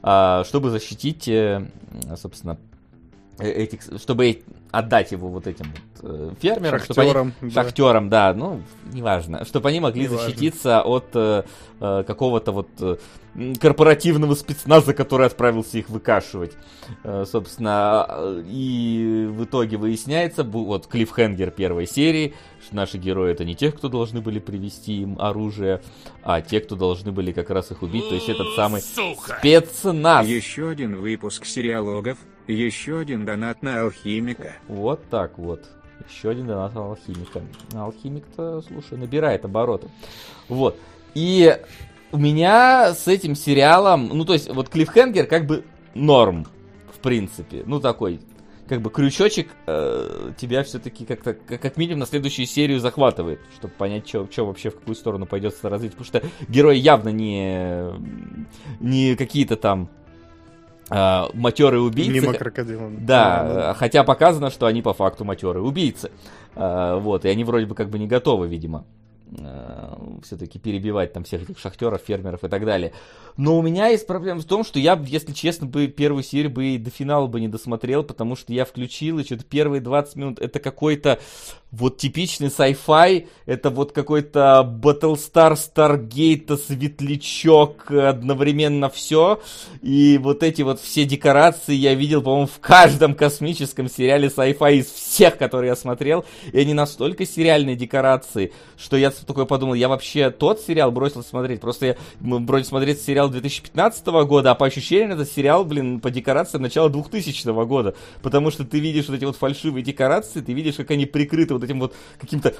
а, чтобы защитить, э, собственно, э, этих, чтобы э- отдать его вот этим вот э, фермерам, чтобы они- да. Шахтерам, да, ну, неважно. Чтобы они могли Неважно. защититься от э, э, какого-то вот э, корпоративного спецназа, который отправился их выкашивать. Э, собственно, э, и в итоге выясняется, вот клиффхенгер первой серии, что наши герои это не те, кто должны были привести им оружие, а те, кто должны были как раз их убить, то есть этот самый Сука! спецназ. Еще один выпуск сериалогов, еще один донат на алхимика. Вот так вот. Еще один донат от алхимика. Алхимик-то, слушай, набирает обороты. Вот. И у меня с этим сериалом, ну то есть вот Клиффхенгер как бы норм, в принципе. Ну такой, как бы крючочек э, тебя все-таки как-то, как, минимум на следующую серию захватывает, чтобы понять, что вообще, в какую сторону пойдет развитие. Потому что герои явно не, не какие-то там э, матерые убийцы. Мимо крокодила. Да, э, хотя показано, что они по факту матерые убийцы. Э, Вот, и они вроде бы как бы не готовы, видимо, все-таки перебивать там всех этих шахтеров, фермеров и так далее. Но у меня есть проблема в том, что я, если честно, бы первую серию бы и до финала бы не досмотрел, потому что я включил, и что-то первые 20 минут это какой-то вот типичный sci-fi, это вот какой-то Battlestar Stargate, светлячок, одновременно все. И вот эти вот все декорации я видел, по-моему, в каждом космическом сериале sci-fi из всех, которые я смотрел. И они настолько сериальные декорации, что я такой подумал, я вообще тот сериал бросил смотреть. Просто я вроде смотреть сериал 2015 года, а по ощущениям это сериал, блин, по декорациям начала 2000 года. Потому что ты видишь вот эти вот фальшивые декорации, ты видишь, как они прикрыты вот этим вот каким-то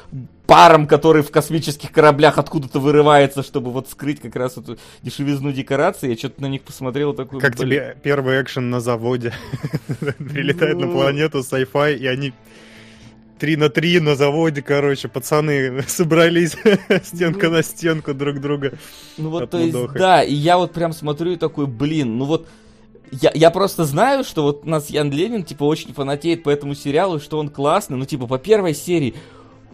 паром, который в космических кораблях откуда-то вырывается, чтобы вот скрыть как раз эту дешевизну декорации. Я что-то на них посмотрел такой... Как блин, тебе первый экшен на заводе? Прилетает на Ну. планету sci-fi, и они три на три на заводе, короче, пацаны собрались стенка на стенку друг друга. Ну вот, то есть, да, и я вот прям смотрю и такой, блин, ну вот, я, я просто знаю, что вот у нас Ян Ленин, типа, очень фанатеет по этому сериалу, что он классный, ну, типа, по первой серии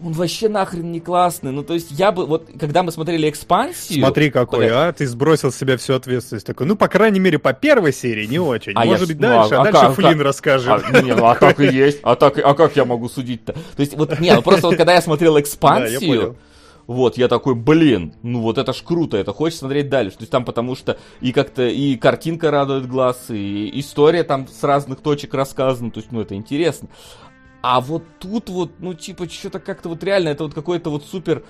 он вообще нахрен не классный. Ну, то есть, я бы, вот, когда мы смотрели экспансию... Смотри какой, а, ты сбросил с себя всю ответственность. Такой, ну, по крайней мере, по первой серии не очень. А я Может ж- быть, ну, дальше, а- а, а дальше как- Флинн как? расскажет. А, не, ну, а так и есть. А, так, а как я могу судить-то? То есть, вот, не, ну просто вот когда я смотрел Да, я экспансию, вот, я такой, блин, ну вот это ж круто, это хочешь смотреть дальше. То есть там потому что и как-то и картинка радует глаз, и история там с разных точек рассказана, то есть, ну это интересно. А вот тут вот, ну типа, что-то как-то вот реально, это вот какой-то вот супер,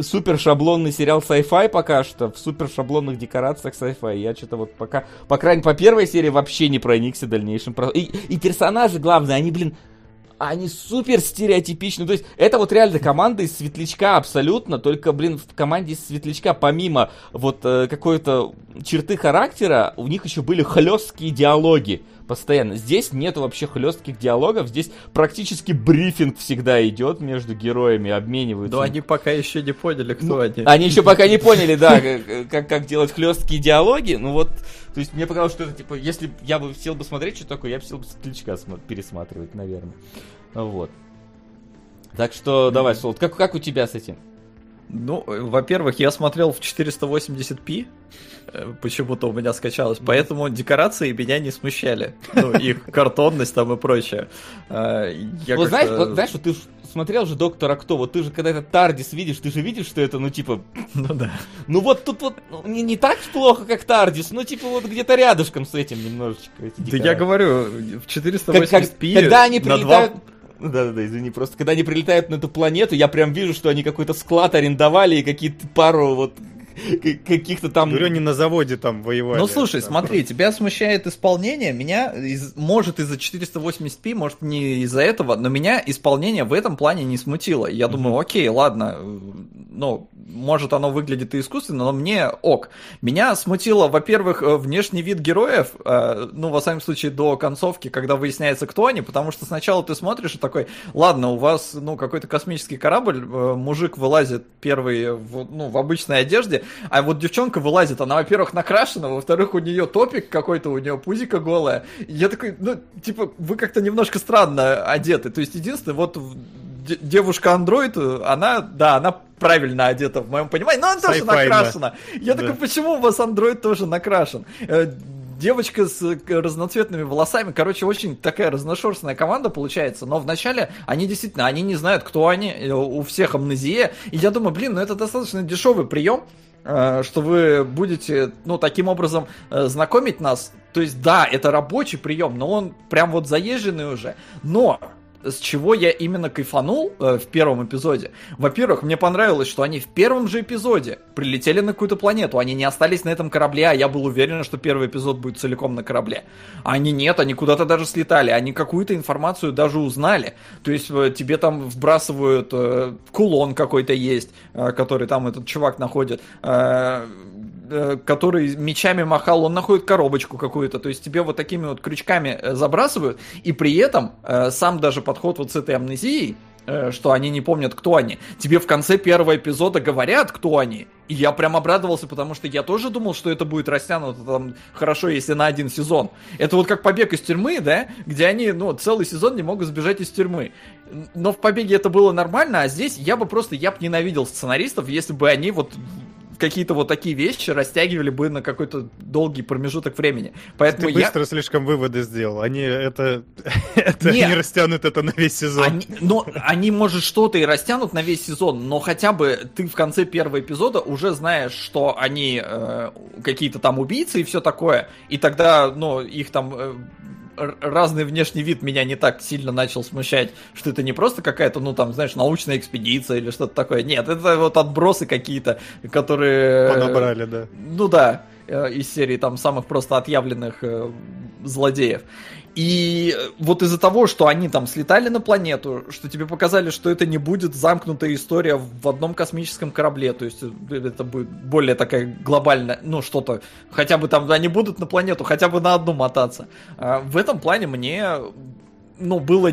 супер шаблонный сериал sci-fi пока что, в супер шаблонных декорациях sci-fi. Я что-то вот пока, по крайней по первой серии вообще не проникся дальнейшим. И, и персонажи, главное, они, блин, они супер стереотипичны. То есть, это вот реально команда из Светлячка абсолютно, только, блин, в команде из Светлячка, помимо вот э, какой-то черты характера, у них еще были хлесткие диалоги постоянно. Здесь нет вообще хлестких диалогов, здесь практически брифинг всегда идет между героями, обмениваются. Но они пока еще не поняли, кто Ну, они. Они еще пока не поняли, да, как, как, делать хлесткие диалоги. Ну вот, то есть мне показалось, что это типа, если я бы сел бы смотреть что такое, я бы сел бы Светлячка пересматривать, наверное. Вот. Так что давай, Солод, как, как у тебя с этим? Ну, э, во-первых, я смотрел в 480p, э, почему-то у меня скачалось, поэтому декорации меня не смущали. Ну, их картонность там и прочее. А, Я вот, знаешь, вот знаешь, вот ты смотрел же Доктора Кто, вот ты же когда этот Тардис видишь, ты же видишь, что это, ну, типа, Ну да. ну вот тут вот ну, не, не так плохо, как Тардис, ну, типа, вот где-то рядышком с этим немножечко. Да я говорю, в Как- как- 480p когда они прилетают... Да-да-да, извини, просто когда они прилетают на эту планету, я прям вижу, что они какой-то склад арендовали и какие-то пару вот каких-то там... Говорю, они на заводе там воевали. Ну слушай, Там смотри, тебя смущает исполнение, меня, из- может из-за 480p, может не из-за этого, но меня исполнение в этом плане не смутило. Я думаю, окей, ладно, э, ну, может оно выглядит и искусственно, но мне ок. Меня смутило, во-первых, э, внешний вид героев, э, ну, во всяком случае, до концовки, когда выясняется, кто они, потому что сначала ты смотришь и такой, ладно, у вас, ну, какой-то космический корабль, мужик вылазит первый, в, ну, в обычной одежде, а вот девчонка вылазит, она, во-первых, накрашена, во-вторых, у нее топик какой-то, у нее пузика голая. И Я такой, ну, типа, вы как-то немножко странно одеты. То есть, единственное, вот девушка-андроид, она, да, она правильно одета в моем понимании, но она тоже накрашена. Я Да. такой, почему у вас андроид тоже накрашен? Э, Девочка с разноцветными волосами, короче, очень такая разношерстная команда получается, но вначале они действительно, они не знают, кто они, э, у всех амнезия, и я думаю, блин, ну это достаточно дешевый прием, что вы будете, ну, таким образом э, знакомить нас. То есть, да, это рабочий прием, но он прям вот заезженный уже. Но с чего я именно кайфанул э, в первом эпизоде. Во-первых, мне понравилось, что они в первом же эпизоде прилетели на какую-то планету. Они не остались на этом корабле, а я был уверен, что первый эпизод будет целиком на корабле. А они нет, они куда-то даже слетали, они какую-то информацию даже узнали. То есть э, тебе там вбрасывают э, кулон какой-то есть, э, который там этот чувак находит. э, который мечами махал, он находит коробочку какую-то, то есть тебе вот такими вот крючками э, забрасывают, и при этом э, сам даже подход вот с этой амнезией, э, что они не помнят, кто они, тебе в конце первого эпизода говорят, кто они, и я прям обрадовался, потому что я тоже думал, что это будет растянуто там хорошо, если на один сезон. Это вот как побег из тюрьмы, да, где они, ну, целый сезон не могут сбежать из тюрьмы. Но в побеге это было нормально, а здесь я бы просто, я бы ненавидел сценаристов, если бы они вот какие-то вот такие вещи растягивали бы на какой-то долгий промежуток времени. Поэтому Ты я... быстро слишком выводы сделал. Они это, это Нет. не растянут это на весь сезон. Они, но они, может, что-то и растянут на весь сезон, но хотя бы ты в конце первого эпизода уже знаешь, что они э, какие-то там убийцы и все такое, и тогда, ну, их там э, разный внешний вид меня не так сильно начал смущать, что это не просто какая-то, ну, там, знаешь, научная экспедиция или что-то такое. Нет, это вот отбросы какие-то, которые... Понабрали, да. Ну да, э, из серии там самых просто отъявленных э, злодеев. И э, вот из-за того, что они там слетали на планету, что тебе показали, что это не будет замкнутая история в одном космическом корабле, то есть э, это будет более такая глобальная, ну что-то, хотя бы там они будут на планету, хотя бы на одну мотаться. А В этом плане мне, ну, было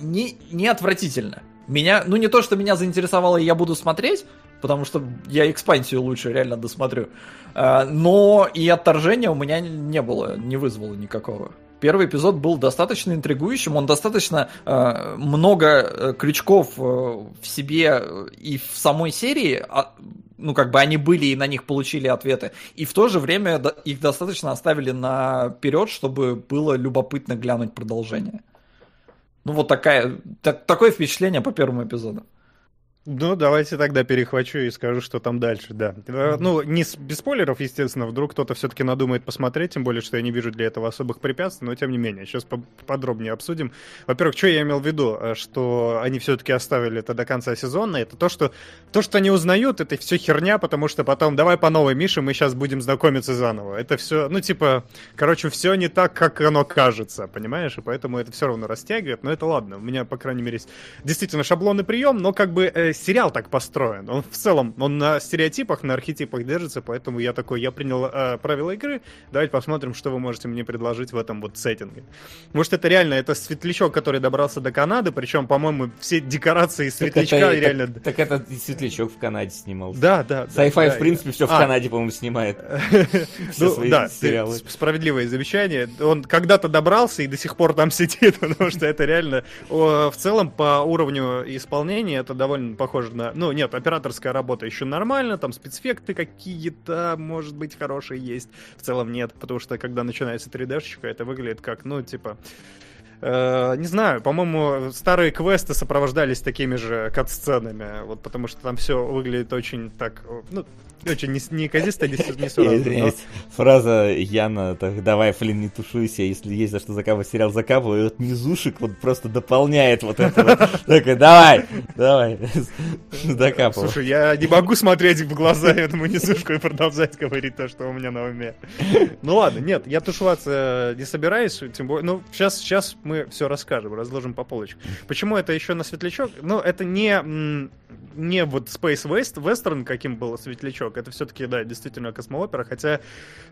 не, не отвратительно. Меня, ну не то, что меня заинтересовало, и я буду смотреть, потому что я экспансию лучше реально досмотрю. А, Но и отторжения у меня не было, не вызвало никакого. Первый эпизод был достаточно интригующим, он достаточно э, много э, крючков э, в себе э, и в самой серии, а, ну как бы они были и на них получили ответы, и в то же время их достаточно оставили наперед, чтобы было любопытно глянуть продолжение. Ну вот такая, так- такое впечатление по первому эпизоду. Ну, давайте тогда перехвачу и скажу, что там дальше, да. Э, Ну, не с, без спойлеров, естественно, вдруг кто-то все-таки надумает посмотреть, тем более, что я не вижу для этого особых препятствий, но тем не менее, сейчас подробнее обсудим. Во-первых, что я имел в виду, э, что они все-таки оставили это до конца сезона, это то, что то, что они узнают, это все херня, потому что потом давай по новой, Мише, мы сейчас будем знакомиться заново. Это все, ну, типа, короче, все не так, как оно кажется, понимаешь? И поэтому это все равно растягивает, но это ладно. У меня, по крайней мере, есть действительно шаблонный прием, но как бы э, сериал так построен. Он в целом, он на стереотипах, на архетипах держится, поэтому я такой, я принял э, правила игры, давайте посмотрим, что вы можете мне предложить в этом вот сеттинге. Может, это реально, это светлячок, который добрался до Канады, причем, по-моему, все декорации светлячка так это, реально... Так, так это светлячок в Канаде снимался. Да, да. Sci-fi, да, в принципе, все в а. Канаде, по-моему, снимает. Ну, да, сериалы. справедливое замечание. Он когда-то добрался и до сих пор там сидит, потому что это реально в целом по уровню исполнения это довольно похоже на... Ну, нет, операторская работа еще нормально, там спецэффекты какие-то, может быть, хорошие есть. В целом нет, потому что когда начинается 3D-шечка, это выглядит как, ну, типа... э, не знаю, по-моему, старые квесты сопровождались такими же кат-сценами, вот потому что там все выглядит очень так, ну, очень не- не, Я несуразно, но-. Фраза Яна, так, давай, Флин, не тушуйся, если есть за что закапывать сериал, закапывай. И вот низушек вот просто дополняет вот это вот. Такой, давай, давай, докапывай. Слушай, я не могу смотреть в глаза этому несушку и продолжать говорить то, что у меня на уме. Ну ладно, нет, я тушеваться не собираюсь, тем более, ну, сейчас, сейчас мы все расскажем, разложим по полочкам. Почему это еще на светлячок? Ну, это не, не вот Space West, Western, каким был светлячок, это все-таки, да, действительно космоопера, хотя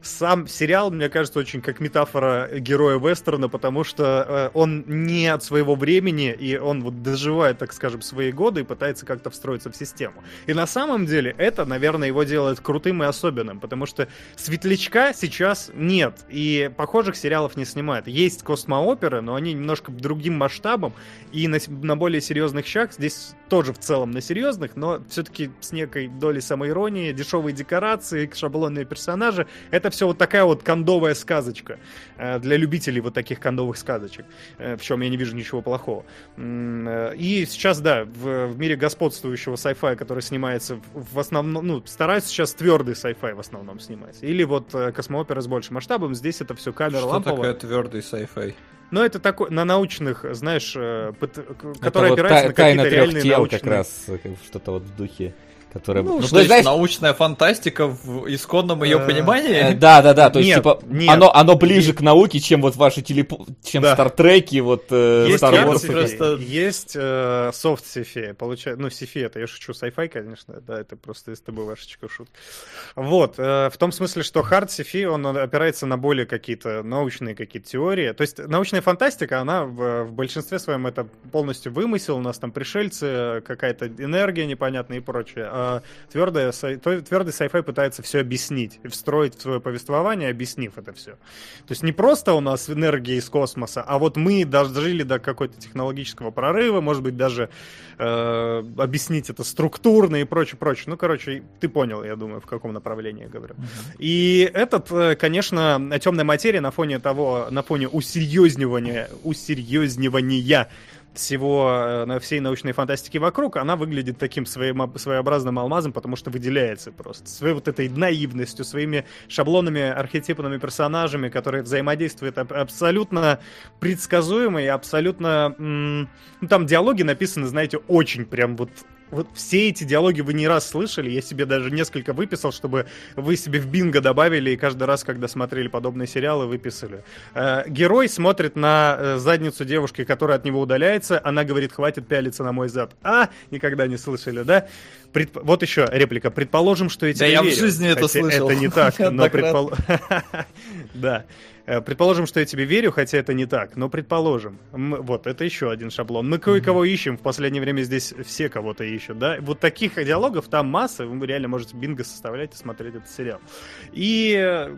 сам сериал, мне кажется, очень как метафора героя вестерна, потому что э, он не от своего времени, и он вот доживает, так скажем, свои годы и пытается как-то встроиться в систему. И на самом деле это, наверное, его делает крутым и особенным, потому что светлячка сейчас нет, и похожих сериалов не снимают. Есть космооперы, но они немножко другим масштабом, и на, на более серьезных щах, здесь тоже в целом на серьезных, но все-таки с некой долей самоиронии, дешевые декорации, шаблонные персонажи, это все вот такая вот кондовая сказочка э, для любителей вот таких кондовых сказочек, э, в чем я не вижу ничего плохого. Э, И сейчас, да, в, в мире господствующего sci-fi, который снимается в, основном, ну, стараются сейчас твердый sci-fi в основном снимать. Или вот космоопера с большим масштабом, здесь это все камера Что ламповая. такое твердый sci-fi? Но это такой, на научных, знаешь, э, пыт- к- Это вот опирается та- на какие-то реальные тел научные... как раз, э, как что-то вот в духе, которое... Ну, Ну, что то есть, знаешь, научная фантастика в исконном ее Э, понимании? Э, Да, да, да, то есть, Нет, типа, нет. оно, оно ближе к науке, чем вот ваши телепо... чем Да. Стартреки, вот э, Есть Star Wars. Просто- есть э, soft sci-fi, получается, ну, sci-fi это, я шучу, sci-fi, конечно, да, это просто из ТБВшечка шут. Вот, э, в том смысле, что hard sci-fi, он опирается на более какие-то научные какие-то теории, то есть научная фантастика, она в, в большинстве своем это полностью вымысел, у нас там пришельцы, какая-то энергия непонятная и прочее, то- твердый sci-fi пытается все объяснить, встроить в свое повествование, объяснив это все. То есть не просто у нас энергия из космоса, а вот мы дожили до какой-то технологического прорыва, может быть, даже э, объяснить это структурно и прочее, прочее. Ну, короче, ты понял, я думаю, в каком направлении я говорю. И этот, э, конечно, темная материя на фоне того, на фоне усерьезнивания, усерьезнивания всего, э, всей научной фантастики вокруг, она выглядит таким своим, своеобразным алмазом, потому что выделяется просто. Своей вот этой наивностью, своими шаблонами, архетипными персонажами, которые взаимодействуют аб- абсолютно предсказуемо и абсолютно... ну, там диалоги написаны, знаете, очень прям вот вот все эти диалоги вы не раз слышали, я себе даже несколько выписал, чтобы вы себе в бинго добавили и каждый раз, когда смотрели подобные сериалы, выписали. Э, герой смотрит на э, задницу девушки, которая от него удаляется, она говорит, хватит пялиться на мой зад. А, никогда не слышали, да? Предп- Вот еще реплика. Предположим, что я Да я в верю. жизни это Хотя слышал. Это не так, но предпол- Да. Э, Предположим, что я тебе верю, хотя это не так, но предположим. Вот, это еще один шаблон. Мы кое-кого ищем, в последнее время здесь все кого-то ищут, да? Вот таких диалогов там масса, вы реально можете бинго составлять и смотреть этот сериал. И э,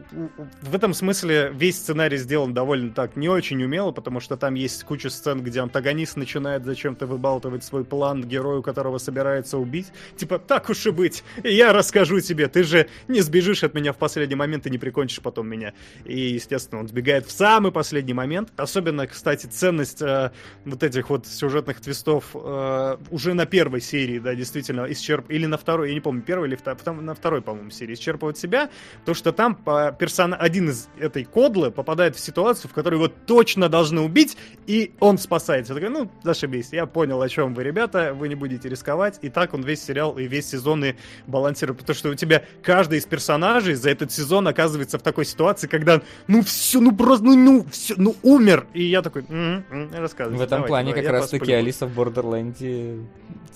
в этом смысле весь сценарий сделан довольно так не очень умело, потому что там есть куча сцен, где антагонист начинает зачем-то выбалтывать свой план герою, которого собирается убить. Типа, так уж и быть, я расскажу тебе, ты же не сбежишь от меня в последний момент и не прикончишь потом меня. И, естественно, он сбегает в самый последний момент. Особенно, кстати, ценность э, вот этих вот сюжетных твистов э, уже на первой серии, да, действительно, исчерп... Или на второй, я не помню, первой или второй, на второй, по-моему, серии исчерпывает себя, то что там по персон... один из этой кодлы попадает в ситуацию, в которой его точно должны убить, и он спасается. Я такой, ну, зашибись, я понял, о чем вы, ребята, вы не будете рисковать. И так он весь сериал и весь сезон и балансирует, потому что у тебя каждый из персонажей за этот сезон оказывается в такой ситуации, когда, ну, все, ну, просто, ну, ну, все, ну, умер. И я такой, рассказывай. В этом давайте, плане давай, как я раз-таки посплю». Алиса в Бордерленде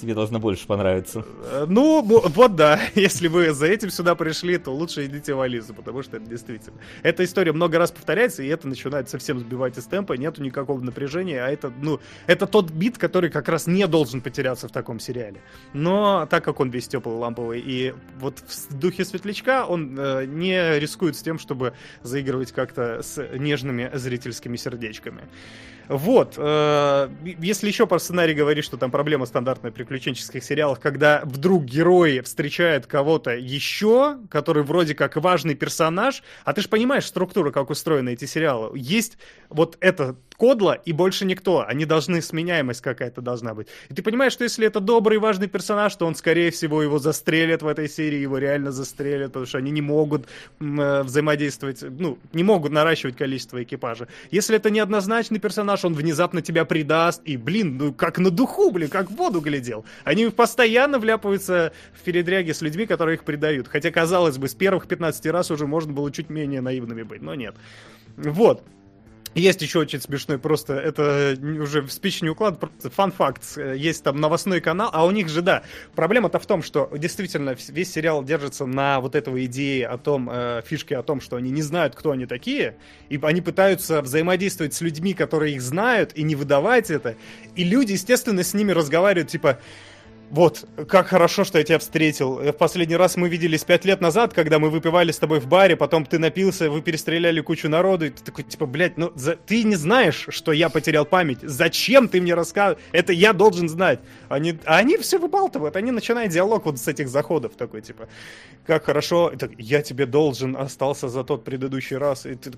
тебе должна больше понравиться. Э, Ну, вот да, если вы за этим сюда пришли, то лучше идите в Алису, потому что это действительно... Эта история много раз повторяется, и это начинает совсем сбивать из темпа, нету никакого напряжения, а это, ну, это тот бит, который как раз не должен потеряться в таком сериале. Но так как он весь теплый, ламповый, и вот в духе Светлячка он э, не рискует с тем, чтобы заигрывать как-то с нежными зрительскими сердечками. Вот, э, если еще про сценарий говорить, что там проблема стандартная приключенческих сериалах, когда вдруг герои встречают кого-то еще, который вроде как важный персонаж, а ты же понимаешь структуру, как устроены эти сериалы. Есть вот это кодла и больше никто. Они должны, сменяемость какая-то должна быть. И ты понимаешь, что если это добрый важный персонаж, то он, скорее всего, его застрелят в этой серии, его реально застрелят, потому что они не могут э, взаимодействовать, ну, не могут наращивать количество экипажа. Если это неоднозначный персонаж, он внезапно тебя предаст, и, блин, ну, как на духу, блин, как в воду глядел. Они постоянно вляпываются в передряги с людьми, которые их предают. Хотя, казалось бы, с первых 15 раз уже можно было чуть менее наивными быть, но нет. Вот. Есть еще очень смешной, просто это уже в спич не уклад, просто фан-факт. Есть там новостной канал, а у них же, да, проблема-то в том, что действительно весь сериал держится на вот этого идее о том, э, фишке о том, что они не знают, кто они такие, и они пытаются взаимодействовать с людьми, которые их знают, и не выдавать это. И люди, естественно, с ними разговаривают, типа, вот, как хорошо, что я тебя встретил. В последний раз мы виделись пять лет назад, когда мы выпивали с тобой в баре, потом ты напился, вы перестреляли кучу народу, и ты такой, типа, блядь, ну, за... ты не знаешь, что я потерял память. Зачем ты мне рассказываешь? Это я должен знать. Они, а они все выбалтывают, они начинают диалог вот с этих заходов такой, типа, как хорошо, так, я тебе должен остался за тот предыдущий раз. И ты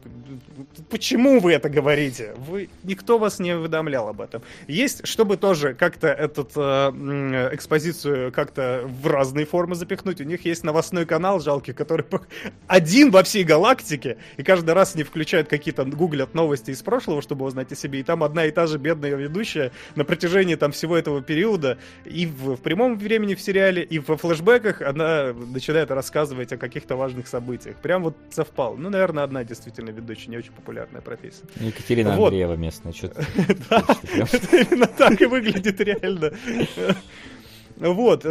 почему вы это говорите? Вы, никто вас не уведомлял об этом. Есть, чтобы тоже как-то этот э, экспозицию как-то в разные формы запихнуть. У них есть новостной канал жалкий, который один во всей галактике, и каждый раз они включают какие-то, гуглят новости из прошлого, чтобы узнать о себе, и там одна и та же бедная ведущая на протяжении там всего этого периода и в, в прямом времени в сериале, и во флешбеках она начинает рассказывать о каких-то важных событиях. Прям вот совпал. Ну, наверное, одна действительно ведущая, не очень популярная профессия. Екатерина Вот. Андреева местная, что-то. Да, это именно так и выглядит реально. Вот.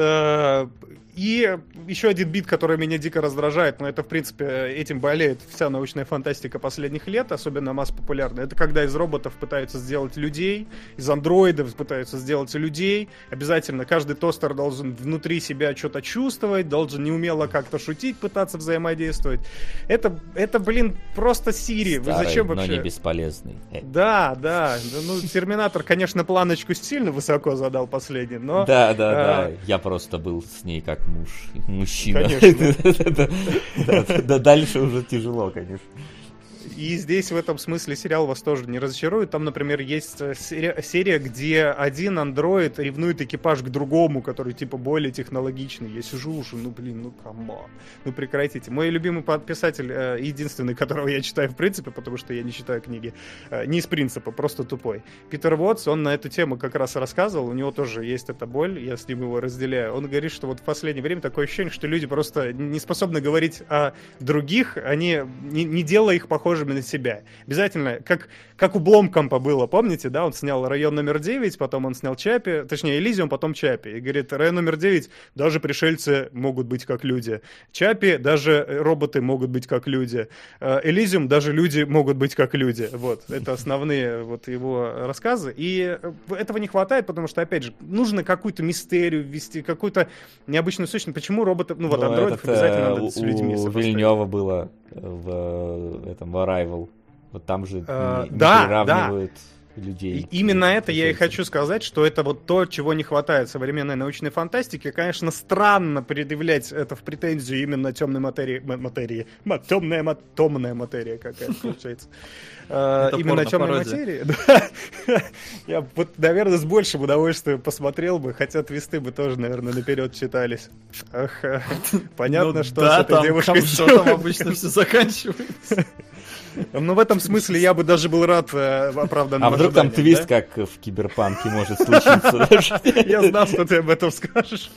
И еще один бит, который меня дико раздражает, но это, в принципе, этим болеет вся научная фантастика последних лет, особенно масс популярная. Это когда из роботов пытаются сделать людей, из андроидов пытаются сделать людей. Обязательно каждый тостер должен внутри себя что-то чувствовать, должен неумело как-то шутить, пытаться взаимодействовать. Это, это блин, просто Сири. Вы зачем но вообще? не бесполезный. Э, Да, да. Да, Ну, Терминатор, конечно, планочку сильно высоко задал последний, но... Да, да, да. а, Я просто был с ней как муж, мужчина. Конечно. Да, Дальше уже тяжело, конечно. И здесь в этом смысле сериал вас тоже не разочарует. Там, например, есть э, серия, где один андроид ревнует экипаж к другому, который типа более технологичный. Я сижу уже, ну блин, ну come on, ну прекратите. Мой любимый под- писатель, э, единственный, которого я читаю в принципе, потому что я не читаю книги, э, не из принципа, просто тупой. Питер Уотс, он на эту тему как раз рассказывал, у него тоже есть эта боль, я с ним его разделяю. Он говорит, что вот в последнее время такое ощущение, что люди просто не способны говорить о других, они не, не делая их похожими на себя. Обязательно, как, как у Бломкампа было, помните, да, он снял район номер 9, потом он снял Чапи, точнее, Элизиум, потом Чапи. И говорит, район номер 9, даже пришельцы могут быть как люди. Чапи, даже роботы могут быть как люди. Э, Элизиум, даже люди могут быть как люди. Вот, это основные вот его рассказы. И э, этого не хватает, потому что, опять же, нужно какую-то мистерию ввести, какую-то необычную сущность. Почему роботы, ну вот Ну, андроидов этот, обязательно э, надо с людьми У? Вильнева было э, в э, этом в Arrival. Вот там же Э, не, не да, приравнивают людей. И именно это я и хочу сказать, что это вот то, чего не хватает современной научной фантастике. Конечно, странно предъявлять это в претензию именно темной материи. материи. Ма- Темная, ма- томная материя какая получается. Э, Это Именно темной материи. Я вот, наверное, с большим удовольствием посмотрел бы, хотя твисты бы тоже, наверное, наперед читались. Э, Понятно, Ну что с этой девушкой обычно все заканчивается. Ну, в этом смысле я бы даже был рад э, оправданным А вдруг там твист, да? как в Киберпанке, может случиться? Я знал, что ты об этом скажешь.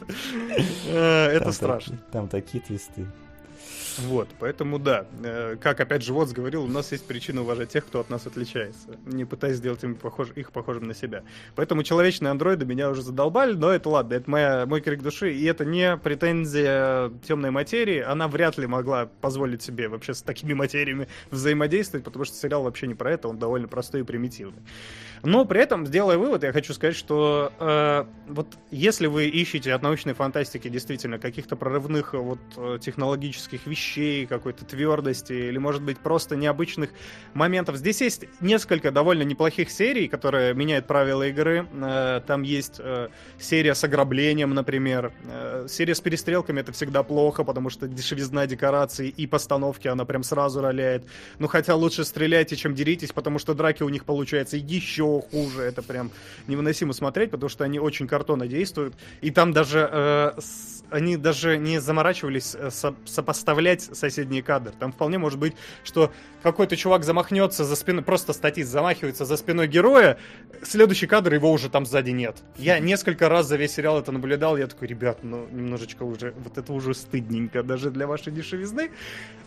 Э, Это страшно. Там такие твисты. Вот, поэтому да. Э, Как опять же Вотс говорил, у нас есть причина уважать тех, кто от нас отличается, не пытаясь сделать им похож- их похожим на себя. Поэтому человечные андроиды меня уже задолбали, но это ладно, это моя, мой крик души, и это не претензия темной материи, она вряд ли могла позволить себе вообще с такими материями взаимодействовать, потому что сериал вообще не про это, он довольно простой и примитивный. Но при этом, сделая вывод, я хочу сказать, что э, вот если вы ищете от научной фантастики действительно каких-то прорывных э, вот э, технологических вещей, какой-то твердости или, может быть, просто необычных моментов, здесь есть несколько довольно неплохих серий, которые меняют правила игры. Э, там есть э, серия с ограблением, например. Э, серия с перестрелками это всегда плохо, потому что дешевизна декораций и постановки она прям сразу роляет. Ну хотя лучше стреляйте, чем деритесь, потому что драки у них получается еще хуже. Это прям невыносимо смотреть, потому что они очень картонно действуют. И там даже э, они даже не заморачивались э, со- сопоставлять соседние кадры. Там вполне может быть, что какой-то чувак замахнется за спиной, просто статист замахивается за спиной героя, следующий кадр его уже там сзади нет. Я несколько раз за весь сериал это наблюдал, я такой, ребят, ну немножечко уже, вот это уже стыдненько даже для вашей дешевизны.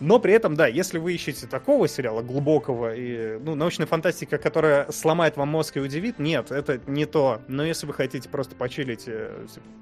Но при этом, да, если вы ищете такого сериала, глубокого и, ну, научная фантастика, которая сломает вам мозг и удивит, нет, это не то. Но если вы хотите просто почилить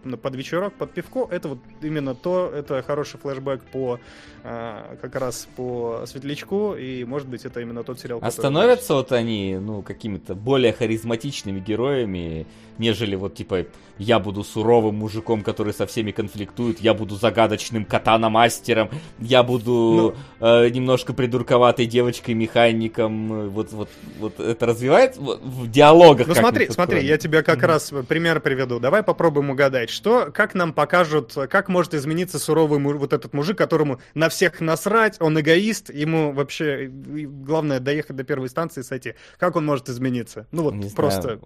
на- под вечерок, под пивко, это вот именно то, это хороший флешбэк по, э, как раз по Светлячку, и, может быть, это именно тот сериал, А который... становятся вот они, ну, какими-то более харизматичными героями, нежели вот, типа, я буду суровым мужиком, который со всеми конфликтует, я буду загадочным катана-мастером, я буду э, немножко придурковатой девочкой-механиком, э, вот, вот, вот это развивает в, диалогах Ну смотри, смотри, я тебе как Мгм. раз пример приведу. Давай попробуем угадать, что, как нам покажут, как может измениться суровый вот этот мужик, которому на всех насрать, он эгоист, ему вообще главное доехать до первой станции и сойти. Как он может измениться? Ну вот Не знаю, просто...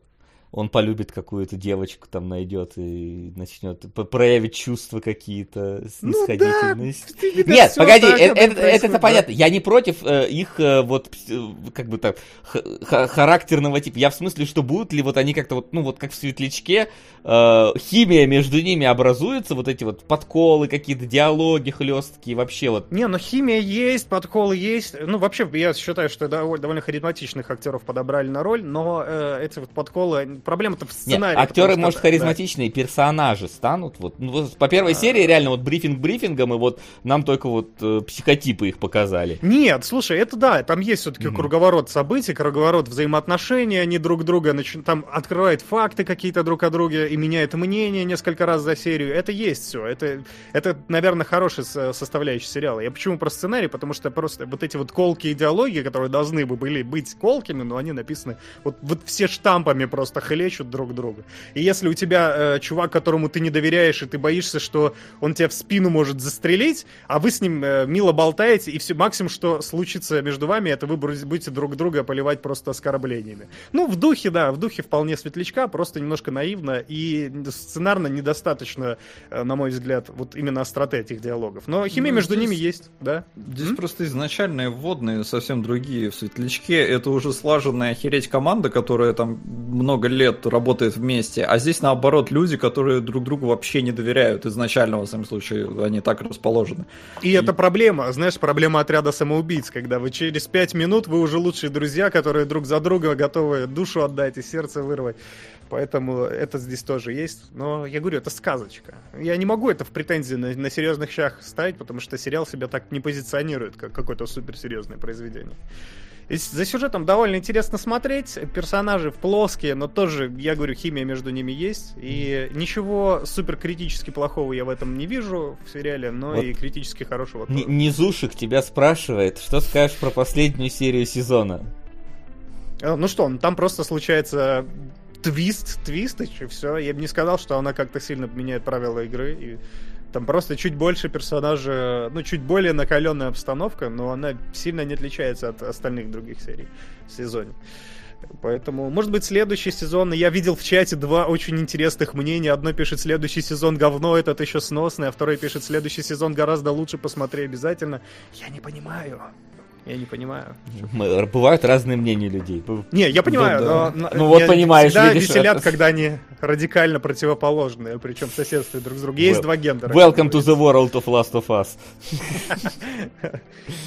Он полюбит какую-то девочку, там найдет и начнет проявить чувства какие-то, Ну снисходительность. Ты, видать, Нет, погоди, так э- это, это, да. понятно. Я не против э, их э, вот э, как бы так характерного типа. Я в смысле, что будут ли вот они как-то вот, ну вот как в светлячке, э, химия между ними образуется, вот эти вот подколы, какие-то диалоги хлесткие, вообще вот. Не, ну химия есть, подколы есть. Ну, вообще, я считаю, что дов- довольно харизматичных актеров подобрали на роль, но э, эти вот подколы... Проблема-то в Нет, сценарии. актеры, потому что- может, да. харизматичные персонажи станут. Вот, ну, вот по первой серии реально вот брифинг брифингом, и вот нам только вот э, психотипы их показали. Нет, слушай, это да, там есть все-таки Мгм. круговорот событий, круговорот взаимоотношений, они друг друга нач- там открывают факты какие-то друг о друге и меняют мнение несколько раз за серию. Это есть все. Это, это наверное, хороший со- составляющий сериала. Я почему про сценарий? Потому что просто вот эти вот колки идеологии, которые должны бы были быть колкими, но они написаны вот, вот все штампами просто хлещут друг друга. И если у тебя э, чувак, которому ты не доверяешь, и ты боишься, что он тебя в спину может застрелить, а вы с ним э, мило болтаете, и все максимум, что случится между вами, это вы будете друг друга поливать просто оскорблениями. Ну, в духе, да, в духе вполне светлячка, просто немножко наивно и сценарно недостаточно, э, на мой взгляд, вот именно остроты этих диалогов. Но химия Ну, между здесь- ними есть, да. Здесь М? просто изначальные вводные совсем другие в Светлячке. Это уже слаженная охереть команда, которая там много лет работает вместе. А здесь наоборот люди, которые друг другу вообще не доверяют. Изначально, во всяком случае, они так расположены. И это проблема, знаешь, проблема отряда самоубийц, когда вы через пять минут вы уже лучшие друзья, которые друг за друга готовы душу отдать и сердце вырвать. Поэтому это здесь тоже есть. Но я говорю, это сказочка. Я не могу это в претензии на, на серьезных щах ставить, потому что сериал себя так не позиционирует, как какое-то суперсерьезное произведение. За сюжетом довольно интересно смотреть. Персонажи плоские, но тоже, я говорю, химия между ними есть. И ничего супер критически плохого я в этом не вижу в сериале, но Вот и критически хорошего тоже. Низушек тебя спрашивает, что скажешь про последнюю серию сезона? Э, Ну что, ну, там просто случается твист, твист, и все. Я бы не сказал, что она как-то сильно меняет правила игры. И там просто чуть больше персонажа, ну, чуть более накаленная обстановка, но она сильно не отличается от остальных других серий в сезоне. Поэтому, может быть, следующий сезон... Я видел в чате два очень интересных мнения. Одно пишет, следующий сезон говно, этот еще сносный, а второй пишет, следующий сезон гораздо лучше, посмотри обязательно. Я не понимаю. Я не понимаю. Мы- Бывают разные мнения людей. Не, я понимаю, да. но... Ну вот понимаешь, всегда видишь, веселят, это- когда они радикально противоположные, причем соседствуют друг с другом. Есть Wel- два гендера. Welcome to the world of Last of Us.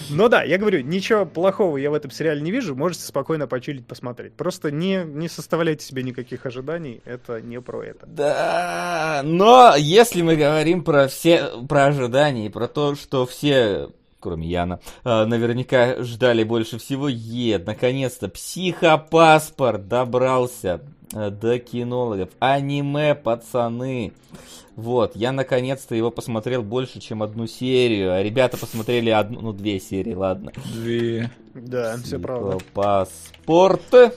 Ну да, я говорю, ничего плохого я в этом сериале не вижу, можете спокойно почилить, посмотреть. Просто не, не составляйте себе никаких ожиданий, это не про это. Да, но если мы говорим про все, про ожидания, и про то, что все, кроме Яна, э, наверняка ждали больше всего, е, наконец-то, психопаспорт добрался э, до кинологов, аниме, пацаны. Вот, я наконец-то его посмотрел больше, чем одну серию, а ребята посмотрели одну, ну, две серии, ладно. Две. Да, все правда. Паспорт.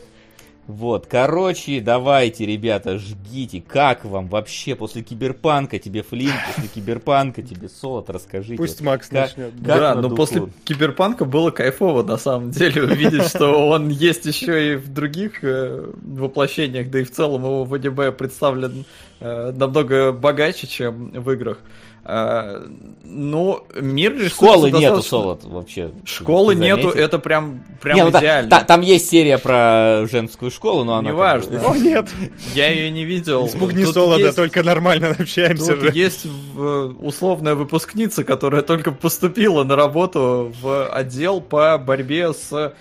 Вот, короче, давайте, ребята, жгите. Как вам вообще после киберпанка тебе Флинт, после киберпанка тебе Солод, расскажите. Пусть Макс Как- начнет. как да, но духу? после Киберпанка было кайфово, на самом деле, увидеть, что он есть еще и в других э, воплощениях, да и в целом его в аниме представлен э, намного богаче, чем в играх. Э, ну, мир Школы нету, достаточно- Солод, вообще. Школы нету, это прям, прям Не, ну та- идеально. та- там есть серия про женскую школу, но она... Неважно. О, нет, Я ее не видел. испугни Тут Солода, есть- только нормально общаемся Тут же. есть э, условная выпускница, которая только поступила на работу в отдел по борьбе с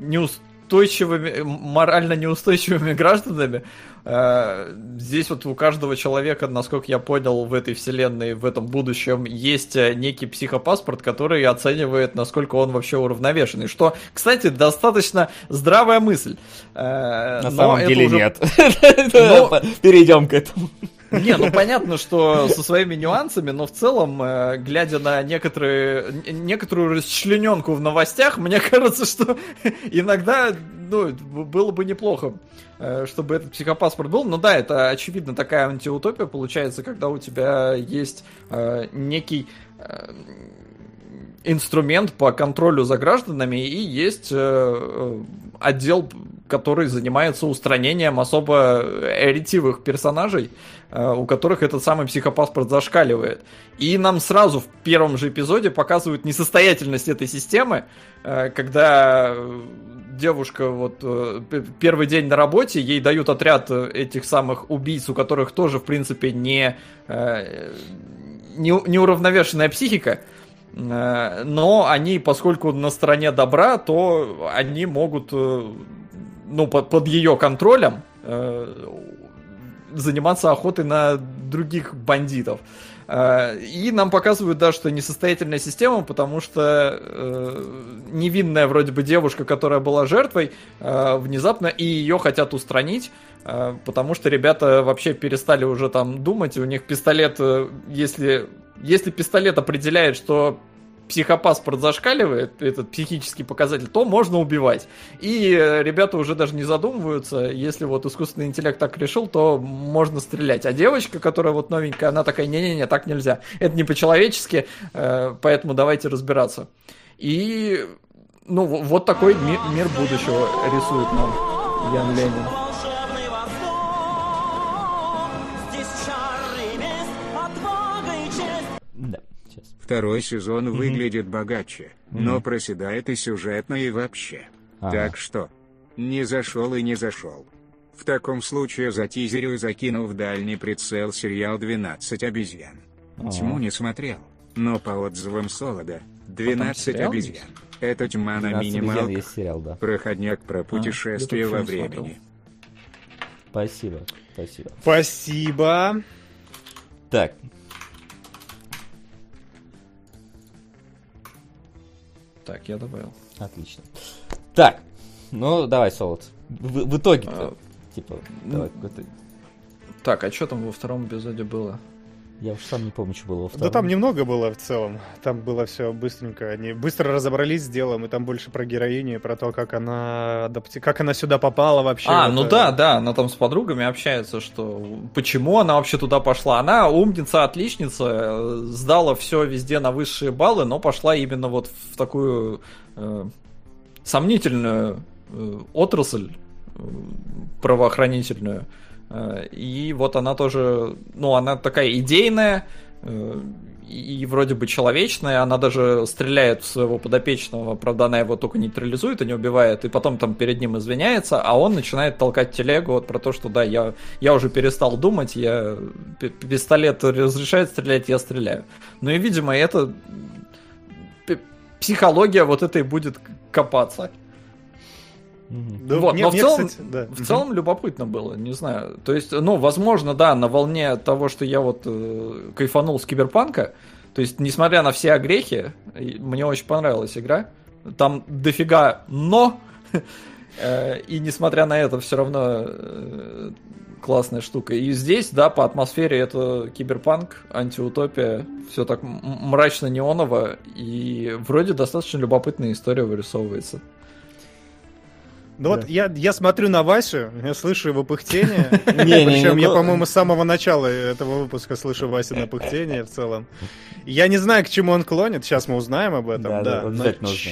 неустойчивыми, морально неустойчивыми гражданами. Э, Здесь вот у каждого человека, насколько я понял, в этой вселенной, в этом будущем есть э, некий психопаспорт, который оценивает, насколько он вообще уравновешенный. Что, кстати, достаточно здравая мысль. Э, На но самом деле уже нет. Но- Перейдем к этому. Не, ну понятно, что со своими нюансами, но в целом, э, глядя на некоторые, некоторую расчлененку в новостях, мне кажется, что иногда ну, было бы неплохо, э, чтобы этот психопаспорт был. Но да, это очевидно такая антиутопия получается, когда у тебя есть э, некий инструмент по контролю за гражданами и есть отдел, который занимается устранением особо ретивых персонажей, у которых этот самый психопаспорт зашкаливает. И нам сразу в первом же эпизоде показывают несостоятельность этой системы, э, когда э, девушка вот э, первый день на работе, ей дают отряд э, этих самых убийц, у которых тоже, в принципе, не, э, не, неуравновешенная психика, Э, но они, поскольку на стороне добра, то они могут, э, ну, под, под ее контролем э, заниматься охотой на других бандитов. Э, И нам показывают, да, что несостоятельная система, потому что э, невинная вроде бы девушка, которая была жертвой, э, внезапно и ее хотят устранить, э, потому что ребята вообще перестали уже там думать, у них пистолет, э, если, если пистолет определяет, что психопаспорт зашкаливает, этот психический показатель, то можно убивать. И э, ребята уже даже не задумываются, если вот искусственный интеллект так решил, то можно стрелять. А девочка, которая вот новенькая, она такая, не-не-не, так нельзя. Это не по-человечески, э, поэтому давайте разбираться. И ну, вот такой ми- мир будущего рисует нам Ян Ленин. Второй сезон выглядит богаче, но проседает и сюжетно, и вообще. Ага. Так что, не зашел и не зашел. В таком случае затизерю и закину в дальний прицел сериал «12 обезьян». Тьму не смотрел, но по отзывам Солода, «12 сериал обезьян» — это тьма на 12 обезьян минималках. сериал, да. Проходняк про путешествие я во времени. Спасибо, спасибо. Спасибо. Так, Так, я добавил. отлично. Так, ну давай, Солод. В, в итоге А, типа, давай какой-то... Так, а что там во втором эпизоде было? Я уж сам не помню, что было во Да втором. там немного было в целом. Там было все быстренько. Они быстро разобрались с делом, и там больше про героиню, и про то, как она адапти... как она сюда попала вообще. А, Это- ну да, да, она там с подругами общается, что почему она вообще туда пошла. Она умница, отличница, сдала все везде на высшие баллы, но пошла именно вот в такую э, сомнительную э, отрасль э, правоохранительную. Э, и вот она тоже, ну, она такая идейная, э, и вроде бы человечная, она даже стреляет в своего подопечного, правда, она его только нейтрализует и не убивает, и потом там перед ним извиняется, а он начинает толкать телегу вот про то, что да, я, я уже перестал думать, я пи- пистолет разрешает стрелять, я стреляю. Ну и, видимо, это психология вот этой будет копаться. Да, вот, мне- но в целом, кстати, да. в целом любопытно было, не знаю. То есть, ну, возможно, да, на волне того, что я вот э, кайфанул с киберпанка, то есть, несмотря на все огрехи, мне очень понравилась игра. Там дофига но, э, и несмотря на это, все равно э, классная штука. И здесь, да, по атмосфере это киберпанк, антиутопия, все так мрачно-неоново, и вроде достаточно любопытная история вырисовывается. Ну вот я, я смотрю на Васю, я слышу его пыхтение. Причем я, ну- по-моему, с самого начала этого выпуска слышу Васю на пыхтение в целом. Я не знаю, к чему он клонит, сейчас мы узнаем об этом, Да,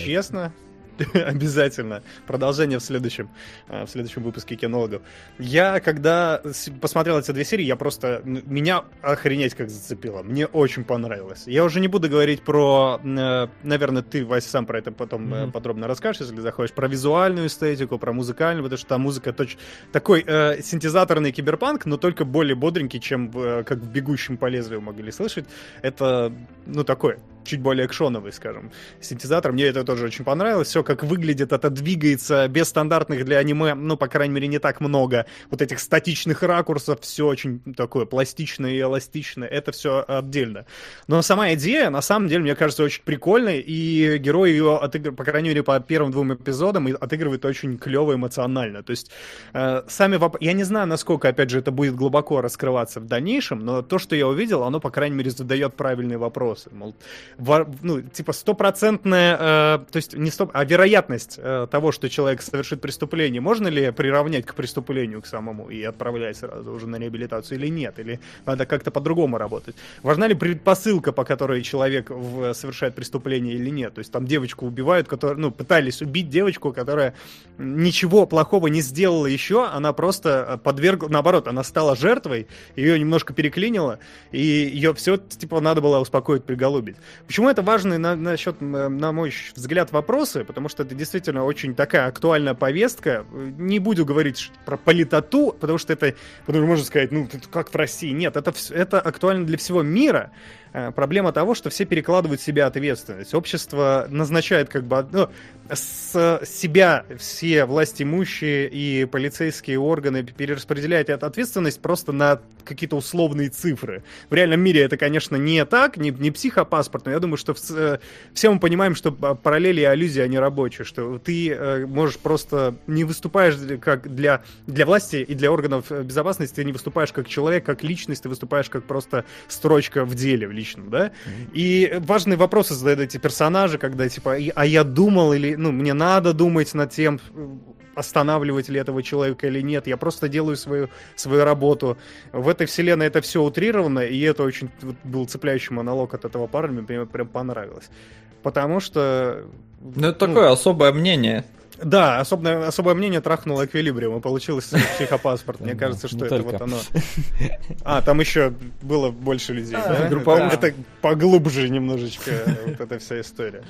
честно, обязательно. Продолжение в следующем, э, в следующем выпуске кинологов. Я, когда посмотрел эти две серии, я просто... Меня охренеть как зацепило. Мне очень понравилось. Я уже не буду говорить про... э, Наверное, ты, Вася, сам про это потом Мгм. подробно расскажешь, если захочешь. Про визуальную эстетику, про музыкальную, потому что там музыка точ- такой э, синтезаторный киберпанк, но только более бодренький, чем э, как в «Бегущем по лезвию» могли слышать. Это, ну, такой, чуть более экшоновый, скажем, синтезатор. Мне это тоже очень понравилось. Все, как выглядит, это двигается без стандартных для аниме, ну, по крайней мере, не так много вот этих статичных ракурсов. Все очень такое пластичное и эластичное. Это все отдельно. Но сама идея, на самом деле, мне кажется, очень прикольной, и герой ее, отыгр... по крайней мере, по первым двум эпизодам, отыгрывает очень клево эмоционально. То есть, э, сами воп... я не знаю, насколько, опять же, это будет глубоко раскрываться в дальнейшем, но то, что я увидел, оно, по крайней мере, задает правильные вопросы. Мол, ну, типа, стопроцентная, э, то есть, не стоп, а вероятность э, того, что человек совершит преступление, можно ли приравнять к преступлению к самому и отправлять сразу уже на реабилитацию или нет? Или надо как-то по-другому работать? Важна ли предпосылка, по которой человек в- совершает преступление или нет? То есть там девочку убивают, которая, ну, пытались убить девочку, которая ничего плохого не сделала еще, она просто подвергла, наоборот, она стала жертвой, ее немножко переклинило, и ее все, типа, надо было успокоить, приголубить. Почему это важно на, насчет, м, на мой взгляд, вопросы? Потому что это действительно очень такая актуальная повестка. Не буду говорить про политоту, потому что это, потому что можно сказать, ну, как в России. Нет, это, это актуально для всего мира. Э, Проблема того, что все перекладывают себя ответственность. Общество назначает как бы ну, с себя все власть имущие и полицейские органы перераспределяют ответственность просто на какие-то условные цифры. В реальном мире это, конечно, не так, не, не психопаспорт, но я думаю, что в э, все мы понимаем, что параллели и аллюзии, они рабочие, что ты э, можешь просто не выступаешь как для, для власти и для органов безопасности, ты не выступаешь как человек, как личность, ты выступаешь как просто строчка в деле в личном, да? И важные вопросы задают эти персонажи, когда типа, «И- а я думал или, ну, мне надо думать над тем, останавливать ли этого человека или нет, я просто делаю свою, свою работу. В этой вселенной это все утрировано, и это очень вот был цепляющий монолог от этого парня, мне прям, прям понравилось. Потому что... Ну, это такое особое мнение. Да, особое, особое мнение трахнуло эквилибриум, и получилось психопаспорт. Мне Да, кажется, что это вот оно. А, там еще было больше людей, да? групповушка. Это, это поглубже немножечко вот эта вся история.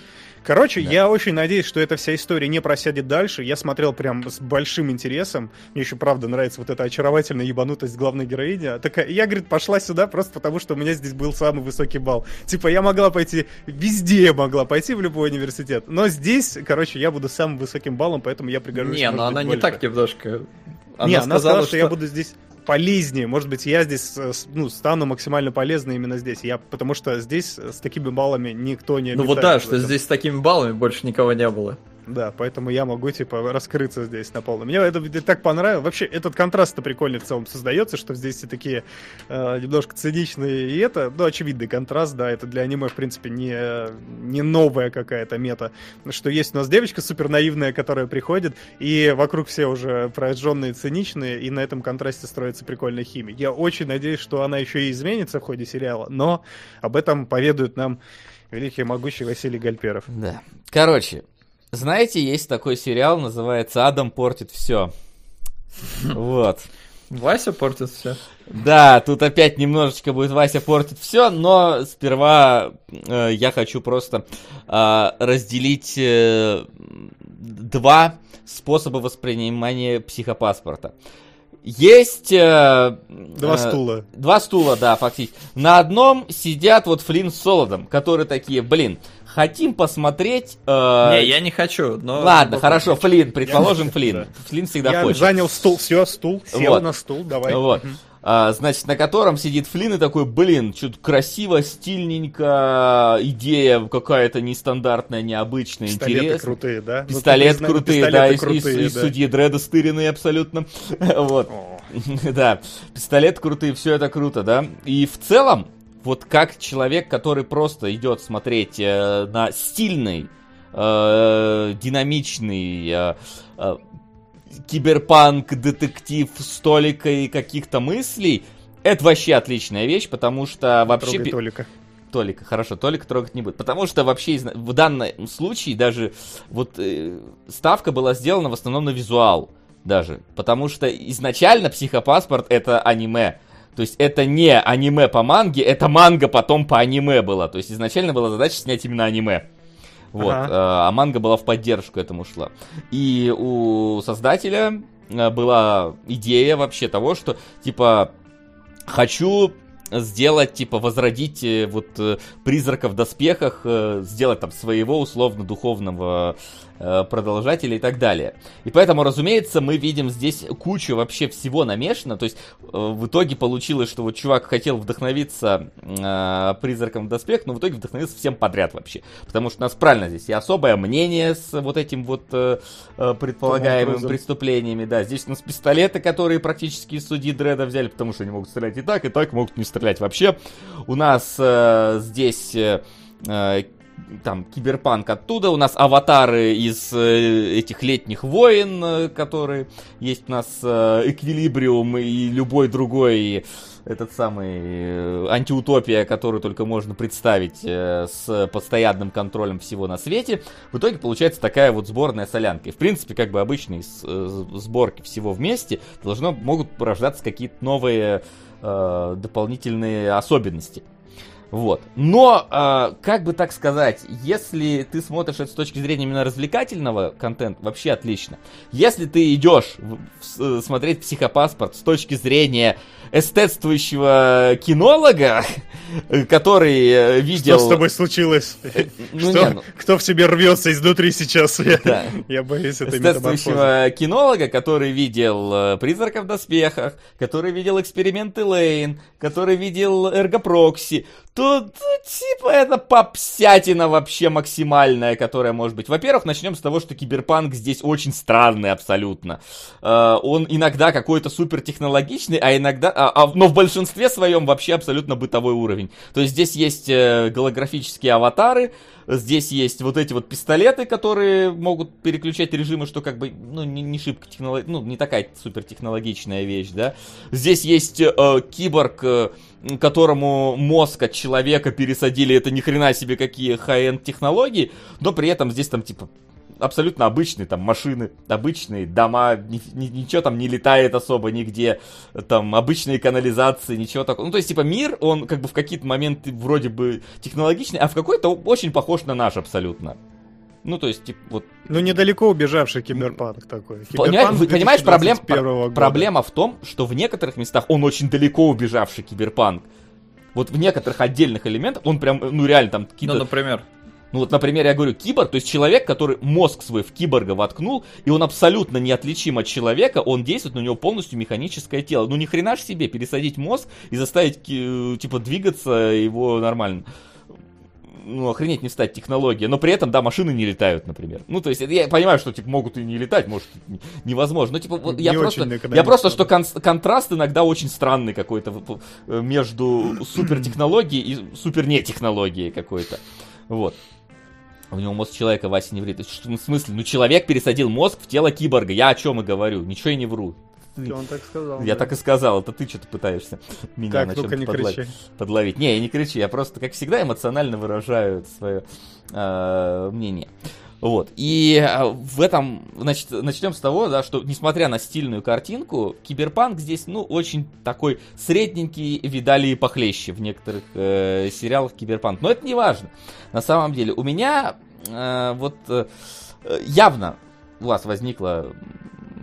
Короче, я очень надеюсь, что эта вся история не просядет дальше. Я смотрел прям с большим интересом. Мне еще, правда, нравится вот эта очаровательная ебанутость главной героини. А Такая, я, говорит, пошла сюда просто потому, что у меня здесь был самый высокий балл. Типа, я могла пойти, везде я могла пойти в любой университет. Но здесь, короче, я буду самым высоким баллом, поэтому я пригожусь. Не, но быть, она не больше. так немножко. не, она сказала, что... я буду здесь полезнее. Может быть, я здесь э, ну, стану максимально полезной именно здесь. Я, потому что здесь с такими баллами никто не Ну вот да, что здесь с такими баллами больше никого не было. Да, поэтому я могу, типа, раскрыться здесь на полном. Мне это, так понравилось. Вообще, этот контраст-то прикольный в целом создается, что здесь все такие э, немножко циничные. И это, ну, очевидный контраст, да, это для аниме, в принципе, не, не новая какая-то мета. Что есть у нас девочка супер наивная, которая приходит, и вокруг все уже прожженные, циничные, и на этом контрасте строится прикольная химия. Я очень надеюсь, что она еще и изменится в ходе сериала, но об этом поведают нам великий могучий Василий Гальперов. Да. Короче, знаете, есть такой сериал, называется «Адам портит все». Вот. Вася портит все. Да, тут опять немножечко будет Вася портит все, но сперва э, я хочу просто э, разделить э, два способа воспринимания психопаспорта. Есть... Э, Два э, стула. Два стула, да, фактически. На одном сидят вот Флинн с Солодом, которые такие, блин, хотим посмотреть... э, Не, я не хочу, но... Ладно, хорошо, Флинн, предположим, Флинн. Флинн всегда Я хочет. занял стул, все, стул, сел Вот. на стул, давай. Вот. А, значит, на котором сидит Флинн и такой, блин, что-то красиво, стильненько, идея какая-то нестандартная, необычная, Пистолеты интересная. крутые, да? Ну, Пистолет признай, крутые, да, и, и- крутые, и да. судьи Дреда стыренные абсолютно. Вот. Да, пистолет крутые, все это круто, да. И в целом, вот как человек, который просто идет смотреть э, на стильный, э, динамичный э, э, киберпанк, детектив с толикой каких-то мыслей, это вообще отличная вещь, потому что вообще... Трогай Толика. Толика, хорошо, Толика трогать не будет. Потому что вообще в данном случае даже вот э, ставка была сделана в основном на визуал даже. Потому что изначально психопаспорт это аниме. То есть это не аниме по манге, это манга потом по аниме была. То есть изначально была задача снять именно аниме. Вот, Ага. э, а манга была в поддержку этому шла. И у создателя э, была идея вообще того, что типа хочу сделать, типа, возродить э, вот призрака в доспехах, сделать там своего условно-духовного э, продолжателя и так далее. И поэтому, разумеется, мы видим здесь кучу вообще всего намешано. То есть э, в итоге получилось, что вот чувак хотел вдохновиться э, призраком в доспех, но в итоге вдохновился всем подряд вообще. Потому что у нас правильно здесь и особое мнение с вот этим вот э, э, предполагаемым преступлениями. Да, здесь у нас пистолеты, которые практически из судьи Дреда взяли, потому что они могут стрелять и так, и так, могут не стрелять вообще. У нас э, здесь э, э, там киберпанк оттуда, у нас аватары из э, этих летних войн, э, которые есть у нас э, Эквилибриум и любой другой этот самый э, антиутопия, которую только можно представить э, с постоянным контролем всего на свете. В итоге получается такая вот сборная солянка. И в принципе, как бы обычные сборки всего вместе должно могут порождаться какие-то новые дополнительные особенности. Вот. Но, э, как бы так сказать, если ты смотришь это с точки зрения именно развлекательного контента, вообще отлично. Если ты идешь смотреть психопаспорт с точки зрения эстетствующего кинолога, который э, видел... Что с тобой случилось? Ну, Что? не, ну, Кто в тебе рвется изнутри сейчас? Я, Да. я боюсь этой эстетствующего кинолога, который видел э, «Призрака в доспехах», который видел «Эксперименты Лейн», который видел «Эргопрокси», то, то, типа это попсятина вообще максимальная, которая может быть. Во-первых, начнем с того, что киберпанк здесь очень странный абсолютно. Э, он иногда какой-то супер технологичный, а иногда, а- а- но в большинстве своем вообще абсолютно бытовой уровень. То есть здесь есть э, голографические аватары, Здесь есть вот эти вот пистолеты, которые могут переключать режимы, что как бы, ну, не, не шибко технолог... ну, не такая супер технологичная вещь, да. Здесь есть э, киборг, э, которому мозг от человека пересадили, это ни хрена себе какие high-end технологии, но при этом здесь там типа абсолютно обычные там машины, обычные дома, ни- ни- ничего там не летает особо нигде, там обычные канализации, ничего такого. Ну, то есть, типа, мир, он как бы в какие-то моменты вроде бы технологичный, а в какой-то очень похож на наш абсолютно. Ну, то есть, типа, вот Ну, недалеко убежавший киберпанк такой. Понимаешь, Киберпанк вы понимаешь, проблем, 2021 года. проблема в том, что в некоторых местах он очень далеко убежавший киберпанк. Вот в некоторых отдельных элементах он прям, ну реально там какие-то... Ну, например. Ну вот, например, я говорю киборг, то есть человек, который мозг свой в киборга воткнул, и он абсолютно неотличим от человека, он действует, но у него полностью механическое тело. Ну ни хрена ж себе пересадить мозг и заставить, ки- типа, двигаться его нормально. ну, охренеть не встать технология, но при этом, да, машины не летают, например. Ну, то есть, я понимаю, что, типа, могут и не летать, может, не- невозможно. Ну, типа, вот я просто, я просто, что кон- контраст иногда очень странный какой-то э, между супертехнологией и супер нетехнологией какой-то. Вот. У него мозг человека, Вася не Что, ну, в смысле? Ну, человек пересадил мозг в тело киборга. Я о чем и говорю. Ничего я не вру. Он так сказал. Я да. так и сказал. Это ты что-то пытаешься меня Так, на чем-то не кричи. подловить. Не, я не кричу. Я просто, как всегда, эмоционально выражаю свое э, мнение. Вот. И э, в этом, значит, начнем с того, да, что несмотря на стильную картинку, киберпанк здесь, ну, очень такой средненький, видали и похлеще в некоторых э, сериалах киберпанк. Но это не важно. На самом деле, у меня э, вот э, явно у вас возникло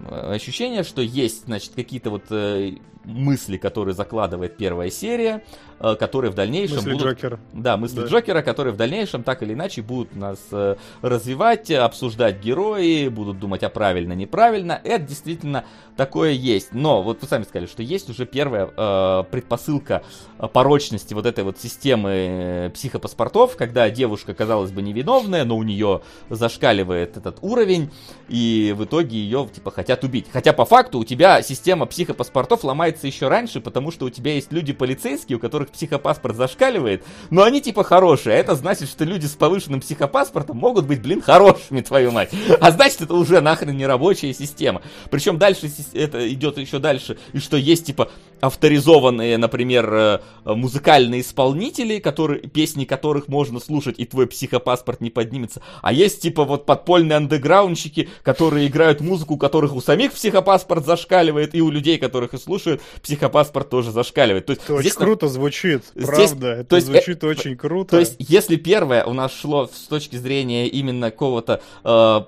ощущение, что есть, значит, какие-то вот э, мысли, которые закладывает первая серия, которые в дальнейшем Мысли будут... Джокера. Да, мысли Да. Джокера, которые в дальнейшем так или иначе будут нас э, развивать, э, обсуждать герои, будут думать, а правильно, неправильно. Это действительно такое есть. Но вот вы сами сказали, что есть уже первая э, предпосылка э, порочности вот этой вот системы э, психопаспортов, когда девушка, казалось бы, невиновная, но у нее зашкаливает этот уровень, и в итоге ее типа хотят убить. Хотя по факту у тебя система психопаспортов ломается еще раньше, потому что у тебя есть люди полицейские, у которых психопаспорт зашкаливает, но они типа хорошие. А это значит, что люди с повышенным психопаспортом могут быть, блин, хорошими, твою мать. А значит, это уже нахрен не рабочая система. Причем дальше это идет еще дальше, и что есть типа авторизованные, например, э, музыкальные исполнители, которые, песни которых можно слушать, и твой психопаспорт не поднимется. А есть типа вот подпольные андеграундщики, которые играют музыку, у которых у самих психопаспорт зашкаливает, и у людей, которых их слушают, психопаспорт тоже зашкаливает. То есть Это очень здесь на- круто звучит, Здесь- правда. то Это есть, звучит э, очень круто. То есть, если первое у нас шло с точки зрения именно какого-то э,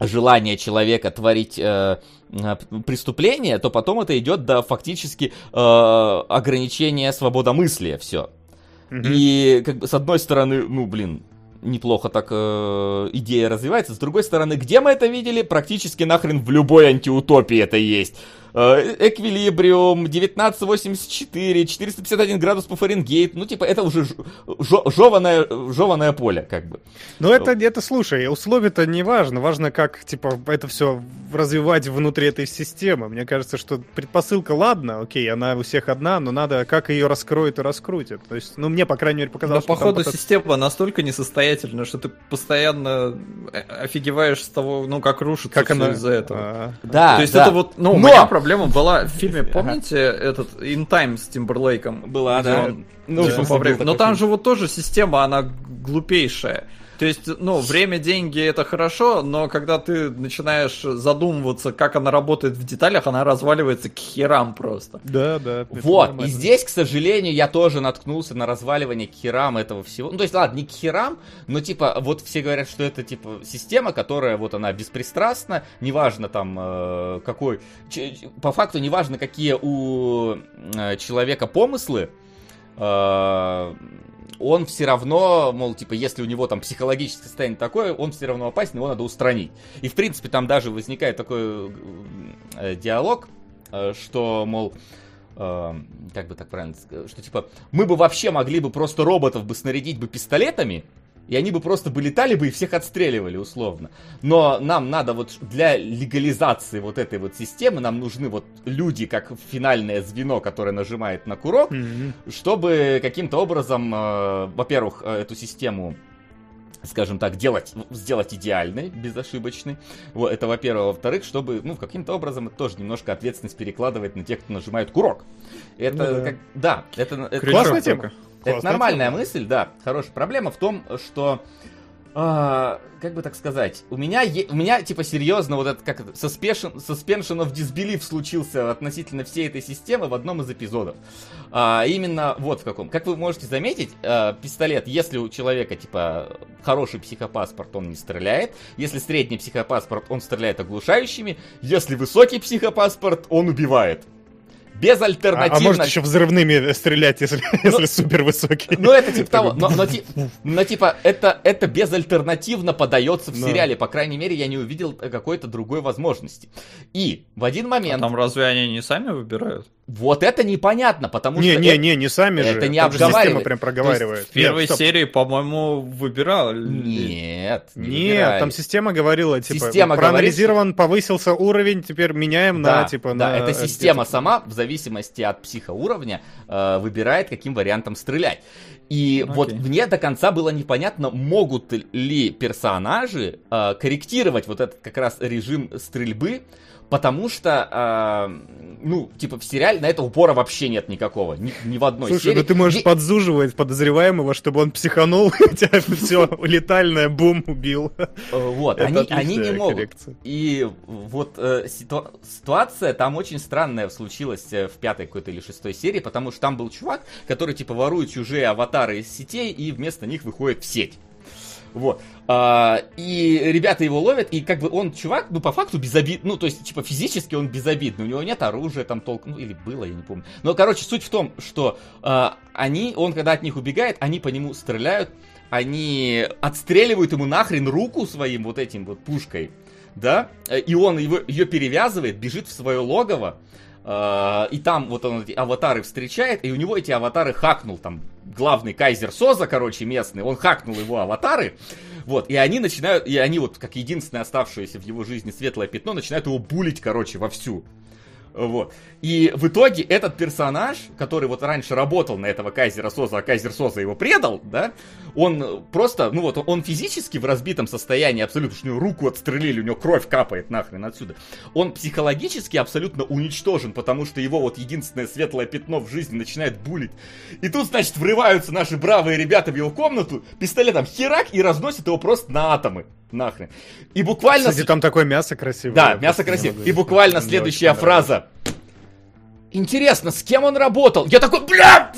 желания человека творить э, э, преступление, то потом это идет до фактически э, ограничения свободомыслия все. Мгм. И как бы с одной стороны, ну блин, неплохо так э, идея развивается. С другой стороны, где мы это видели? Практически нахрен в любой антиутопии это есть. Э, Эквилибриум, 1984, 451 градус по Фаренгейт. Ну, типа, это уже ж- жо- жеваное, жеваное поле, как бы. Ну это, это, слушай, условия-то не важно. Важно, как, типа, это все развивать внутри этой системы. Мне кажется, что предпосылка, ладно, окей, она у всех одна, но надо, как ее раскроют и раскрутят. То есть, ну, мне, по крайней мере, Но показалось, что там походу потом- система настолько несостоятельна, что ты постоянно э, офигеваешь с того, ну как рушится как она... из-за этого. А, Да, То есть да. это вот, ну, у Но! Проблема была в фильме, Ага. помните, этот In Time с Тимберлейком? Была, да. он, Ну, типа, времени- был Но там фильм. же вот тоже система, она глупейшая. То есть, ну, время, деньги это хорошо, но когда ты начинаешь задумываться, как она работает в деталях, она разваливается к херам просто. Да, да. Вот, и нормально. здесь, к сожалению, я тоже наткнулся на разваливание к херам этого всего. Ну, то есть, ладно, не к херам, но, типа, вот все говорят, что это, типа, система, которая, вот она беспристрастна, неважно там, э, какой... по факту, неважно, какие у э, человека помыслы, э, он все равно, мол, типа, если у него там психологическое состояние такое, он все равно опасен, его надо устранить. И, в принципе, там даже возникает такой э, диалог, э, что, мол, э, как бы так правильно что, типа, мы бы вообще могли бы просто роботов бы снарядить бы пистолетами, и они бы просто бы летали бы и всех отстреливали, условно. Но нам надо вот для легализации вот этой вот системы, нам нужны вот люди, как финальное звено, которое нажимает на курок, Мгм. чтобы каким-то образом, э, во-первых, э, эту систему скажем так, делать, сделать идеальной, безошибочной. Вот, это во-первых. Во-вторых, чтобы, ну, каким-то образом это тоже немножко ответственность перекладывать на тех, кто нажимает курок. Это, Ну да. как, да, это, это Крючок классная только. Классная Это нормальная тема. мысль, да. Хорошая проблема в том, что а, как бы так сказать, у меня, у меня типа серьезно вот этот как это, suspension, suspension of disbelief случился относительно всей этой системы в одном из эпизодов. А, именно вот в каком. Как вы можете заметить, а, пистолет, если у человека типа хороший психопаспорт, он не стреляет. Если средний психопаспорт, он стреляет оглушающими. Если высокий психопаспорт, он убивает. А, Безальтернативно. а может еще взрывными стрелять, если, если супер высокий. Ну, это типа того. Но, но ти- но, типа, это, это безальтернативно подается в Да. сериале. По крайней мере, я не увидел какой-то другой возможности. И в один А момент... там разве они не сами выбирают? Вот это непонятно, потому Не, что... не, это- не, не сами же. это не Там же система обговаривает. прям проговаривает. есть в первой Нет, серии, по-моему, выбирал. Нет, не Нет, выбирали. там система говорила, типа, Система проанализирован, повысился уровень, теперь меняем Да, на, типа, да, на... эта система где-то- сама, в зависимости от психоуровня, э, выбирает, каким вариантом стрелять. И Окей. вот мне до конца было непонятно, могут ли персонажи э, корректировать вот этот как раз режим стрельбы, потому что, э, ну, типа в сериале на это упора вообще нет никакого, ни, ни в одной Слушай, серии. ну ты можешь Е- подзуживать подозреваемого, чтобы он психанул, и тебя все летальное, бум, убил. э, Вот, они, они не могут. И вот э, ситу- ситуация там очень странная случилась э, в пятой какой-то или шестой серии, потому что там был чувак, который типа ворует чужие аватары из сетей и вместо них выходит в сеть. Вот. А, и ребята его ловят, и как бы он чувак, ну, по факту безобидный, ну, то есть, типа, физически он безобидный, у него нет оружия там толком, ну, или было, я не помню. Но, короче, суть в том, что а, они, он когда от них убегает, они по нему стреляют, они отстреливают ему нахрен руку своим вот этим вот пушкой, да, и он его, ее перевязывает, бежит в свое логово, и там вот он эти аватары встречает, и у него эти аватары хакнул, там, главный кайзер Соза, короче, местный, он хакнул его аватары, вот, и они начинают, и они вот, как единственное оставшееся в его жизни светлое пятно, начинают его булить, короче, вовсю. Вот. И в итоге этот персонаж, который вот раньше работал на этого Кайзера Соза, а Кайзер Соза его предал, да, он просто, ну вот, он физически в разбитом состоянии абсолютно, что у него руку отстрелили, у него кровь капает нахрен отсюда. Он психологически абсолютно уничтожен, потому что его вот единственное светлое пятно в жизни начинает булить. И тут, значит, врываются наши бравые ребята в его комнату, пистолетом херак и разносят его просто на атомы. Нахрен. И буквально... Кстати, там такое мясо красивое. Да, мясо просто не красиво. могу И буквально следующая фраза. Интересно, с кем он работал? Я такой, бля!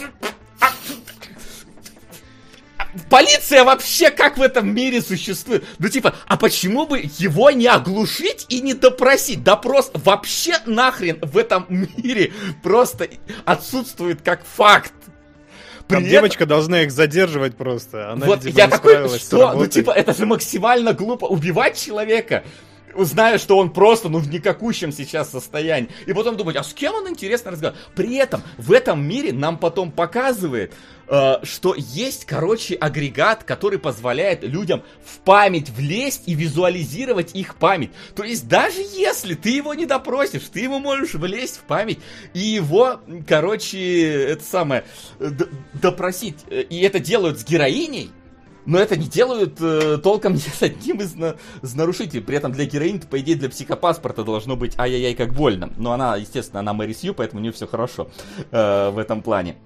Полиция вообще как в этом мире существует? Ну типа, а почему бы его не оглушить и не допросить? Допрос вообще нахрен в этом мире просто отсутствует как факт. Там При этом- девочка должна их задерживать просто. Она, вот видимо, я такой, что? Ну, типа, это же максимально глупо. Убивать человека, зная, что он просто, ну, в никакущем сейчас состоянии. И потом думать, а с кем он интересно разговаривает? При этом в этом мире нам потом показывает, что есть, короче, агрегат, который позволяет людям в память влезть и визуализировать их память. То есть даже если ты его не допросишь, ты ему можешь влезть в память и его, короче, это самое, э, допросить. Э, И это делают с героиней, но это не делают э, толком ни с одним из, на- нарушителей. При этом для героини, по идее, для психопаспорта должно быть ай-яй-яй как больно. Но она, естественно, она Мэри Сью, поэтому у нее все хорошо э, в этом плане.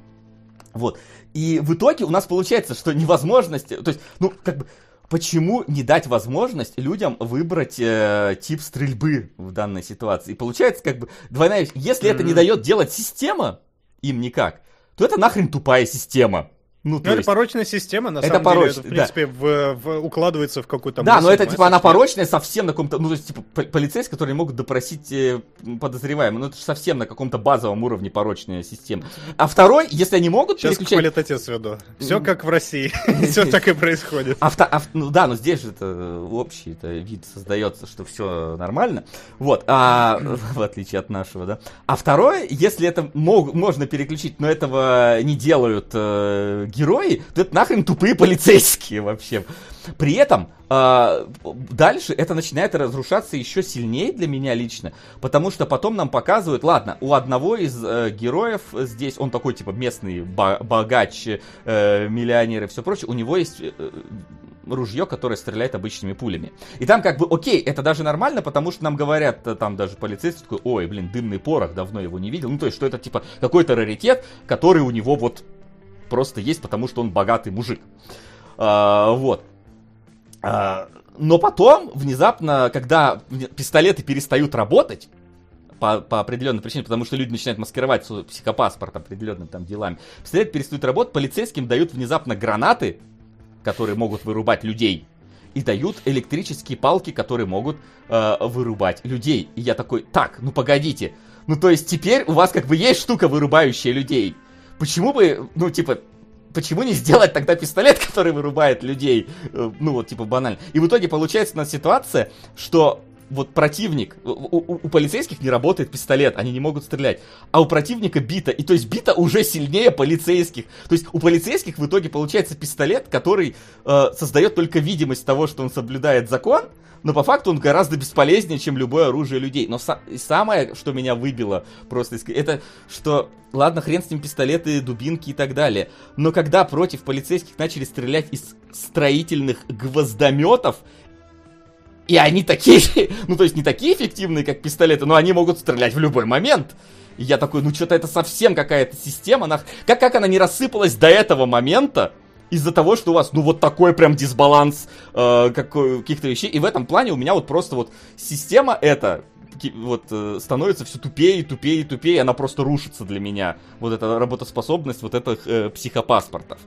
Вот. И в итоге у нас получается, что невозможность... То есть, ну, как бы... Почему не дать возможность людям выбрать э, тип стрельбы в данной ситуации? И получается, как бы, двойная. Если это не дает делать система, им никак, то это нахрен тупая система. Ну, Ну, это есть- порочная система, на Это самом порочная, деле. Это, в да. принципе, в- в- укладывается в какую-то Да, но это типа она порочная совсем на каком-то, ну то есть типа по- полицейские, которые могут допросить э, подозреваемого, ну это же совсем на каком-то базовом уровне порочная система. А второй, если они могут Сейчас переключать... квалитете сведу. Все как в России. Все так и происходит. Авто, ав- ну да, но здесь же это общий это вид создается, что все нормально. Вот, а в отличие от нашего, да. А второе, если это можно переключить, но этого не делают э, герои, то это нахрен тупые полицейские вообще. При этом а, дальше это начинает разрушаться еще сильнее для меня лично, потому что потом нам показывают, ладно, у одного из э, героев здесь, он такой типа местный богач, э, миллионер и все прочее, у него есть э, ружье, которое стреляет обычными пулями. И там как бы, окей, это даже нормально, потому что нам говорят, э, там даже полицейский такой, ой, блин, дымный порох, давно его не видел. Ну, то есть, что это типа какой-то раритет, который у него вот просто есть, потому что он богатый мужик. А, вот. А, но потом, внезапно, когда пистолеты перестают работать, по, по определенной причине, потому что люди начинают маскировать свой психопаспорт определенными там делами, пистолеты перестают работать, полицейским дают внезапно гранаты, которые могут вырубать людей, и дают электрические палки, которые могут э, вырубать людей. И я такой, так, ну погодите, ну то есть теперь у вас как бы есть штука, вырубающая людей. Почему бы, ну типа, почему не сделать тогда пистолет, который вырубает людей? Э, Ну вот, типа, банально. И в итоге получается у нас ситуация, что вот противник, у, у- у полицейских не работает пистолет, они не могут стрелять, а у противника бита, и то есть бита уже сильнее полицейских. То есть у полицейских в итоге получается пистолет, который э, создает только видимость того, что он соблюдает закон, но по факту он гораздо бесполезнее, чем любое оружие людей. Но са- самое, что меня выбило просто, это что, ладно, хрен с ним пистолеты, дубинки и так далее, но когда против полицейских начали стрелять из строительных гвоздометов, и они такие, ну то есть не такие эффективные, как пистолеты, но они могут стрелять в любой момент. И я такой, ну что-то это совсем какая-то система, она... Как, как она не рассыпалась до этого момента, из-за того, что у вас, ну, вот такой прям дисбаланс э, каких-то вещей. И в этом плане у меня вот просто вот система эта вот э, становится все тупее, и тупее, и тупее, она просто рушится для меня. Вот эта работоспособность вот этих э, психопаспортов.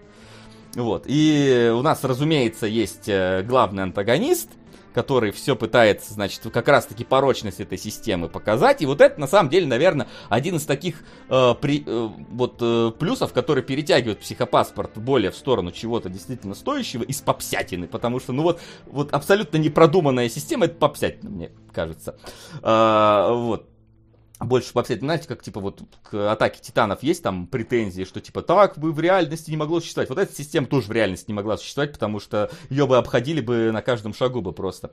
Вот. И у нас, разумеется, есть э, главный антагонист, который все пытается, значит, как раз-таки порочность этой системы показать. И вот это, на самом деле, наверное, один из таких э, при, э, вот э, плюсов, который перетягивает психопаспорт более в сторону чего-то действительно стоящего из попсятины. Потому что, ну вот, вот абсолютно непродуманная система, это попсятина, мне кажется. А, вот больше попсять, знаете, как типа вот к атаке титанов есть там претензии, что типа так бы в реальности не могло существовать. Вот эта система тоже в реальности не могла существовать, потому что ее бы обходили бы на каждом шагу бы просто.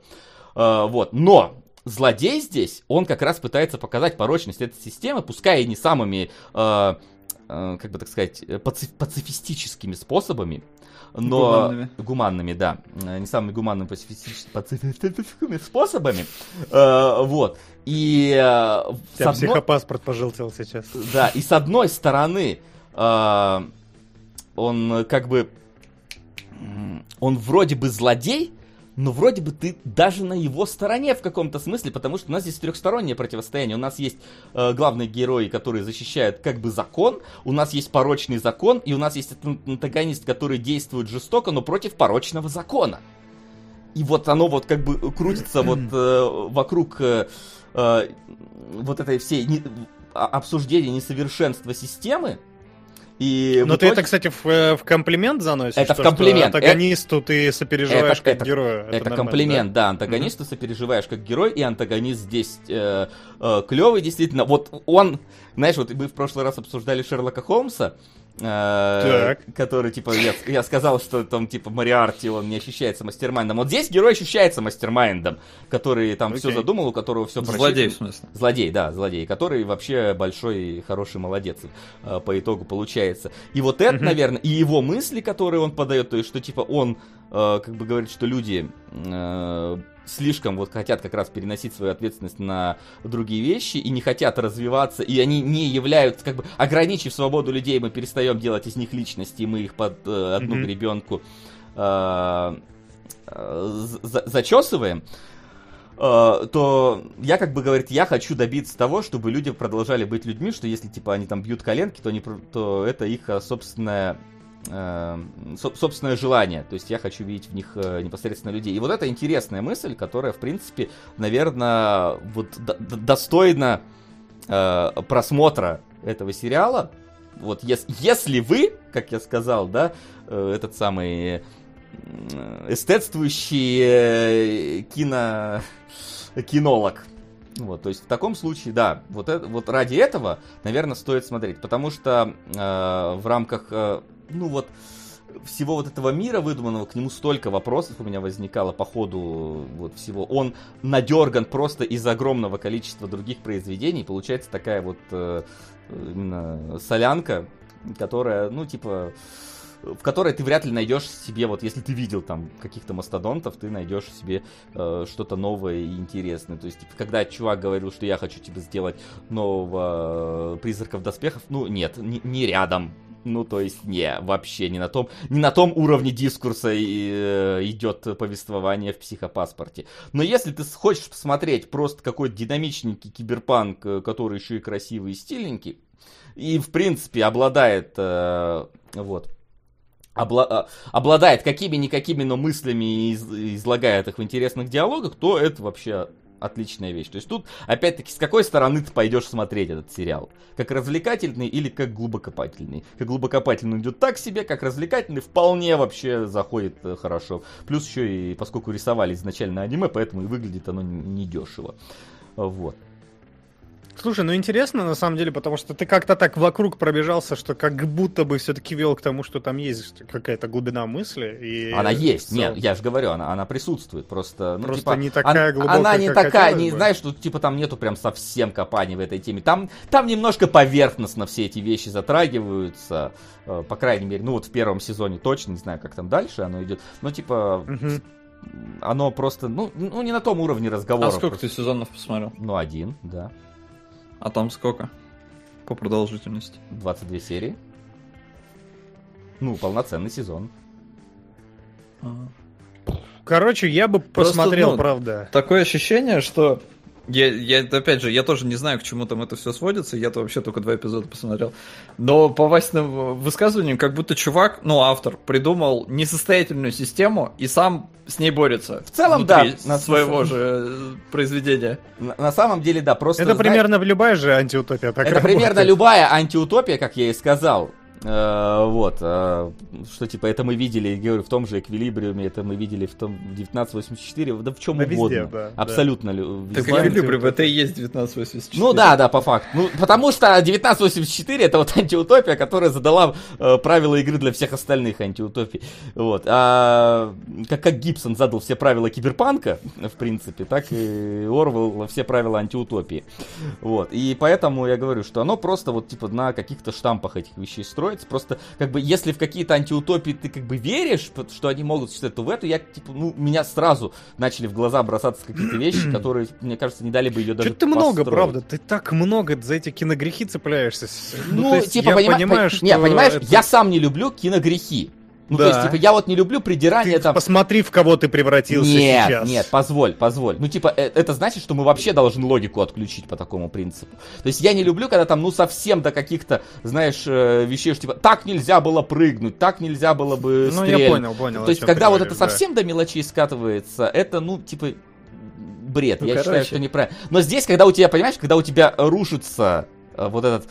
А, вот, но злодей здесь, он как раз пытается показать порочность этой системы, пускай и не самыми, а, а, как бы так сказать, паци- пацифистическими способами, но Гуманными. гуманными, да, не самыми гуманными пацифистическими пацифистическими способами, Э, вот. И э, У тебя одной- психопаспорт пожелтел сейчас. да, и с одной стороны, э, он как бы, он вроде бы злодей, но вроде бы ты даже на его стороне в каком-то смысле, потому что у нас здесь трехстороннее противостояние. У нас есть э, главные герои, которые защищают как бы закон, у нас есть порочный закон, и у нас есть ан- антагонист, который действует жестоко, но против порочного закона. И вот оно вот как бы крутится вот э, вокруг э, э, вот этой всей не- а- обсуждения несовершенства системы. И Но ты итоге- это, кстати, в, э, в комплимент заносишь. Это в то, что комплимент. Антагонисту ты сопереживаешь Это- как это- герою. Это, нормально, комплимент, да, антагонисту сопереживаешь как герой, и антагонист здесь э, э, клевый, действительно. Вот он, знаешь, вот мы в прошлый раз обсуждали Шерлока Холмса, э, который, типа, я, я сказал, что там, типа, Мариарти, он не ощущается мастермайндом. Вот здесь герой ощущается мастермайндом, который там все Окей. задумал, у которого все Злодей, в смысле. Злодей, да, злодей, который вообще большой и хороший молодец э, по итогу получается. И вот это, Мгм. наверное, и его мысли, которые он подает, то есть, что типа он э, как бы говорит, что люди э, слишком вот хотят как раз переносить свою ответственность на другие вещи и не хотят развиваться, и они не являются, как бы, ограничив свободу людей, мы перестаем делать из них личности, и мы их под э, одну гребенку э, э, за- зачесываем, э, то я как бы говорит, я хочу добиться того, чтобы люди продолжали быть людьми, что если типа они там бьют коленки, то, про- то это их э, собственное э, со- собственное желание. То есть я хочу видеть в них э, непосредственно людей. И вот это интересная мысль, которая, в принципе, наверное, вот достойна э, просмотра этого сериала. Вот ес- если вы, как я сказал, да, этот самый эстетствующий кино кинолог. Вот, то есть в таком случае, да, вот, это, вот ради этого, наверное, стоит смотреть, потому что э, в рамках, ну вот, всего вот этого мира выдуманного, к нему столько вопросов у меня возникало по ходу вот всего. Он надерган просто из огромного количества других произведений. Получается такая вот э, именно солянка, которая, ну, типа, в которой ты вряд ли найдешь себе, вот если ты видел там каких-то мастодонтов, ты найдешь себе э, что-то новое и интересное. То есть, типа, когда чувак говорил, что я хочу тебе сделать нового э, призрака в доспехов, ну нет, не, не рядом. Ну, то есть, не, вообще не на том, не на том уровне дискурса и, э, идет повествование в психопаспорте. Но если ты хочешь посмотреть просто какой-то динамичненький киберпанк, э, который еще и красивый и стильненький, и, в принципе, обладает, э, вот, обла- а, обладает какими-никакими, но мыслями и из- излагает их в интересных диалогах, то это вообще отличная вещь. То есть тут, опять-таки, с какой стороны ты пойдешь смотреть этот сериал? Как развлекательный или как глубокопательный? Как глубокопательный идет так себе, как развлекательный вполне вообще заходит э, хорошо. Плюс еще и, поскольку рисовали изначально аниме, поэтому и выглядит оно недешево. Вот. Слушай, ну интересно на самом деле, потому что ты как-то так вокруг пробежался, что как будто бы все-таки вел к тому, что там есть какая-то глубина мысли. И она есть, целом- нет, я же говорю, она, она присутствует, просто, ну, Просто типа, не такая она, глубокая, она не как такая, не бы. знаешь, что типа там нету прям совсем копаний в этой теме, там, там немножко поверхностно все эти вещи затрагиваются, э, по крайней мере, ну вот в первом сезоне точно, не знаю, как там дальше оно идет, но типа, Мгм. оно просто, ну, ну не на том уровне разговора. А сколько просто. ты сезонов посмотрел? Ну, один, да, А там сколько? По продолжительности. 22 серии. Ну, полноценный сезон. Ага. Короче, я бы Просто, посмотрел, ну, правда. Такое ощущение, что я, я, опять же, я тоже не знаю, к чему там это все сводится, я-то вообще только два эпизода посмотрел. Но по Васиным высказываниям, как будто чувак, ну, автор, придумал несостоятельную систему и сам с ней борется. В целом, да, на- своего же э, произведения. На, на самом деле, да, просто... Это знаешь, примерно любая же антиутопия так Это работает. примерно любая антиутопия, как я и сказал. Э, вот, э, что типа это мы видели, я говорю, в том же эквилибриуме, это мы видели в том в 1984, да в чем Да везде, угодно. да, да. Абсолютно. лю- Так везде. Эквилибриум, это и есть 1984. Ну да, да, по факту. Ну, потому что 1984 это вот антиутопия, которая задала э, правила игры для всех остальных антиутопий. Вот. А, как, как Гибсон задал все правила киберпанка, в принципе, так и Орвел все правила антиутопии. Вот. И поэтому я говорю, что оно просто вот типа на каких-то штампах этих вещей строится. Просто как бы если в какие-то антиутопии ты как бы веришь, что они могут существовать, то в эту я типа, ну, меня сразу начали в глаза бросаться какие-то вещи, которые, мне кажется, не дали бы ее даже Что ты много, правда? Ты так много за эти киногрехи цепляешься. Ну, то есть типа, я понима- понимаю, по- что Не, понимаешь, это- я сам не люблю киногрехи. Ну, то Да. есть, типа, я вот не люблю придирание Ты там... посмотри, в кого ты превратился Нет, сейчас. нет, позволь, позволь. Ну, типа, э- это значит, что мы вообще должны логику отключить по такому принципу. То есть, я не люблю, когда там, ну, совсем до каких-то, знаешь, э, вещей, что, типа, так нельзя было прыгнуть, так нельзя было бы Ну, стрелять. я понял, понял. То есть, когда вот говоришь, это да. совсем до мелочей скатывается, это, ну, типа, бред. Ну, я считаю, короче. что неправильно. Но здесь, когда у тебя, понимаешь, когда у тебя рушится э, вот этот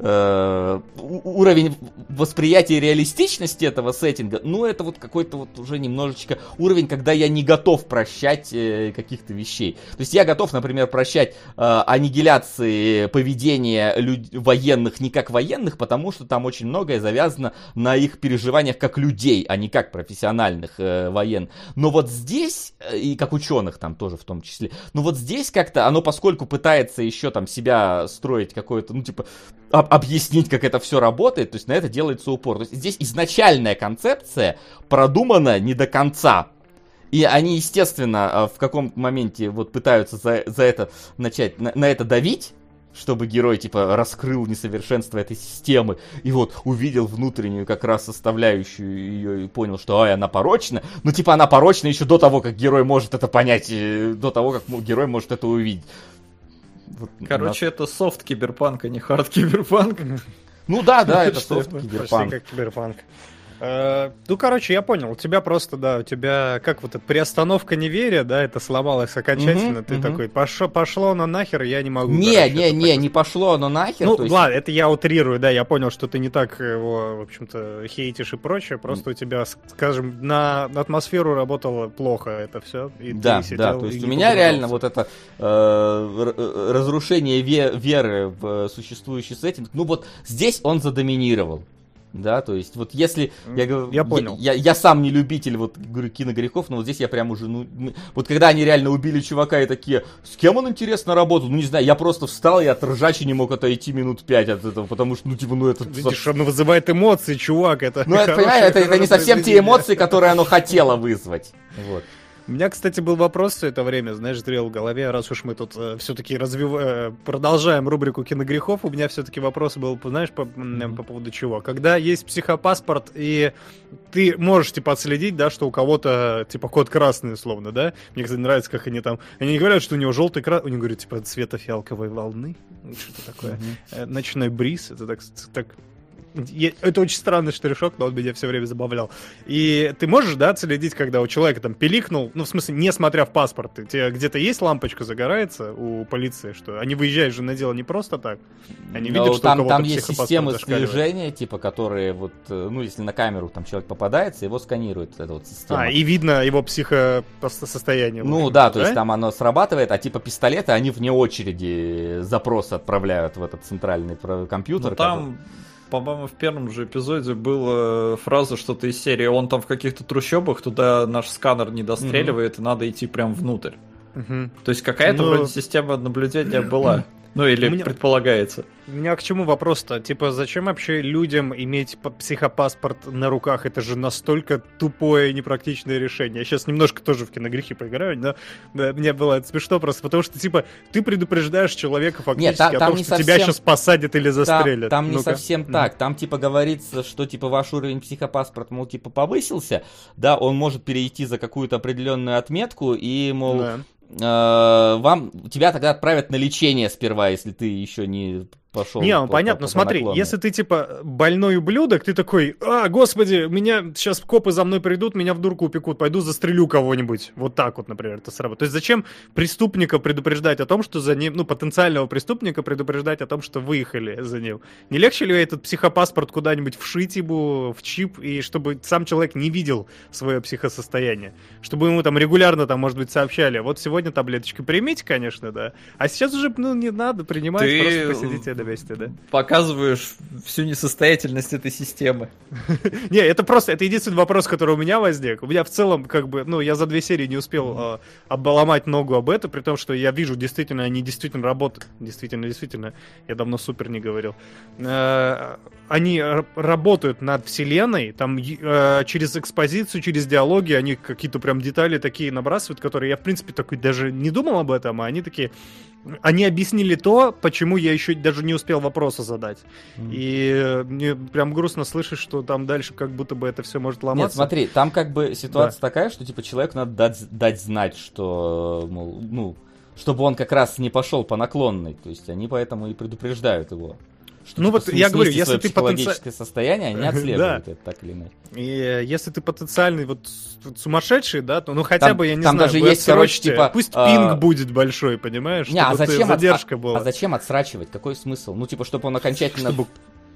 э, уровень восприятия реалистичности этого сеттинга, ну это вот какой-то вот уже немножечко уровень, когда я не готов прощать э, каких-то вещей. То есть я готов, например, прощать э, аннигиляции поведения люд- военных не как военных, потому что там очень многое завязано на их переживаниях как людей, а не как профессиональных э, военных. Но вот здесь, э, и как ученых там тоже в том числе, но вот здесь как-то оно, поскольку пытается еще там себя строить какое-то, ну типа, об- объяснить, как это все работает, то есть на это делается упор. То есть здесь изначальная концепция продумана не до конца. И они, естественно, э, в каком-то моменте вот пытаются за, за это начать, на, на это давить, чтобы герой, типа, раскрыл несовершенство этой системы, и вот увидел внутреннюю как раз составляющую ее и понял, что, ай, она порочна. Ну, типа, она порочна еще до того, как герой может это понять, э, до того, как герой может это увидеть. Вот Короче, это софт киберпанк, а не hard киберпанк. Ну да, да, это софт киберпанк. как киберпанк. Э, Ну, короче, я понял. У тебя просто, да, у тебя, как вот это, приостановка неверия, да, это сломалось окончательно. Ты такой, пошло, пошло на нахер, я не могу. Не, короче, не, не, так. не пошло оно нахер. Ну, есть- ладно, это я утрирую, да, я понял, что ты не так его, в общем-то, хейтишь и прочее, просто у тебя, скажем, на атмосферу работало плохо это все. Да, да, то есть у меня реально вот это э, э, разрушение ве- веры в существующий сеттинг, ну вот здесь он задоминировал. Да, то есть вот если я говорю, Я понял. я, я сам не любитель вот говорю киногрехов, но вот здесь я прям уже ну вот когда они реально убили чувака и такие, с кем он интересно работал, ну не знаю, я просто встал и от ржачи не мог отойти минут пять от этого, потому что ну типа ну это Видишь, оно вызывает эмоции, чувак, это ну это понимаешь, это, это не совсем те эмоции, которые оно хотело вызвать. Вот. У меня, кстати, был вопрос все это время, знаешь, зрел в голове, раз уж мы тут все-таки развив... продолжаем рубрику киногрехов, у меня все-таки вопрос был, знаешь, по, м, по поводу чего. Когда есть психопаспорт, и ты можешь, типа, отследить, да, что у кого-то, типа, код красный, условно, да? Мне, кстати, нравится, как они там... Они не говорят, что у него желтый красный, они говорят, типа, цвета фиалковой волны, что-то такое. Э, Ночной бриз, это так, так это очень странный штришок, но он меня все время забавлял. И ты можешь, да, отследить, когда у человека там пиликнул, ну, в смысле, не смотря в паспорт, у тебя где-то есть лампочка загорается у полиции, что они выезжают же на дело не просто так, они Ну, видят, что у там, кого-то там есть системы слежения, типа, которые вот, э, ну, если на камеру там человек попадается, его сканирует эта вот система. А, и видно его психосостояние. Ну да, то есть там оно срабатывает, а типа пистолеты, они вне очереди запрос отправляют в этот центральный компьютер. Ну, там, по-моему, в первом же эпизоде была фраза что-то из серии «Он там в каких-то трущобах, туда наш сканер не достреливает, и надо идти прям внутрь». Мгм. То есть какая-то Ну- вроде система наблюдения была. Ну или У меня- предполагается. У меня к чему вопрос-то? Типа, зачем вообще людям иметь психопаспорт на руках? Это же настолько тупое и непрактичное решение. Я сейчас немножко тоже в киногрехи поиграю, но да, мне было это смешно просто, потому что, типа, ты предупреждаешь человека фактически Нет, там- о там том, не что тебя совсем- сейчас посадят или Там, застрелят. там не Ну-ка. совсем так. Там типа говорится, что типа ваш уровень психопаспорта, мол, типа повысился, да, он может перейти за какую-то определенную отметку и, мол, Да. Э, вам тебя тогда отправят на лечение сперва, если ты еще не пошел. Не, ну по- понятно, по- по смотри, наклонной. если ты типа больной ублюдок, ты такой, а, господи, меня сейчас копы за мной придут, меня в дурку упекут, пойду застрелю кого-нибудь. Вот так вот, например, это сработает. То есть зачем преступника предупреждать о том, что за ним, ну, потенциального преступника предупреждать о том, что выехали за ним? Не легче ли этот психопаспорт куда-нибудь вшить ему в чип, и чтобы сам человек не видел свое психосостояние? Чтобы ему там регулярно, там, может быть, сообщали, вот сегодня таблеточки примите, конечно, да, а сейчас уже, ну, не надо принимать, Ты- просто посидите месте, да. Показываешь всю несостоятельность этой системы. Не, это просто, это единственный вопрос, который у меня возник. У меня в целом, как бы, ну, я за две серии не успел э, обломать ногу об это, при том, что я вижу, действительно, они действительно работают. Действительно, действительно. Я давно супер не говорил. Э, они работают над вселенной, там э, через экспозицию, через диалоги, они какие-то прям детали такие набрасывают, которые я, в принципе, такой даже не думал об этом, а они такие... Они объяснили то, почему я еще даже не успел вопроса задать. И э, мне прям грустно слышать, что там дальше как будто бы это все может ломаться. Нет, смотри, там как бы ситуация такая, что типа человеку надо дать, дать знать, что, мол, ну, чтобы он как раз не пошел по наклонной. То есть они поэтому и предупреждают его. Что, Ну типа, вот я говорю, если ты психологическое состояние, они Да. отслеживают это так или иначе. И если ты потенциальный вот сумасшедший, да, то ну хотя Там- бы, я не там знаю, даже вы есть, короче, типа, Пусть а, пинг будет большой, понимаешь? Не, а зачем, от- задержка а- была. а зачем отсрачивать? Какой смысл? Ну, типа, чтобы он окончательно Чтобы-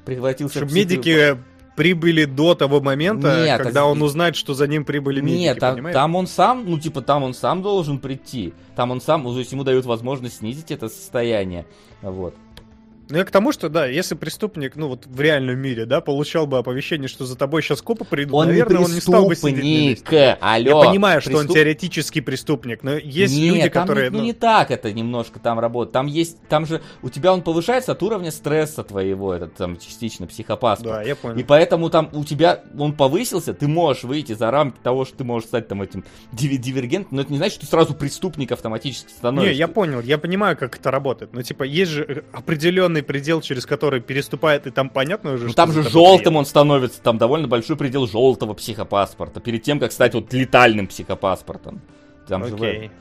превратился Чтобы в психи- медики прибыли до того момента, Нет, когда он узнает, что за ним прибыли медики, Нет, там, там он сам, ну типа там он сам должен прийти. Там он сам, то есть ему дают возможность снизить это состояние. Вот. Ну, я к тому, что, да, если преступник, ну, вот в реальном мире, да, получал бы оповещение, что за тобой сейчас копы придут, Он наверное, не он не стал бы сидеть на месте. Алло. Я понимаю, что он Преступ- теоретический преступник, но есть Нет, люди, там которые... не, ну, не так это немножко там работает. Там есть, там же у тебя он повышается от уровня стресса твоего, этот там частично психопаспорт. Да, я понял. И поэтому там у тебя он повысился, ты можешь выйти за рамки того, что ты можешь стать там этим дивергентом, но это не значит, что ты сразу преступник автоматически становишься. Не, я понял, я понимаю, как это работает. Но типа есть же э, определенный предел, через который переступает, и там понятно уже, Ну, что там же желтым он становится, там довольно большой предел желтого психопаспорта, перед тем, как стать вот летальным психопаспортом. Там же Окей. этом.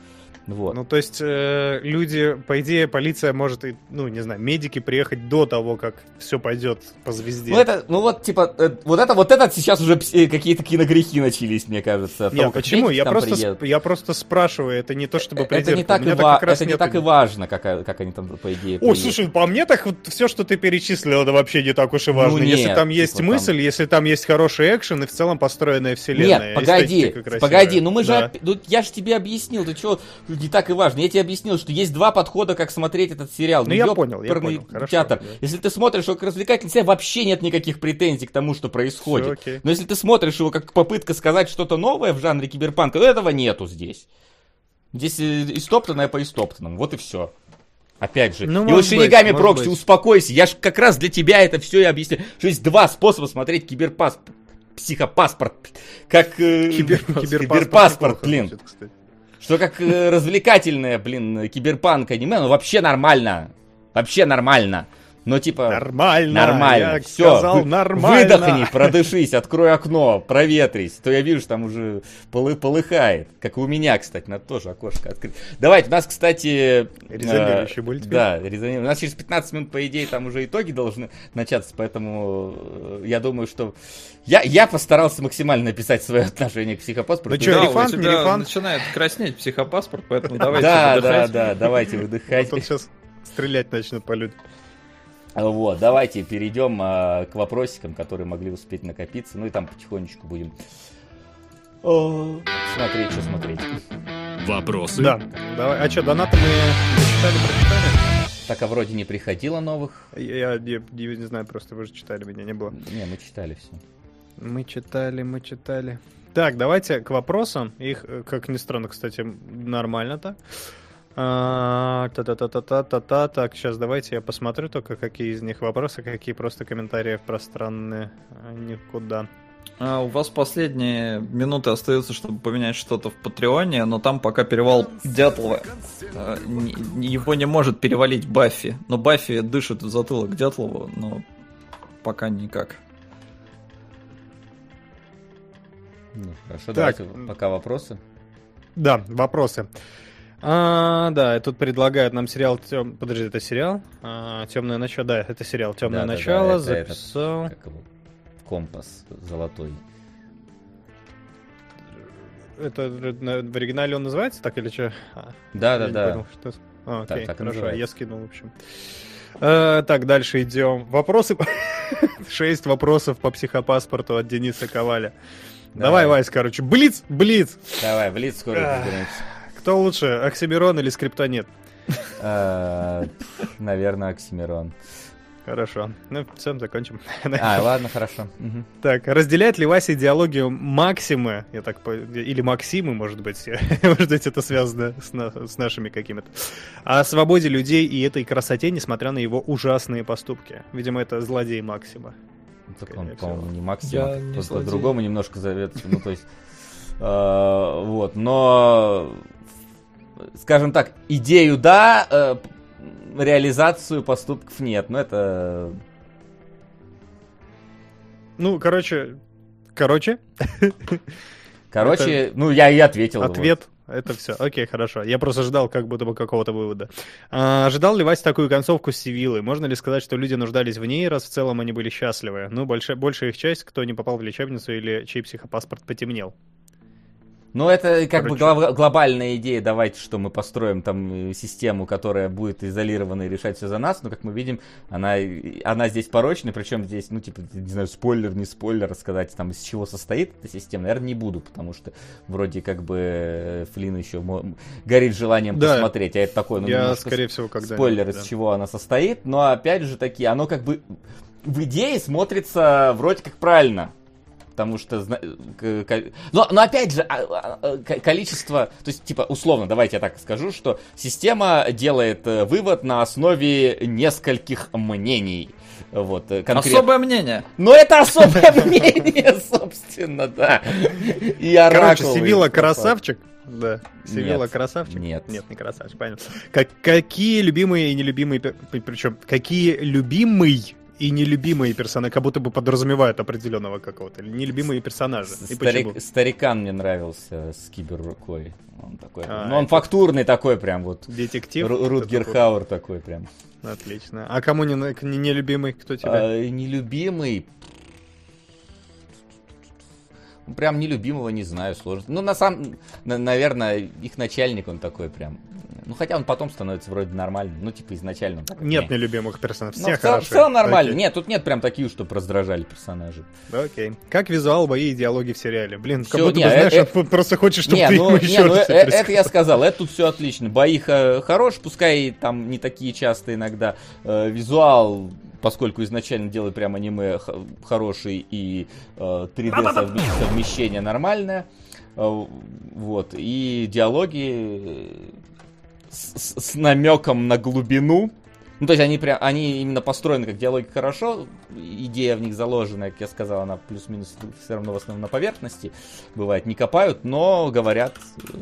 Вот. Ну, то есть, э, люди, по идее, полиция может, и, ну, не знаю, медики приехать до того, как все пойдет по звезде. Ну, это, ну вот, типа, э, вот это, вот это сейчас уже пси- какие-то киногрехи начались, мне кажется. Нет, того, почему? Я там просто, приедут. я просто спрашиваю, это не то, чтобы это не придирка. так, и, ва- раз это не так и важно, как, как они там, по идее, О, приедут. слушай, по мне так вот все, что ты перечислил, это вообще не так уж и важно. Ну, если нет, там есть типа там- мысль, если там есть хороший экшен и в целом построенная вселенная. Нет, погоди, погоди, ну мы же, Да. опи- ну я же тебе объяснил, ты что, не так и важно. Я тебе объяснил, что есть два подхода, как смотреть этот сериал. Ну, я понял, я понял, хорошо, театр. да. Если ты смотришь его как развлекательный сериал, вообще нет никаких претензий к тому, что происходит. Окей. Но если ты смотришь его как попытка сказать что-то новое в жанре киберпанка, то этого нету здесь. Здесь э, истоптанное по истоптанному, вот и все. Опять же, Ну, и вот Шинигами Прокси, успокойся, я же как раз для тебя это все и объясню. Что есть два способа смотреть киберпас... психопаспорт, как э, Кибер- киберпаспорт, неплохо блин. звучит. Что как э, развлекательное, блин, киберпанк аниме, ну вообще нормально. Вообще нормально. Но типа... Нормально. Нормально. Я Все, сказал нормально. выдохни, продышись, открой окно, проветрись. То я вижу, что там уже полы, полыхает. Как и у меня, кстати, надо тоже окошко открыть. Давайте, у нас, кстати... Резонирующий э, мультфильм. Да, резонирующий. У нас через 15 минут, по идее, там уже итоги должны начаться, поэтому э, я думаю, что... Я, я постарался максимально написать свое отношение к психопаспорту. Ну чё, Да, рефанд, не рефанд? начинает краснеть психопаспорт, поэтому давайте Да, да, да, давайте выдыхать. Тут сейчас стрелять начнут по людям. Вот, давайте перейдем а, к вопросикам, которые могли успеть накопиться. Ну и там потихонечку будем а, смотреть, что смотреть. Вопросы? Да, давай. А что, донаты мы зачитали, прочитали? Так, а вроде не приходило новых. Я, я не, не- знаю, просто вы же читали, меня не было. Не, мы читали все. Мы читали, мы читали. Так, давайте к вопросам. Их, э, как ни странно, кстати, нормально так. А, Та-та-та-та-та-та-та. Так, сейчас давайте я посмотрю только, какие из них вопросы, какие просто комментарии пространные. А, Никуда. А, у вас последние минуты остаются, чтобы поменять что-то в Патреоне, но там пока перевал Дятлова. А, его не может перевалить Баффи. Но Баффи дышит в затылок Дятлову, но пока никак. Ну, хорошо, Так. давайте пока вопросы. Да, вопросы. А, да, тут предлагают нам сериал Тем... Подожди, это сериал? Темное начало. Да, это сериал Темное Да-да-да, начало. это этот, Записал. Его? Компас золотой. Это в оригинале он называется так или что? Да, да, Я да. понял, что... А, Так- окей, так хорошо, называется. я скинул, в общем. Э, так, дальше идем. Вопросы... Шесть вопросов по психопаспорту от Дениса Коваля. Давай, Давай. Вась, короче. Блиц, блиц. Давай, в лиц скоро разберемся. Кто лучше, Оксимирон или Скриптонит? Пф, Наверное, Оксимирон. Хорошо. Ну, всем закончим. А, ладно, хорошо. Так, разделяет ли Вася идеологию Максимы, я так или Максимы, может быть, может быть, это связано с, на- с нашими какими-то, о свободе людей и этой красоте, несмотря на его ужасные поступки. Видимо, это злодей Максима. Так он, по-моему, не Максим, Я а не по- злодей. по-другому немножко зовет. Ну, то есть, э, вот, но, скажем так, идею да, э, реализацию поступков нет. Но это... Ну, короче, короче, Короче, ну, я и ответил. вот. ответ. Это все. Окей, хорошо. Я просто ждал как будто бы какого-то вывода. А, ожидал ли Вася такую концовку с Сивилой? Можно ли сказать, что люди нуждались в ней, раз в целом они были счастливы? Ну, большая, большая их часть, кто не попал в лечебницу или чей психопаспорт потемнел. Ну, это как бы Короче. гло- глобальная идея, давайте, что мы построим там э, систему, которая будет изолирована и решать все за нас, но, как мы видим, она, она здесь порочная, причем здесь, ну, типа, не знаю, спойлер, не спойлер, рассказать там, из чего состоит эта система, наверное, не буду, потому что вроде как бы э, Флин еще горит желанием Да. посмотреть, а это такой, ну, Я, скорее всего, когда спойлер, из чего она состоит, но, опять же таки, оно как бы в идее смотрится вроде как правильно, Потому что, но, но опять же, а- а- а, количество, то есть, типа, условно, давайте я так скажу, что система делает э, вывод на основе нескольких мнений. Вот, э, конкретно. Особое мнение. Но это особое мнение, собственно, да. И Короче, и красавчик. Да. Сивила Нет. красавчик? Нет. Нет, не красавчик, понятно. Как, какие любимые и нелюбимые... Причем, какие любимый и нелюбимые персонажи, как будто бы подразумевают определенного какого-то, нелюбимые персонажи. И Старик- почему? старикан мне нравился с киберрукой. Он такой, А, ну он это- фактурный такой прям вот. Детектив? Ру- Рутгер Это Хауэр такой прям. такой. Отлично. А кому не, на- не нелюбимый? Кто тебя? А, нелюбимый. Ну, Прям нелюбимого не знаю, сложно. Ну, на самом, на- наверное, их начальник он такой прям. Ну, хотя он потом становится вроде нормальным. Ну, типа, изначально такой. Нет «Не». нелюбимых персонажей. Все в, цел- в хороши. целом нормально. Окей. Нет, тут нет прям таких, чтобы раздражали персонажи. Окей. Как визуал, бои и диалоги в сериале? Блин, как Всё, будто не, бы, знаешь, э- он просто хочет, чтобы не, ты ну, ему не, еще ну, раз э- э- это я сказал, это тут все отлично. Бои хорош, пускай там не такие часто иногда. Э, визуал, поскольку изначально делают прям аниме хороший и э, 3D совме- совмещение нормальное. Э, вот. И диалоги э, с, с- намеком на глубину. Ну, то есть они прям, они именно построены как диалоги хорошо, идея в них заложена, как я сказал, она плюс-минус все равно в основном на поверхности, бывает, не копают, но говорят э,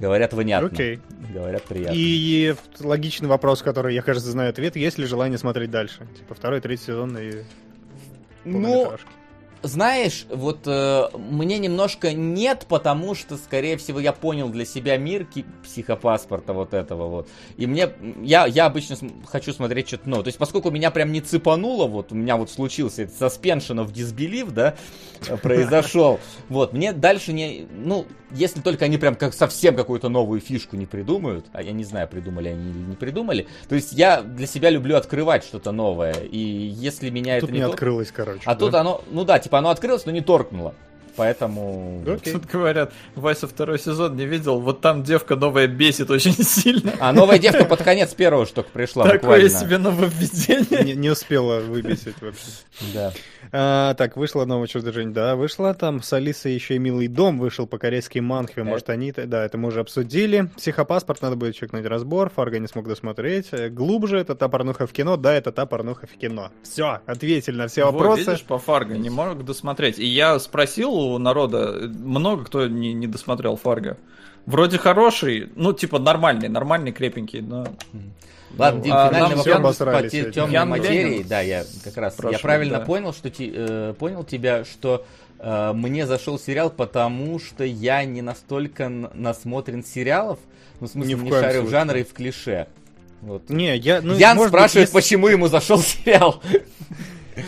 Говорят, внятно. Окей. Говорят, приятно. И логичный вопрос, который я, кажется, знаю ответ. Есть ли желание смотреть дальше? Типа второй, третий сезон и Ну. Знаешь, вот э, мне немножко нет, потому что, скорее всего, я понял для себя мир психопаспорта вот этого вот. И мне, я, я обычно см- хочу смотреть что-то новое. То есть, поскольку меня прям не цепануло, вот у меня вот случился этот suspension of disbelief, да, э, произошел. Вот, мне дальше не, ну, если только они прям как совсем какую-то новую фишку не придумают, а я не знаю, придумали они или не придумали. То есть, я для себя люблю открывать что-то новое. И если меня Тут это не не то- открылось, короче. а да? тут оно, ну да, типа оно открылось, но не торкнуло. Поэтому... Окей. Тут говорят, Вася второй сезон не видел, вот там девка новая бесит очень сильно. А новая девка под конец первого только пришла Такое буквально. себе нововведение. Не, не успела выбесить вообще. Да. А, так, вышло новое чудо Жень, да, вышло там с Алисой еще и «Милый дом» вышел по-корейски Манхве, может они, да, это мы уже обсудили. Психопаспорт, надо будет чекнуть разбор, Фарго не смог досмотреть. Э, Глубже, это та порнуха в кино, да, это та порнуха в кино. Все, ответили на все Вот, вопросы. видишь, по Фарго не мог досмотреть. И я спросил у народа, много кто не, не досмотрел Фарго. Вроде хороший, ну, типа нормальный, нормальный, крепенький, но... Ладно, Дим, а финальный вопрос по те- темной Ян материи. Ленин Да, я как раз, я спрашивает, правильно да. понял, что ти- э, понял тебя, что э, мне зашел сериал, потому что я не настолько насмотрен сериалов, ну, в смысле, Ни в не шарю в жанре и в клише. Вот. Не, я, ну, Ян может быть, спрашивает, если- почему ему зашел сериал.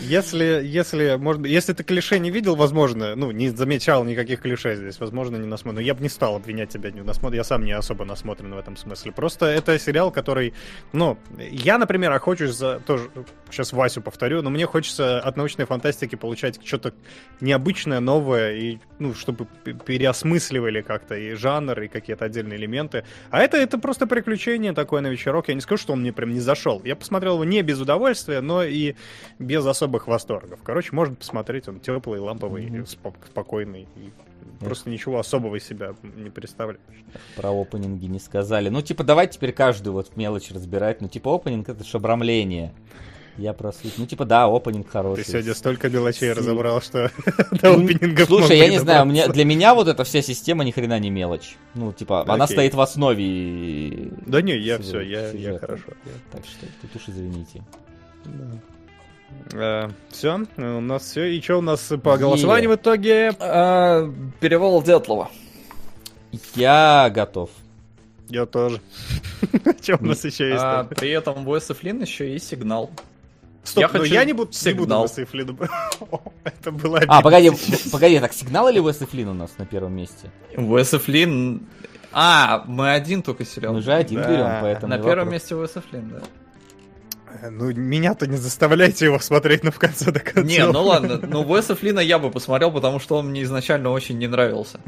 Если, если, может если ты клише не видел, возможно, ну, не замечал никаких клише здесь, возможно, не насмотрен. Но я бы не стал обвинять тебя не в насмотр... Я сам не особо насмотрен в этом смысле. Просто это сериал, который, ну, я, например, охочусь за... Тоже, сейчас Васю повторю, но мне хочется от научной фантастики получать что-то необычное, новое, и, ну, чтобы переосмысливали как-то и жанр, и какие-то отдельные элементы. А это, это просто приключение такое на вечерок. Я не скажу, что он мне прям не зашел. Я посмотрел его не без удовольствия, но и без особых восторгов. Короче, можно посмотреть, он теплый, ламповый, Мгм. спо- спокойный. И просто ничего особого из себя не представляет. Про опенинги не сказали. Ну, типа, давай теперь каждую вот мелочь разбирать. Ну, типа, опенинг это ж обрамление. Я про суть. Ну, типа, да, опенинг Ты хороший. сегодня столько мелочей Си- разобрал, что до опенингов Слушай, я не знаю, мне, для меня вот эта вся система ни хрена не мелочь. Ну, типа, она Окей. стоит в основе. Да не, я все, я, я хорошо. Так что тут уж извините. Все, у нас все. И что у нас по голосованию в итоге? А, перевал Дятлова. Я готов. Я тоже. Что у нас еще есть? А, при этом в Флинн еще и сигнал. Стоп, я но хочу я не буду, не буду сигнал. Уэса Флинна. Это было А, погоди, погоди, так сигнал или Уэс и Флинн у нас на первом месте? Уэс Флинн... А, мы один только сериал. Мы же один берем, поэтому... На первом месте Уэс Флинн, да. Ну, меня-то не заставляйте его смотреть, но в конце до конца. Не, ну ладно, ну Уэса Флина я бы посмотрел, потому что он мне изначально очень не нравился.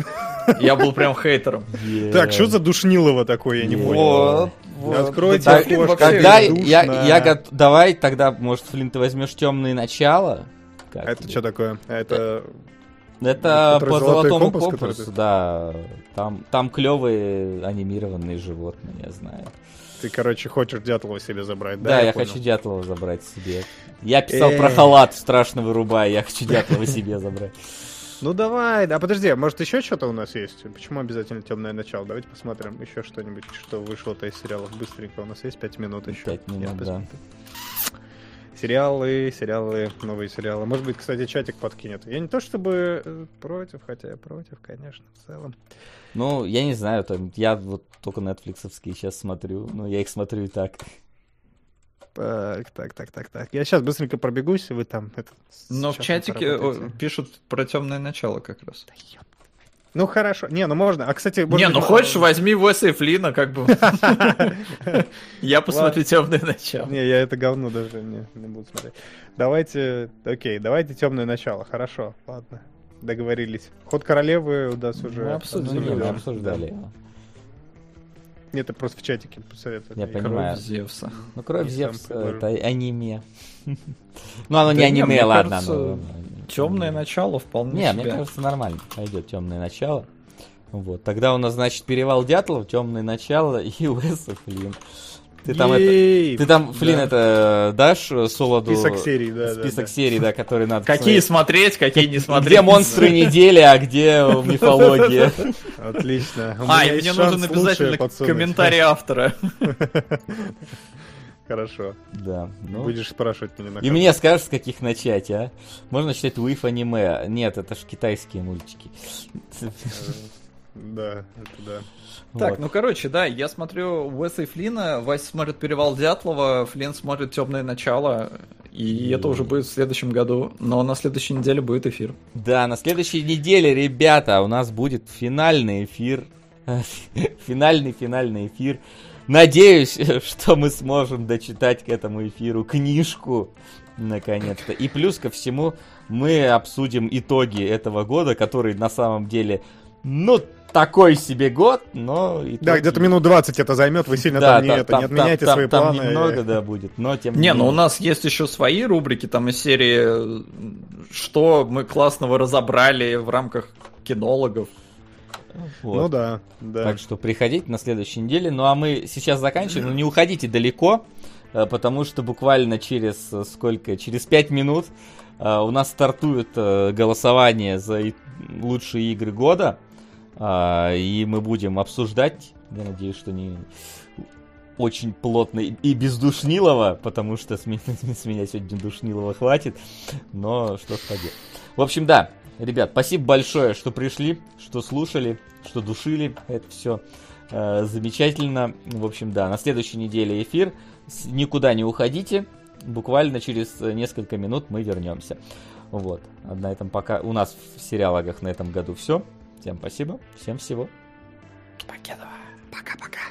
Я был прям хейтером. Так, что за душнилово такое, я не понял. Откройте Да, окошко, Когда я, я гот- Давай тогда, может, Флинн, ты возьмешь темные начала? Как Это тебе? что такое? Это... Это по «Золотой золотому компас», компасу, да. Там, там клевые анимированные животные, я знаю. Ты, короче, хочешь Дятлова себе забрать, да? Да, я, понял. хочу Дятлова забрать себе. Я писал Э. про халат, страшно вырубая, я хочу Дятлова себе забрать. Ну давай, да подожди, а может еще что-то у нас есть? Почему обязательно темное начало? Давайте посмотрим еще что-нибудь, что вышло-то из сериалов быстренько. У нас есть пять минут еще. Пять минут, Я да. Сериалы, сериалы, новые сериалы. Может быть, кстати, чатик подкинет. Я не то чтобы э, против, хотя я против, конечно, в целом. Ну, я не знаю, там, я вот только нетфликсовские сейчас смотрю, но я их смотрю и так. Так, так, так, так, так. Я сейчас быстренько пробегусь, вы там... это, Но в чатике пишут про темное начало как раз. Ну хорошо. Не, ну можно. А, кстати, может Не, ну хочешь, возьми Уэса и Флина, как бы. Я посмотрю темное начало. Не, я это говно даже не, не буду смотреть. Давайте, окей, давайте темное начало. Хорошо, ладно. Договорились. Ход королевы у нас уже Мы Ну, обсудили, мы да. обсуждали. Нет, это просто в чатике посоветовали. Я понимаю. Кровь Зевса. Ну, кровь сам Зевса, это аниме. Ну, оно не Да аниме, ладно. кажется, оно- Темное начало вполне Не, мне кажется, нормально. Пойдет темное начало. Вот. Тогда у нас, значит, перевал Дятлов, темное начало и Уэс и Флинн. Ты там это. Ты там, Флинн, Да. это дашь э, Солоду Список серий, да, список да. серий, да, которые надо Какие посмотреть? смотреть, какие не смотреть. Где монстры недели, а где мифология? Отлично. А, и мне нужен обязательно комментарий автора. Хорошо. Да. Ну. Будешь спрашивать меня на И мне скажешь, с каких начать, а? Можно читать WIF аниме. Нет, это ж китайские мультики. Да, это да. Так, Вот. ну короче, да, я смотрю Уэса и Флина, Вася смотрит Перевал Дятлова, Флин смотрит Темное начало, и это уже будет в следующем году, но на следующей неделе будет эфир. Да, на следующей неделе, ребята, у нас будет финальный эфир. Финальный, финальный эфир. Надеюсь, что мы сможем дочитать к этому эфиру книжку, наконец-то. И плюс ко всему, мы обсудим итоги этого года, который на самом деле, ну, такой себе год, но... итоги- Да, где-то минут 20 это займет, вы сильно Да, там не, там- это, там- не отменяйте там- свои там планы. немного, да, будет, но тем Не, ну у менее. нас есть еще свои рубрики, там из серии, что мы классного разобрали в рамках кинологов. Вот. Ну да, да. Так что приходите на следующей неделе. Ну а мы сейчас заканчиваем. Но не уходите далеко, э, потому что буквально через э, сколько? Через 5 минут э, у нас стартует э, голосование за и- лучшие игры года. А, И мы будем обсуждать. Я надеюсь, что не очень плотно и без душнилова, потому что с меня, с меня сегодня душнилова хватит. Но что ж поделать. В общем, да, ребят, спасибо большое, что пришли, что слушали, что душили. Это все замечательно. В общем, да, на следующей неделе эфир. Никуда не уходите. Буквально через э, несколько минут мы вернемся. Вот. А На этом пока у нас в сериалогах на этом году все. Всем спасибо. Всем всего. Покедова. Пока-пока.